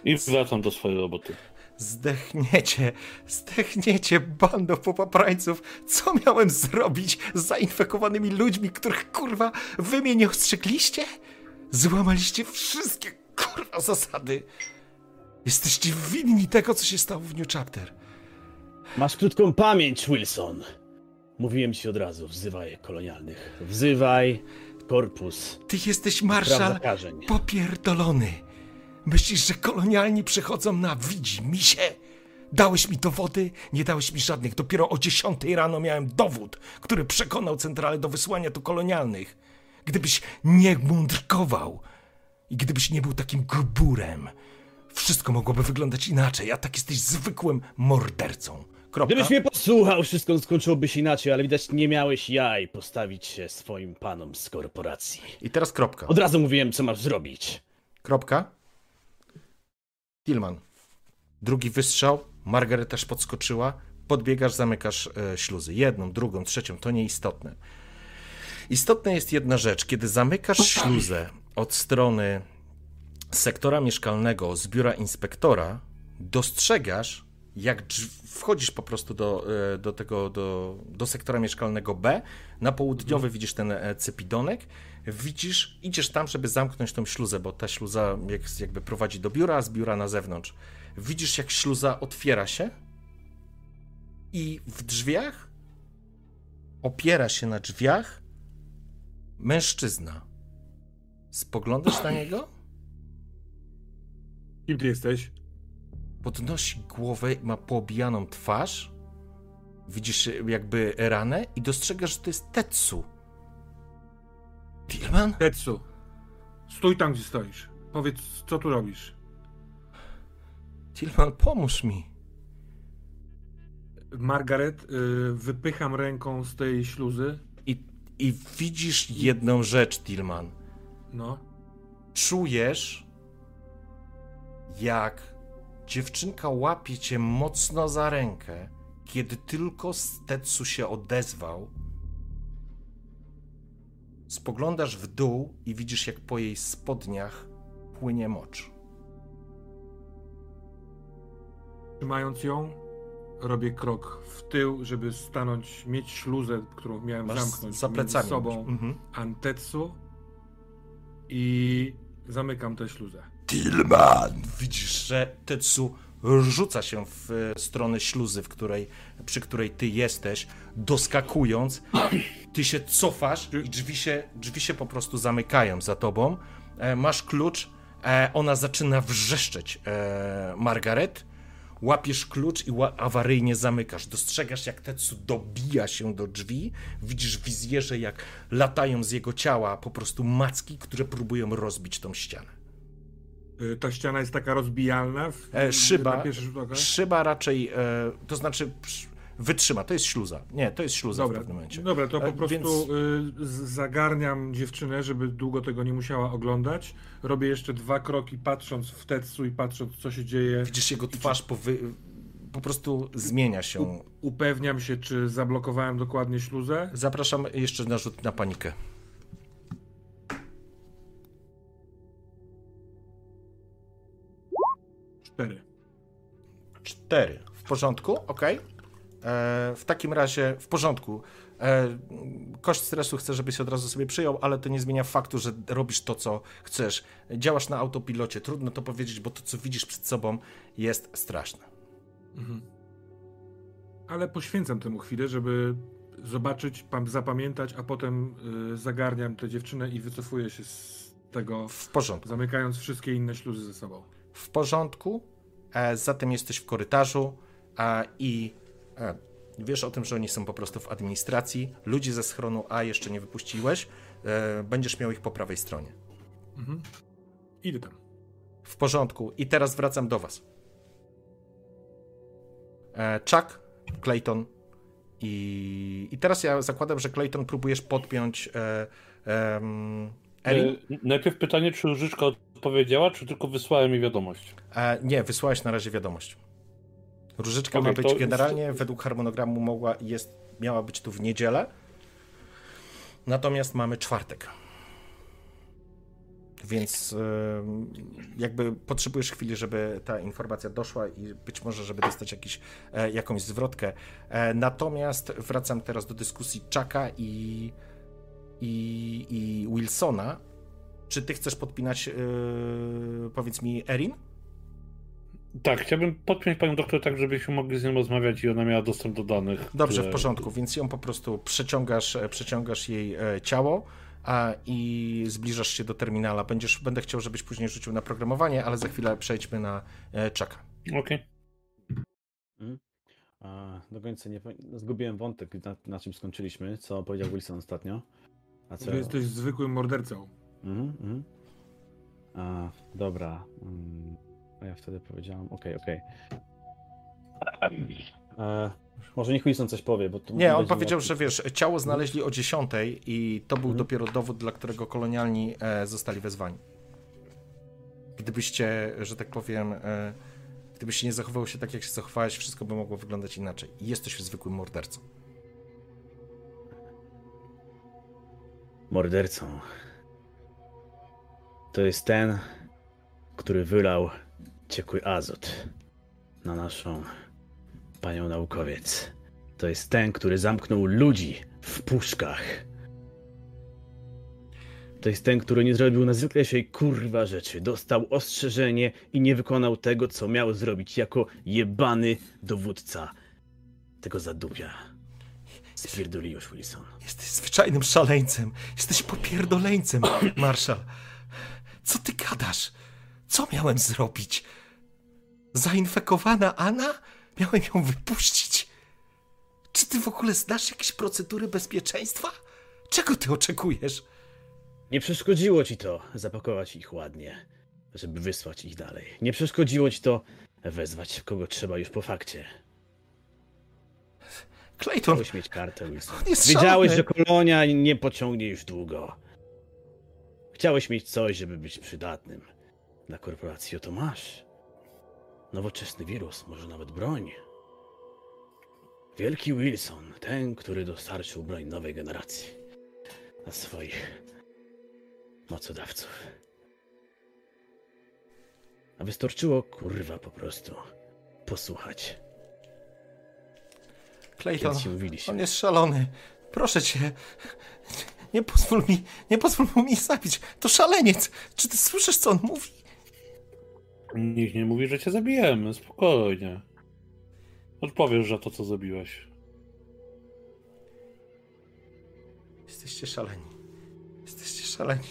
I wracam do swojej roboty. Zdechniecie, zdechniecie, bando popaprańców. Co miałem zrobić z zainfekowanymi ludźmi, których kurwa wy mnie nie ostrzegliście? Złamaliście wszystkie kurwa zasady. Jesteście winni tego, co się stało w New Chapter. Masz krótką pamięć, Wilson. Mówiłem ci od razu, wzywaj kolonialnych. Wzywaj korpus. Ty jesteś zakażeń. popierdolony. Myślisz, że kolonialni przychodzą na widzi misie? Dałeś mi dowody? Nie dałeś mi żadnych. Dopiero o 10 rano miałem dowód, który przekonał centralę do wysłania tu kolonialnych. Gdybyś nie mądrkował i gdybyś nie był takim gburem, wszystko mogłoby wyglądać inaczej, a tak jesteś zwykłym mordercą. Kropka. Gdybyś mnie posłuchał, wszystko skończyłoby się inaczej, ale widać nie miałeś jaj postawić się swoim panom z korporacji. I teraz kropka. Od razu mówiłem, co masz zrobić. Kropka. Tillman. Drugi wystrzał. Margaret też podskoczyła. Podbiegasz, zamykasz e, śluzy. Jedną, drugą, trzecią. To nieistotne. Istotna jest jedna rzecz. Kiedy zamykasz śluzę od strony sektora mieszkalnego z biura inspektora, dostrzegasz, jak wchodzisz po prostu do, e, do tego, do, do sektora mieszkalnego B, na południowy widzisz ten e, cepidonek, widzisz, idziesz tam, żeby zamknąć tą śluzę, bo ta śluza jak, jakby prowadzi do biura, a z biura na zewnątrz. Widzisz, jak śluza otwiera się i w drzwiach opiera się na drzwiach mężczyzna. Spoglądasz na niego? Kim ty jesteś? podnosi głowę, ma poobijaną twarz, widzisz jakby ranę i dostrzegasz, że to jest Tetsu. Tillman? Tetsu. Stój tam, gdzie stoisz. Powiedz, co tu robisz? Tillman, pomóż mi. Margaret, y, wypycham ręką z tej śluzy. I, I widzisz jedną rzecz, Tillman. No. Czujesz, jak dziewczynka łapie cię mocno za rękę, kiedy tylko Tetsu się odezwał. Spoglądasz w dół i widzisz, jak po jej spodniach płynie mocz. Trzymając ją, robię krok w tył, żeby stanąć, mieć śluzę, którą miałem Masz zamknąć za plecami. sobą Mhm. Antetsu i Zamykam tę śluzę. Widzisz, że Tetsu rzuca się w e, stronę śluzy, w której, przy której ty jesteś, doskakując. Ty się cofasz i drzwi się, drzwi się po prostu zamykają za tobą. E, masz klucz, e, ona zaczyna wrzeszczeć Margaret. Łapiesz klucz i awaryjnie zamykasz. Dostrzegasz, jak Tetsu dobija się do drzwi. Widzisz wizjerze, jak latają z jego ciała po prostu macki, które próbują rozbić tą ścianę. Y, Ta ściana jest taka rozbijalna? W, E, szyba, szyba raczej, e, to znaczy wytrzyma, to jest śluza. Nie, to jest śluza w Dobra, pewnym momencie. dobra, to po E, prostu więc- y, zagarniam dziewczynę, żeby długo tego nie musiała oglądać. Robię jeszcze dwa kroki patrząc w Tetsu i patrząc co się dzieje. Widzisz jego twarz po, wy, po prostu zmienia się. U, upewniam się, czy zablokowałem dokładnie śluzę. Zapraszam jeszcze na rzut na panikę. Cztery. Cztery. W porządku, ok. E, w takim razie w porządku. E, kość stresu chcę, żebyś od razu sobie przyjął, ale to nie zmienia faktu, że robisz to, co chcesz. Działasz na autopilocie. Trudno to powiedzieć, bo to, co widzisz przed sobą, jest straszne. Ale poświęcam temu chwilę, żeby zobaczyć, pam- zapamiętać, a potem y, zagarniam tę dziewczynę i wycofuję się z tego, W porządku. zamykając wszystkie inne śluzy ze sobą. W porządku, e, zatem jesteś w korytarzu a, i e, wiesz o tym, że oni są po prostu w administracji. Ludzi ze schronu A jeszcze nie wypuściłeś, e, będziesz miał ich po prawej stronie. Mhm. Idę tam. W porządku. I teraz wracam do was. E, Chuck, Clayton i, i teraz ja zakładam, że Clayton próbujesz podpiąć e. E, Najpierw pytanie, czy Różyczka odpowiedziała, czy tylko wysłałem jej wiadomość? E, nie, wysłałeś na razie wiadomość. Różyczka Okej, ma być to- generalnie, według harmonogramu mogła, jest, miała być tu w niedzielę, natomiast mamy czwartek. Więc jakby potrzebujesz chwili, żeby ta informacja doszła i być może, żeby dostać jakiś, e, jakąś zwrotkę. E, natomiast wracam teraz do dyskusji Chucka i, i, i Wilsona. Czy ty chcesz podpinać, e, powiedz mi, Erin? Tak, chciałbym podpiąć panią doktor tak, żebyśmy mogli z nią rozmawiać i ona miała dostęp do danych. Dobrze, które- w porządku, więc ją po prostu przeciągasz, e, przeciągasz jej e, ciało a, i zbliżasz się do terminala. Będziesz, będę chciał, żebyś później rzucił na programowanie, ale za chwilę przejdźmy na e, Chucka. Okej. A, do końca nie no, zgubiłem wątek, na, na czym skończyliśmy, co powiedział Wilson ostatnio. A co? Jesteś zwykłym mordercą. Mhm, mhm. A, dobra. Mm, a ja wtedy powiedziałam, okej, okej. E, Może niech Wilson coś powie, bo to Nie, on powiedział, że wiesz, ciało znaleźli o 10 i to był Mhm. dopiero dowód, dla którego kolonialni e, zostali wezwani. Gdybyście, że tak powiem, e, gdybyś nie zachował się tak, jak się zachowałeś, wszystko by mogło wyglądać inaczej. Jesteś zwykłym mordercą. mordercą. To jest ten, który wylał ciekły azot na naszą panią naukowiec. To jest ten, który zamknął ludzi w puszkach. To jest ten, który nie zrobił najzwyklejszej kurwa rzeczy. Dostał ostrzeżenie i nie wykonał tego, co miał zrobić jako jebany dowódca tego zadupia. Spierdoliłeś, Wilson. Jesteś zwyczajnym szaleńcem. Jesteś popierdoleńcem, Marszal. Co ty gadasz? Co miałem zrobić? Zainfekowana Anna? Miałem ją wypuścić? Czy ty w ogóle znasz jakieś procedury bezpieczeństwa? Czego ty oczekujesz? Nie przeszkodziło ci to zapakować ich ładnie, żeby wysłać ich dalej. Nie przeszkodziło ci to wezwać kogo trzeba już po fakcie. Clayton, Chciałeś mieć kartę, Wilson. Wiedziałeś, szalony. że kolonia nie pociągnie już długo. Chciałeś mieć coś, żeby być przydatnym. Dla korporacji oto masz. Nowoczesny wirus, może nawet broń. Wielki Wilson, ten, który dostarczył broń nowej generacji. Dla swoich mocodawców. A wystarczyło, kurwa, po prostu posłuchać. Clayton, on jest szalony. Proszę cię, nie pozwól mi, nie pozwól mu mi zabić. To szaleniec. Czy ty słyszysz, co on mówi? Nikt nie mówi, że cię zabijemy, spokojnie. Odpowiesz za to, co zrobiłeś. Jesteście szaleni. Jesteście szaleni.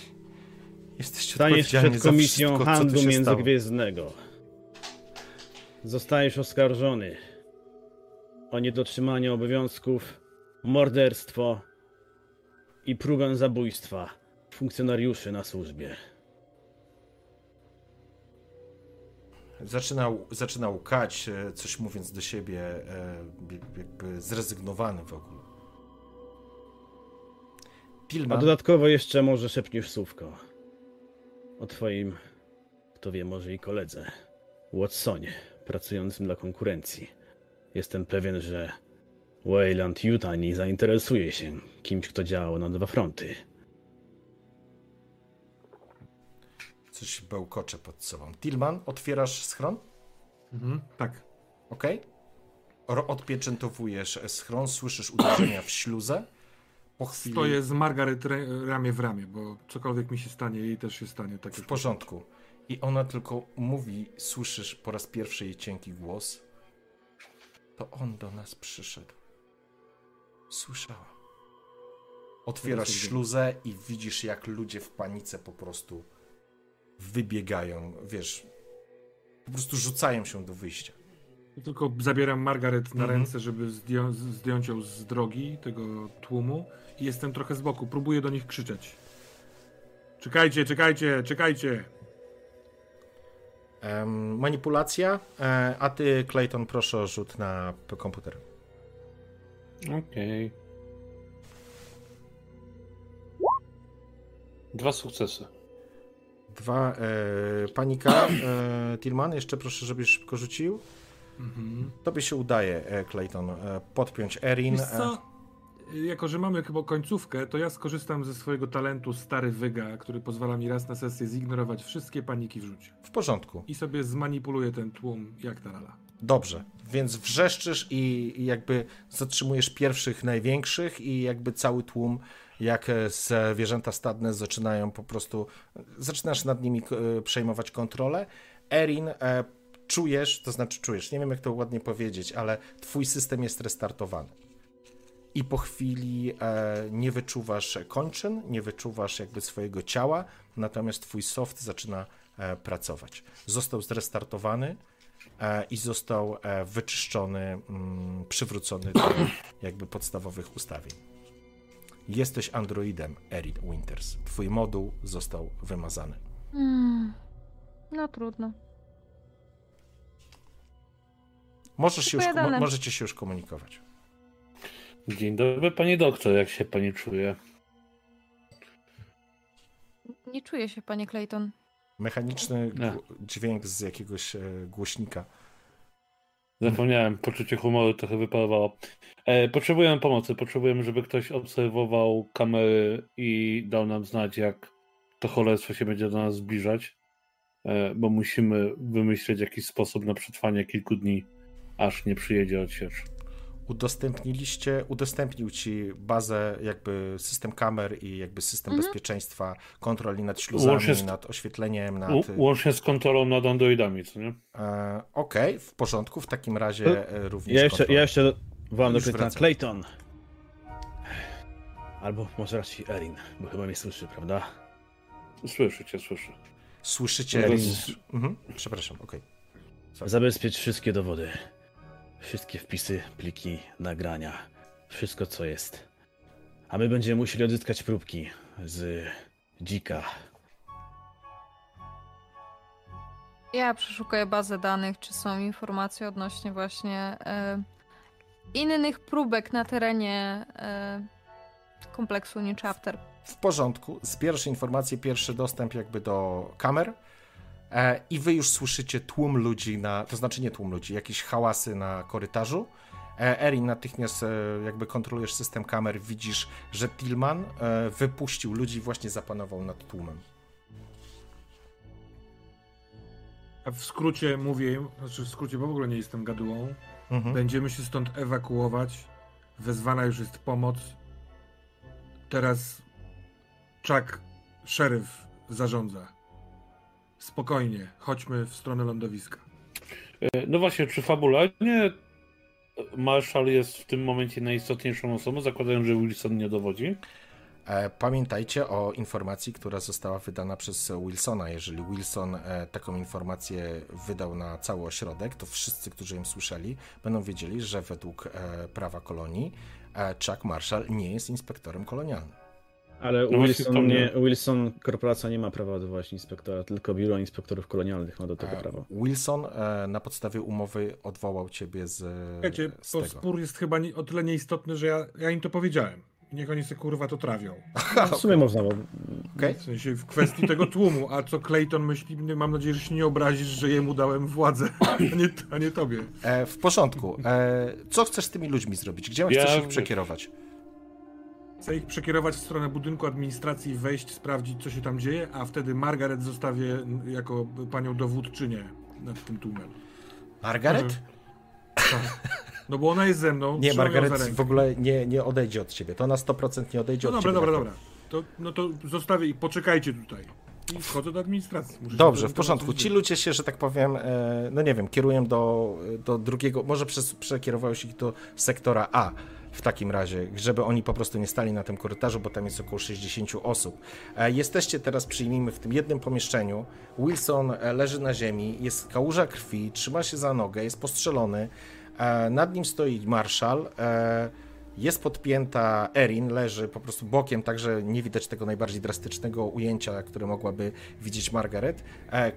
Jesteście Staniesz przed komisją wszystko, handlu się stało. międzygwiezdnego. Zostajesz oskarżony o niedotrzymanie obowiązków, morderstwo i próbę zabójstwa funkcjonariuszy na służbie. Zaczynał, zaczynał łkać, e, coś mówiąc do siebie, e, jakby zrezygnowany w ogóle. A Tilman, dodatkowo jeszcze może szepniesz słówko o twoim, kto wie, może i koledze, Watsonie, pracującym dla konkurencji. Jestem pewien, że Wayland Utah nie zainteresuje się kimś, kto działał na dwa fronty. coś bełkocze pod sobą. Tilman, otwierasz schron? Mhm, tak. Ok. Odpieczętowujesz schron, słyszysz uderzenia w śluzę. Po chwili... Stoję z Margaret re- ramię w ramię, bo cokolwiek mi się stanie, jej też się stanie. Tak W porządku. I ona tylko mówi, słyszysz po raz pierwszy jej cienki głos. To on do nas przyszedł. Słyszałam. Otwierasz śluzę i widzisz, jak ludzie w panice po prostu wybiegają, wiesz, po prostu rzucają się do wyjścia. Tylko zabieram Margaret na Mhm. ręce, żeby zdją- zdjąć ją z drogi tego tłumu i jestem trochę z boku. Próbuję do nich krzyczeć. Czekajcie, czekajcie, czekajcie! Manipulacja, e, a ty, Clayton, proszę o rzut na komputer. Okej. Dwa sukcesy. Dwa, e, panika. E, Tilman, jeszcze proszę, żebyś szybko rzucił. Mhm. Tobie się udaje, e, Clayton, e, podpiąć Erin. Wiesz co? Jako, że mamy chyba końcówkę, to ja skorzystam ze swojego talentu Stary Wyga, który pozwala mi raz na sesję zignorować wszystkie paniki w rzucie. E, w porządku. I sobie zmanipuluję ten tłum jak tarala. Dobrze, więc wrzeszczysz i, jakby zatrzymujesz pierwszych największych i jakby cały tłum, jak e, zwierzęta stadne zaczynają po prostu, zaczynasz nad nimi e, przejmować kontrolę. Erin, e, czujesz, to znaczy czujesz, nie wiem jak to ładnie powiedzieć, ale twój system jest restartowany. I po chwili e, nie wyczuwasz kończyn, nie wyczuwasz jakby swojego ciała, natomiast twój soft zaczyna e, pracować. Został zrestartowany e, i został e, wyczyszczony, mm, przywrócony do jakby podstawowych ustawień. Jesteś androidem, Erin Winters. Twój moduł został wymazany. Hmm. No trudno. Możesz się już, mo- możecie się już komunikować. Dzień dobry, panie doktor, jak się pani czuje? Nie czuję się, panie Clayton. Mechaniczny dźwięk z jakiegoś e, głośnika. Zapomniałem, poczucie humoru trochę wyparowało. E, potrzebujemy pomocy, potrzebujemy, żeby ktoś obserwował kamery i dał nam znać, jak to cholerstwo się będzie do nas zbliżać, e, bo musimy wymyśleć jakiś sposób na przetrwanie kilku dni, aż nie przyjedzie odsiecz. Udostępniliście, udostępnił ci bazę, jakby system kamer i jakby system Mhm. bezpieczeństwa, kontroli nad śluzami, Łącznie nad oświetleniem, nad... Łącznie z kontrolą nad androidami, co nie? E, Okej, w porządku, w takim razie e, również Ja jeszcze, ja jeszcze wołam do. Clayton! Albo może raczej Erin, bo chyba mnie słyszy, prawda? Słyszę cię, słyszę. Słyszycie... Erin- Mhm, przepraszam, okej. Zabezpiecz wszystkie dowody. Wszystkie wpisy, pliki, nagrania. Wszystko, co jest. A my będziemy musieli odzyskać próbki z dzika. Ja przeszukuję bazę danych, czy są informacje odnośnie właśnie e, innych próbek na terenie e, kompleksu New Chapter. W porządku, zbierasz informacje, pierwszy dostęp jakby do kamer i wy już słyszycie tłum ludzi na, to znaczy nie tłum ludzi, jakieś hałasy na korytarzu. E, Erin, natychmiast e, jakby kontrolujesz system kamer, widzisz, że Tillman e, wypuścił ludzi właśnie zapanował nad tłumem. A w skrócie mówię znaczy w skrócie, bo w ogóle nie jestem gadułą, Mhm. będziemy się stąd ewakuować. Wezwana już jest pomoc. Teraz Chuck, szeryf zarządza. Spokojnie, chodźmy w stronę lądowiska. E, No właśnie, przy fabularnie Marshall jest w tym momencie najistotniejszą osobą, zakładając, że Wilson nie dowodzi. E, Pamiętajcie o informacji, która została wydana przez Wilsona. Jeżeli Wilson e, taką informację wydał na cały ośrodek, to wszyscy, którzy ją słyszeli, będą wiedzieli, że według prawa kolonii Chuck Marshall nie jest inspektorem kolonialnym. Ale No Wilson, nie, Wilson, korporacja nie ma prawa odwołać inspektora, tylko biuro inspektorów kolonialnych ma do tego E, prawo. Wilson e, na podstawie umowy odwołał ciebie z, Wiecie, z to tego. spór jest chyba nie, o tyle nieistotny, że ja, ja im to powiedziałem. Niech oni se kurwa to trawią. No, w sumie można, bo Okej? W sensie w kwestii tego tłumu. A co Clayton myśli, mam nadzieję, że się nie obrazisz, że jemu dałem władzę, a nie, a nie tobie. E, w porządku. E, co chcesz z tymi ludźmi zrobić? Gdzie Ja- chcesz ich przekierować? Chcę ich przekierować w stronę budynku administracji, wejść, sprawdzić, co się tam dzieje, a wtedy Margaret zostawię jako panią dowódczynię nad tym tłumem. Margaret? Tak. No bo ona jest ze mną. Nie, Margaret w ogóle nie, nie odejdzie od ciebie. To na 100% nie odejdzie No od dobra, ciebie. dobra, Margaret. dobra. To, no to zostawię i poczekajcie tutaj. I wchodzę do administracji. Muszę Dobrze, w porządku. Ci ludzie się, że tak powiem, e, no nie wiem, kierują do, do drugiego, może przez, przekierowałeś ich do sektora A w takim razie, żeby oni po prostu nie stali na tym korytarzu, bo tam jest około 60 osób. E, Jesteście teraz, przyjmijmy, w tym jednym pomieszczeniu. Wilson e, leży na ziemi, jest kałuża krwi, trzyma się za nogę, jest postrzelony. E, Nad nim stoi Marshall. e, Jest podpięta Erin, leży po prostu bokiem, także nie widać tego najbardziej drastycznego ujęcia, które mogłaby widzieć Margaret.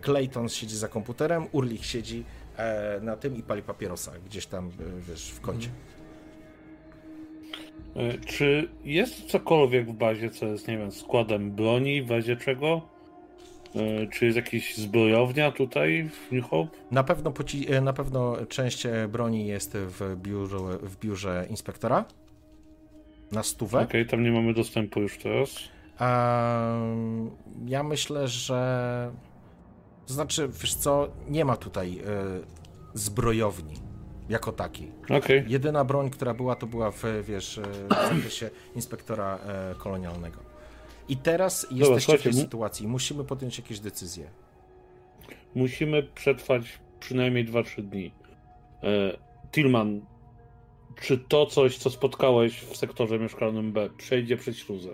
Clayton siedzi za komputerem, Urlich siedzi na tym i pali papierosa gdzieś tam, wiesz, w kącie. E, Czy jest cokolwiek w bazie, co jest, nie wiem, składem broni, w razie czego? E, Czy jest jakaś zbrojownia tutaj w New Hope? Na pewno, e, na pewno część e, broni jest w biurze, w biurze inspektora. Na stówę. Okej, tam nie mamy dostępu już teraz. Ja myślę, że. To znaczy, wiesz co, nie ma tutaj e, zbrojowni jako takiej. Okej, Jedyna broń, która była, to była w, wiesz, e, w zakresie inspektora e, kolonialnego. I teraz jesteście w tej sytuacji. Musimy podjąć jakieś decyzje. musimy przetrwać przynajmniej 2-3 dni. E, Tillman, czy to coś, co spotkałeś w sektorze mieszkalnym B, przejdzie przez śluzę?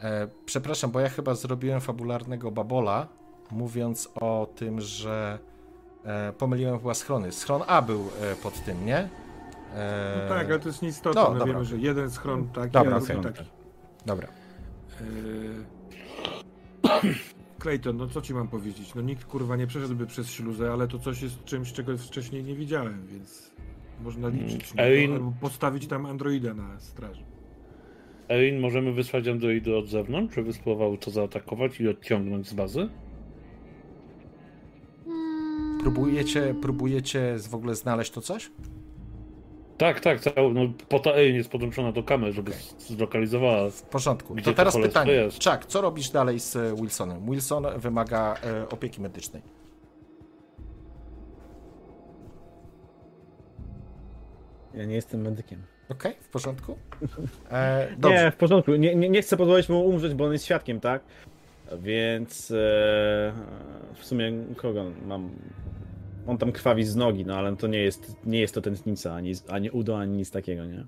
E, przepraszam, bo ja chyba zrobiłem fabularnego babola, mówiąc o tym, że e, pomyliłem chyba schrony. Schron A był e, pod tym, nie? E, No tak, ale to jest nieistotne. no, No, dobra. wiemy, że jeden schron taki, Dobra, a drugi okej. taki. Dobra. Eee, Clayton, no co ci mam powiedzieć? No nikt kurwa nie przeszedłby przez śluzę, ale to coś jest czymś, czego wcześniej nie widziałem, więc można liczyć na Erin- to, albo postawić tam androida na straży. Erin, możemy wysłać androidy od zewnątrz, żeby spróbowały to zaatakować i odciągnąć z bazy? Próbujecie, próbujecie w ogóle znaleźć to coś? Tak, tak, cały, no, po ta Erin jest podłączona do kamer, żeby z- zlokalizowała. W porządku. Gdzie to to teraz cholerstwo pytanie. jest? Chuck, co robisz dalej z e, Wilsonem? Wilson wymaga e, opieki medycznej. ja nie jestem medykiem. Okej, w porządku? E, dobrze. Nie, w porządku. Nie, nie, nie chcę pozwolić mu umrzeć, bo on jest świadkiem, tak? Więc e, w sumie kogo mam? On tam krwawi z nogi, no ale to nie jest, nie jest to tętnica, ani, ani udo, ani nic takiego, nie?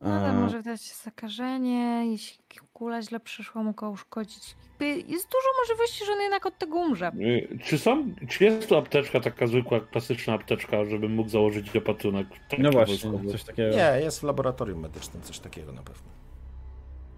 No, ale może dać zakażenie, jeśli kula źle przyszła, mogła uszkodzić. Jest dużo możliwości, że on jednak od tego umrze. Y, Czy są, czy jest tu apteczka taka zwykła, klasyczna apteczka, żebym mógł założyć opatrunek? No właśnie, wojskowy? coś takiego. Nie, jest w laboratorium medycznym coś takiego na pewno.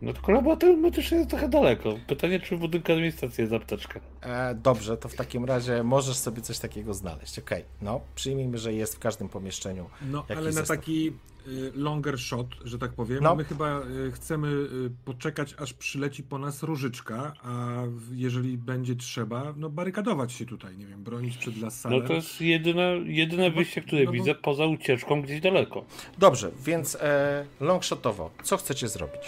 No tylko laboratorium medyczne jest trochę daleko. Pytanie, czy w budynku administracji jest apteczka? E, dobrze, to w takim razie możesz sobie coś takiego znaleźć. Okej, no, przyjmijmy, że jest w każdym pomieszczeniu. No, ale na zestaw? taki y, longer shot, że tak powiem, No. my chyba y, chcemy y, poczekać, aż przyleci po nas różyczka, a jeżeli będzie trzeba, no barykadować się tutaj, nie wiem, bronić przed No lasalem. to jest jedyne, jedyne bo- wyjście, które no widzę poza ucieczką gdzieś daleko. Dobrze, więc e, longshotowo, co chcecie zrobić?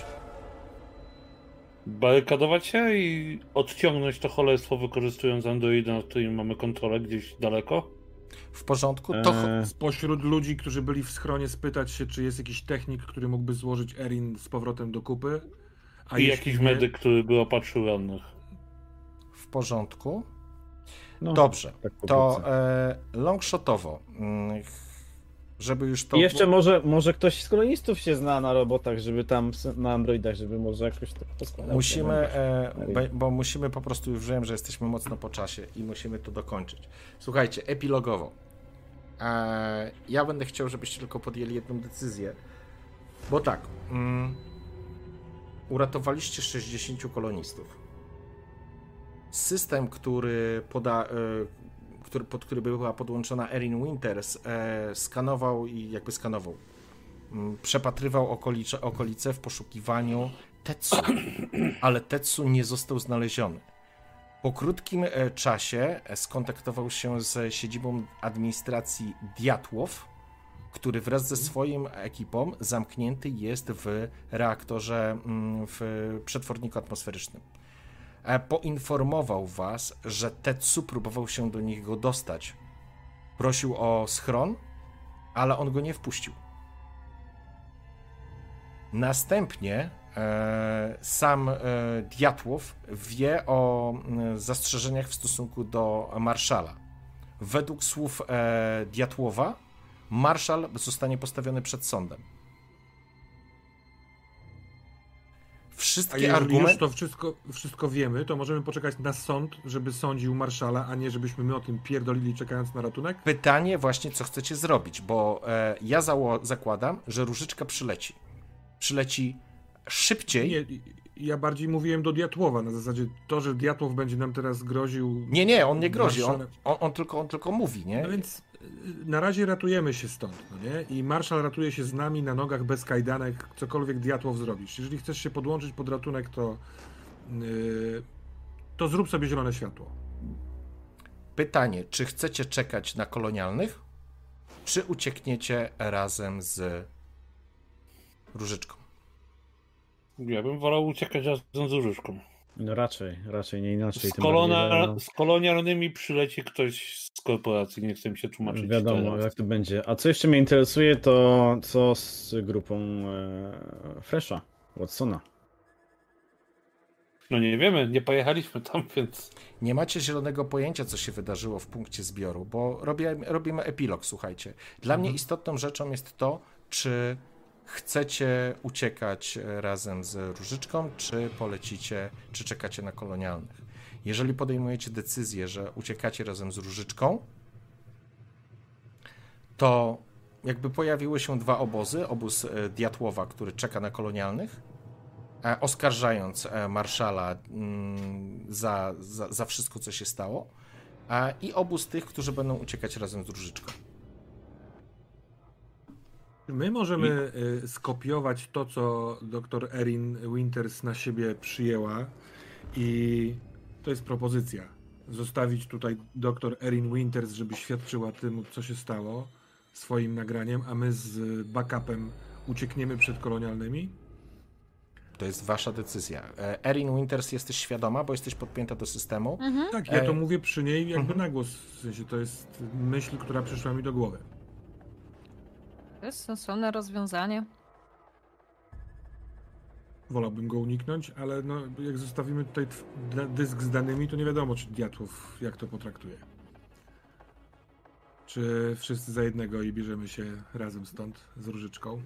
Barykadować się i odciągnąć to cholerstwo wykorzystując androida, nad którym mamy kontrolę gdzieś daleko? W porządku? To cho- E, Spośród ludzi, którzy byli w schronie, spytać się, czy jest jakiś technik, który mógłby złożyć Erin z powrotem do kupy. A I jakiś nie- medyk, który by opatrzył rannych. W porządku. No, Dobrze. tak To e, longshotowo. Żeby już to. I jeszcze może, może ktoś z kolonistów się zna na robotach, żeby tam na androidach, żeby może jakoś tak poskładał. Musimy, e, be- bo musimy po prostu, już wiem, że jesteśmy mocno po czasie i musimy to dokończyć. Słuchajcie, epilogowo. E, ja będę chciał, żebyście tylko podjęli jedną decyzję, bo tak, mm, uratowaliście 60 kolonistów. System, który poda, e, który, pod który była podłączona Erin Winters, e, skanował i jakby skanował. mm, Przepatrywał okolicze, okolice w poszukiwaniu Tetsu, ale Tetsu nie został znaleziony. Po krótkim e, czasie e, skontaktował się z siedzibą administracji Diatłow, który wraz ze swoim ekipą zamknięty jest w reaktorze mm, w przetworniku atmosferycznym. E, Poinformował was, że Tetsu próbował się do niego dostać. Prosił o schron, ale on go nie wpuścił. Następnie e, sam e, Diatłow wie o zastrzeżeniach w stosunku do Marszala. Według słów Diatłowa, Marszal zostanie postawiony przed sądem. A Wszystkie jeżeli już argumenty. to wszystko, wszystko wiemy, to możemy poczekać na sąd, żeby sądził marszala, a nie żebyśmy my o tym pierdolili czekając na ratunek? Pytanie właśnie, co chcecie zrobić, bo e, ja zało- zakładam, że Różyczka przyleci. Przyleci szybciej. Nie, ja bardziej mówiłem do Diatłowa, na zasadzie to, że Diatłow będzie nam teraz groził... Nie, nie, on nie grozi, on, on, on, tylko, on tylko mówi, nie? No więc na razie ratujemy się stąd, no nie? I marszal ratuje się z nami na nogach bez kajdanek, cokolwiek Diatłow zrobisz. Jeżeli chcesz się podłączyć pod ratunek, to yy, to zrób sobie zielone światło. Pytanie, czy chcecie czekać na kolonialnych, czy uciekniecie razem z Różyczką? Ja bym wolał uciekać razem z Różyczką. No raczej, raczej nie inaczej. Z, kolona, bardziej, no, z kolonialnymi przyleci ktoś z korporacji, nie chcę mi się tłumaczyć. Wiadomo, teraz. jak to będzie. A co jeszcze mnie interesuje, to co z grupą e, Fresha, Watsona. No nie wiemy, nie pojechaliśmy tam, więc Nie macie zielonego pojęcia, co się wydarzyło w punkcie zbioru, bo robię, robimy epilog, słuchajcie. Dla mnie istotną rzeczą jest to, czy chcecie uciekać e, razem z Różyczką, czy polecicie, czy czekacie na kolonialnych. Jeżeli podejmujecie decyzję, że uciekacie razem z Różyczką, to jakby pojawiły się dwa obozy. Obóz e, Diatłowa, który czeka na kolonialnych, e, oskarżając marszala mm, za, za, za wszystko, co się stało, i obóz tych, którzy będą uciekać razem z Różyczką. My możemy y, skopiować to, co dr Erin Winters na siebie przyjęła i to jest propozycja. Zostawić tutaj dr Erin Winters, żeby świadczyła tym, co się stało swoim nagraniem, a my z backupem uciekniemy przed kolonialnymi. To jest wasza decyzja. E, Erin Winters jesteś świadoma, bo jesteś podpięta do systemu. Mhm. Tak, ja to Ej. mówię przy niej jakby Mhm. na głos. W sensie to jest myśl, która przyszła mi do głowy. To jest sensowne rozwiązanie. Wolałbym go uniknąć, ale no, jak zostawimy tutaj dysk z danymi, to nie wiadomo, czy Diatłów jak to potraktuje. Czy wszyscy za jednego i bierzemy się razem stąd z Różyczką?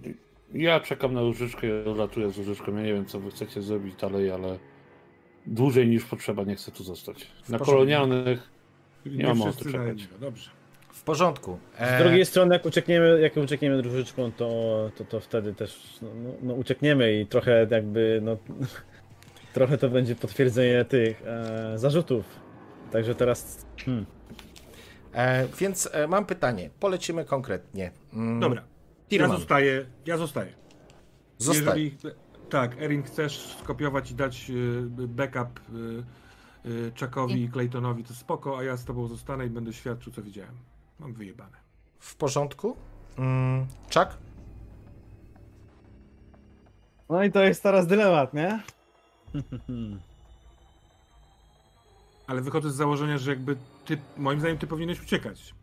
ja czekam na Różyczkę i odlatuję z Różyczką. Ja nie wiem, co wy chcecie zrobić dalej, ale dłużej niż potrzeba nie chcę tu zostać. Na kolonialnych Nie mam wszyscy ochoty za czekać. dobrze. W porządku. Z E, drugiej strony, jak uciekniemy, jak uciekniemy różyczką, to, to, to wtedy też no, no, no, uciekniemy i trochę jakby, no, trochę to będzie potwierdzenie tych e, zarzutów. Także teraz, hmm, e, więc e, mam pytanie. Polecimy konkretnie. Mm, Dobra, ja zostaję, ja zostaję. zostań. Jeżeli, tak, Erin, chcesz skopiować i dać y, backup y, y, Chuckowi i Claytonowi, to spoko, a ja z tobą zostanę i będę świadczył, co widziałem. Mam wyjebane. W porządku? Mm, Chuck? No i to jest teraz dylemat, nie? Ale wychodzę z założenia, że jakby ty, moim zdaniem, ty powinieneś uciekać.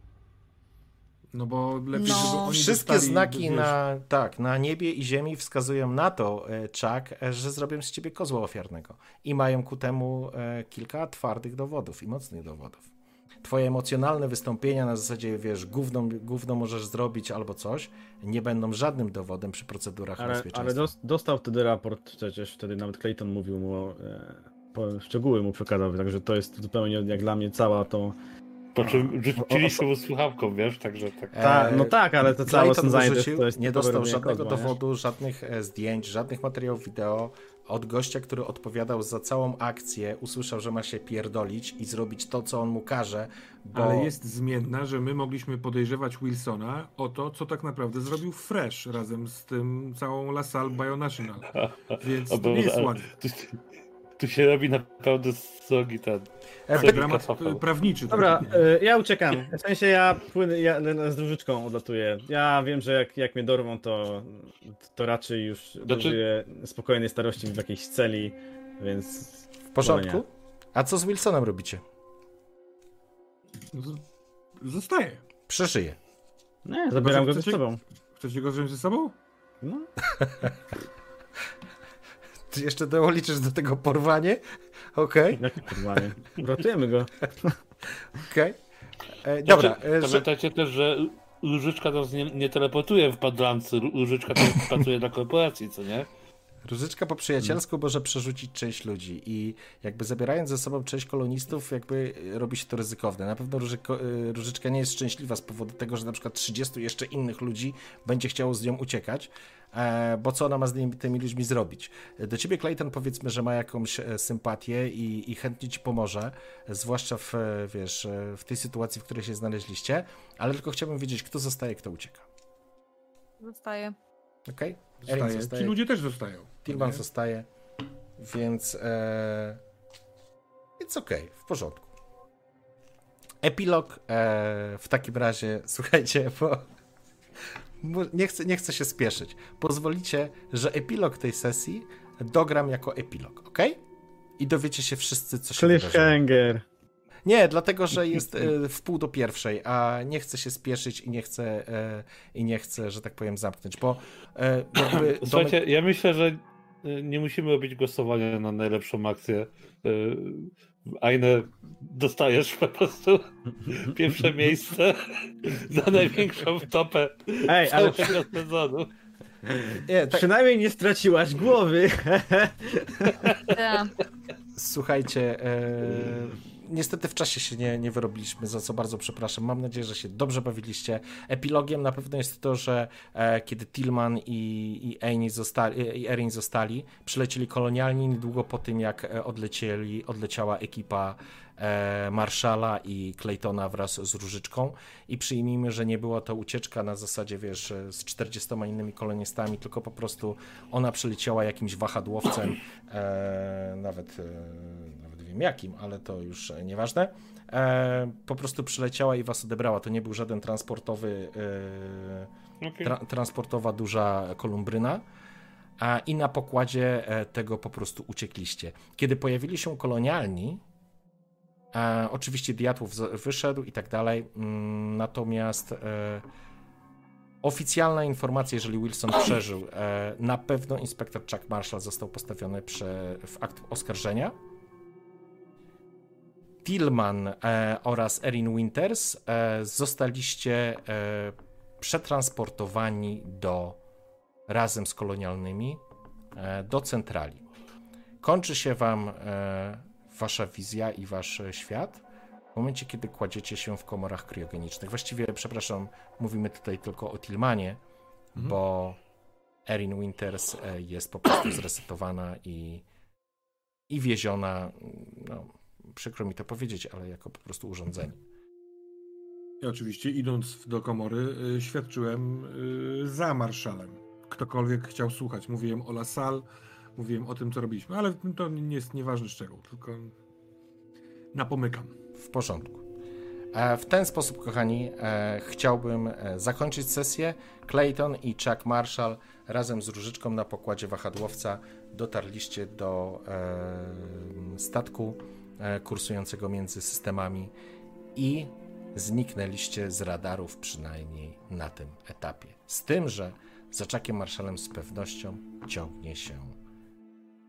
No bo lepiej, No. żeby oni Wszystkie dostali, znaki wiesz, na, tak, na niebie i ziemi wskazują na to, e, Chuck, e, że zrobią z ciebie kozła ofiarnego. I mają ku temu e, kilka twardych dowodów i mocnych dowodów. Twoje emocjonalne wystąpienia na zasadzie, wiesz, gówno, gówno możesz zrobić albo coś, nie będą żadnym dowodem przy procedurach Ale, bezpieczeństwa. ale dos- dostał wtedy raport, przecież wtedy nawet Clayton mówił mu, o, e, po, szczegóły mu przekazał, także to jest zupełnie jak dla mnie cała to... Po czym rzuciliśmy mu słuchawką, wiesz, także tak. E, Ta, no tak, ale to całe wyrzucił, to jest nie dostał żadnego kozła, dowodu, żadnych e, zdjęć, żadnych materiałów wideo od gościa, który odpowiadał za całą akcję, usłyszał, że ma się pierdolić i zrobić to, co on mu każe, bo... Ale jest zmienna, że my mogliśmy podejrzewać Wilsona o to, co tak naprawdę zrobił Fresh razem z tym całą LaSalle Bionational. Więc to nie jest ale ładnie. Tu, się robi naprawdę srogi ten. E, dramat e, prawniczy. Dobra, e, ja uciekam. W sensie ja płynę, ja z różyczką odlatuję. Ja wiem, że jak, jak mnie dorwą, to, to raczej już Znaczy- spokojnej starości w jakiejś celi, więc... W porządku? A co z Wilsonem robicie? To Zostaje. Przeżyje. Nie, zabieram go ze sobą. Chcecie go wziąć ze sobą? No, Ty jeszcze doliczysz do tego porwanie? Okej, jakie porwanie. Uratujemy go. okej. E, Dobra, Znaczy, e, że, Pamiętajcie też, że Różyczka teraz nie, nie teleportuje w Padlance, Różyczka pracuje dla korporacji, co nie? Różyczka po przyjacielsku może przerzucić część ludzi i jakby zabierając ze sobą część kolonistów, jakby robi się to ryzykowne. Na pewno Różyko, y, Różyczka nie jest szczęśliwa z powodu tego, że na przykład 30 jeszcze innych ludzi będzie chciało z nią uciekać, e, bo co ona ma z nimi, tymi ludźmi zrobić? Do ciebie Clayton powiedzmy, że ma jakąś e, sympatię i, i chętnie ci pomoże, zwłaszcza w, e, wiesz, w tej sytuacji, w której się znaleźliście, ale tylko chciałbym wiedzieć, kto zostaje, kto ucieka. Zostaje. Okej? Zostaje. Zostaje. Ci ludzie też zostają. Tilman zostaje, więc e, it's okej, w porządku. Epilog e, w takim razie, słuchajcie, bo, nie, chcę, nie chcę się spieszyć. Pozwolicie, że epilog tej sesji dogram jako epilog, ok? I dowiecie się wszyscy, co się wydarzyło. Cliffhanger. Nie, dlatego, że jest e, w pół do pierwszej, a nie chcę się spieszyć i nie chcę, e, i nie chcę, że tak powiem, zamknąć, bo e, jakby Słuchajcie, ja myślę, że nie musimy robić głosowania na najlepszą akcję. Ajne, dostajesz po prostu pierwsze miejsce za największą topę Ej, ale całego sezonu. nie, tak, przynajmniej nie straciłaś głowy. Tak. Słuchajcie, e, niestety w czasie się nie, nie wyrobiliśmy, za co bardzo przepraszam. Mam nadzieję, że się dobrze bawiliście. Epilogiem na pewno jest to, że e, kiedy Tillman i, i, zostali, i Erin zostali, przylecieli kolonialni niedługo po tym, jak e, odlecieli, odleciała ekipa e, Marszala i Claytona wraz z Różyczką i przyjmijmy, że nie była to ucieczka na zasadzie, wiesz, e, z 40 innymi kolonistami, tylko po prostu ona przyleciała jakimś wahadłowcem, e, nawet, e, wiem jakim, ale to już e, nieważne. E, po prostu przyleciała i was odebrała. To nie był żaden transportowy, e, Okej. tra, transportowa duża kolumbryna. A, I na pokładzie e, tego po prostu uciekliście. Kiedy pojawili się kolonialni, e, oczywiście Diatłow z- wyszedł i tak dalej, mm, natomiast e, oficjalna informacja, jeżeli Wilson przeżył, e, na pewno inspektor Chuck Marshall został postawiony prze, w akt oskarżenia. Tillman e, oraz Erin Winters e, zostaliście e, przetransportowani do razem z kolonialnymi do centrali. Kończy się wam wasza wizja i wasz świat w momencie, kiedy kładziecie się w komorach kriogenicznych. Właściwie, przepraszam, mówimy tutaj tylko o Tillmanie, bo Erin Winters jest po prostu zresetowana i, i wieziona, no, przykro mi to powiedzieć, ale jako po prostu urządzenie. Ja oczywiście idąc do komory y, świadczyłem y, za marszalem. Ktokolwiek chciał słuchać. Mówiłem o La Salle, mówiłem o tym, co robiliśmy, ale to nie jest nieważny szczegół, tylko napomykam. W porządku. E, W ten sposób, kochani, e, chciałbym e, zakończyć sesję. Clayton i Chuck Marshall razem z Różyczką na pokładzie wahadłowca dotarliście do statku kursującego między systemami i zniknęliście z radarów przynajmniej na tym etapie. Z tym, że za Czakiem Marszalem z pewnością ciągnie się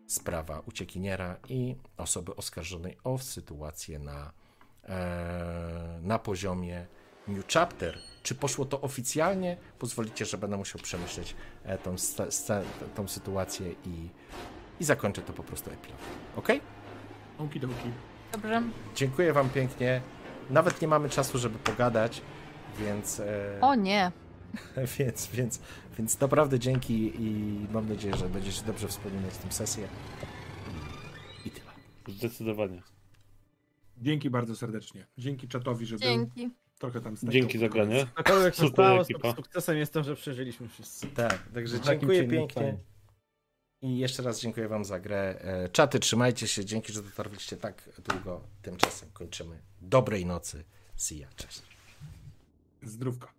sprawa uciekiniera i osoby oskarżonej o sytuację na, e, na poziomie New Chapter. Czy poszło to oficjalnie? Pozwolicie, że będę musiał przemyśleć e, tą, tą sytuację i, i zakończę to po prostu epilogiem. Ok? Okidoki. Dobrze. Dziękuję Wam pięknie. Nawet nie mamy czasu, żeby pogadać, więc, e, O nie. więc, więc, więc naprawdę dzięki i mam nadzieję, że będziecie dobrze wspominać tę sesję. I, I tyle. Zdecydowanie. Dzięki bardzo serdecznie. Dzięki czatowi, że był. Dzięki. Trochę tam stękał Dzięki za granie. Cokolwiek się Super stało, sukcesem jest to, że przeżyliśmy wszyscy. Tak, także dziękuję pięknie. I jeszcze raz dziękuję Wam za grę. E, Czaty, trzymajcie się. Dzięki, że dotarliście tak długo. Tymczasem kończymy. Dobrej nocy. See ya. Cześć. Zdrówko.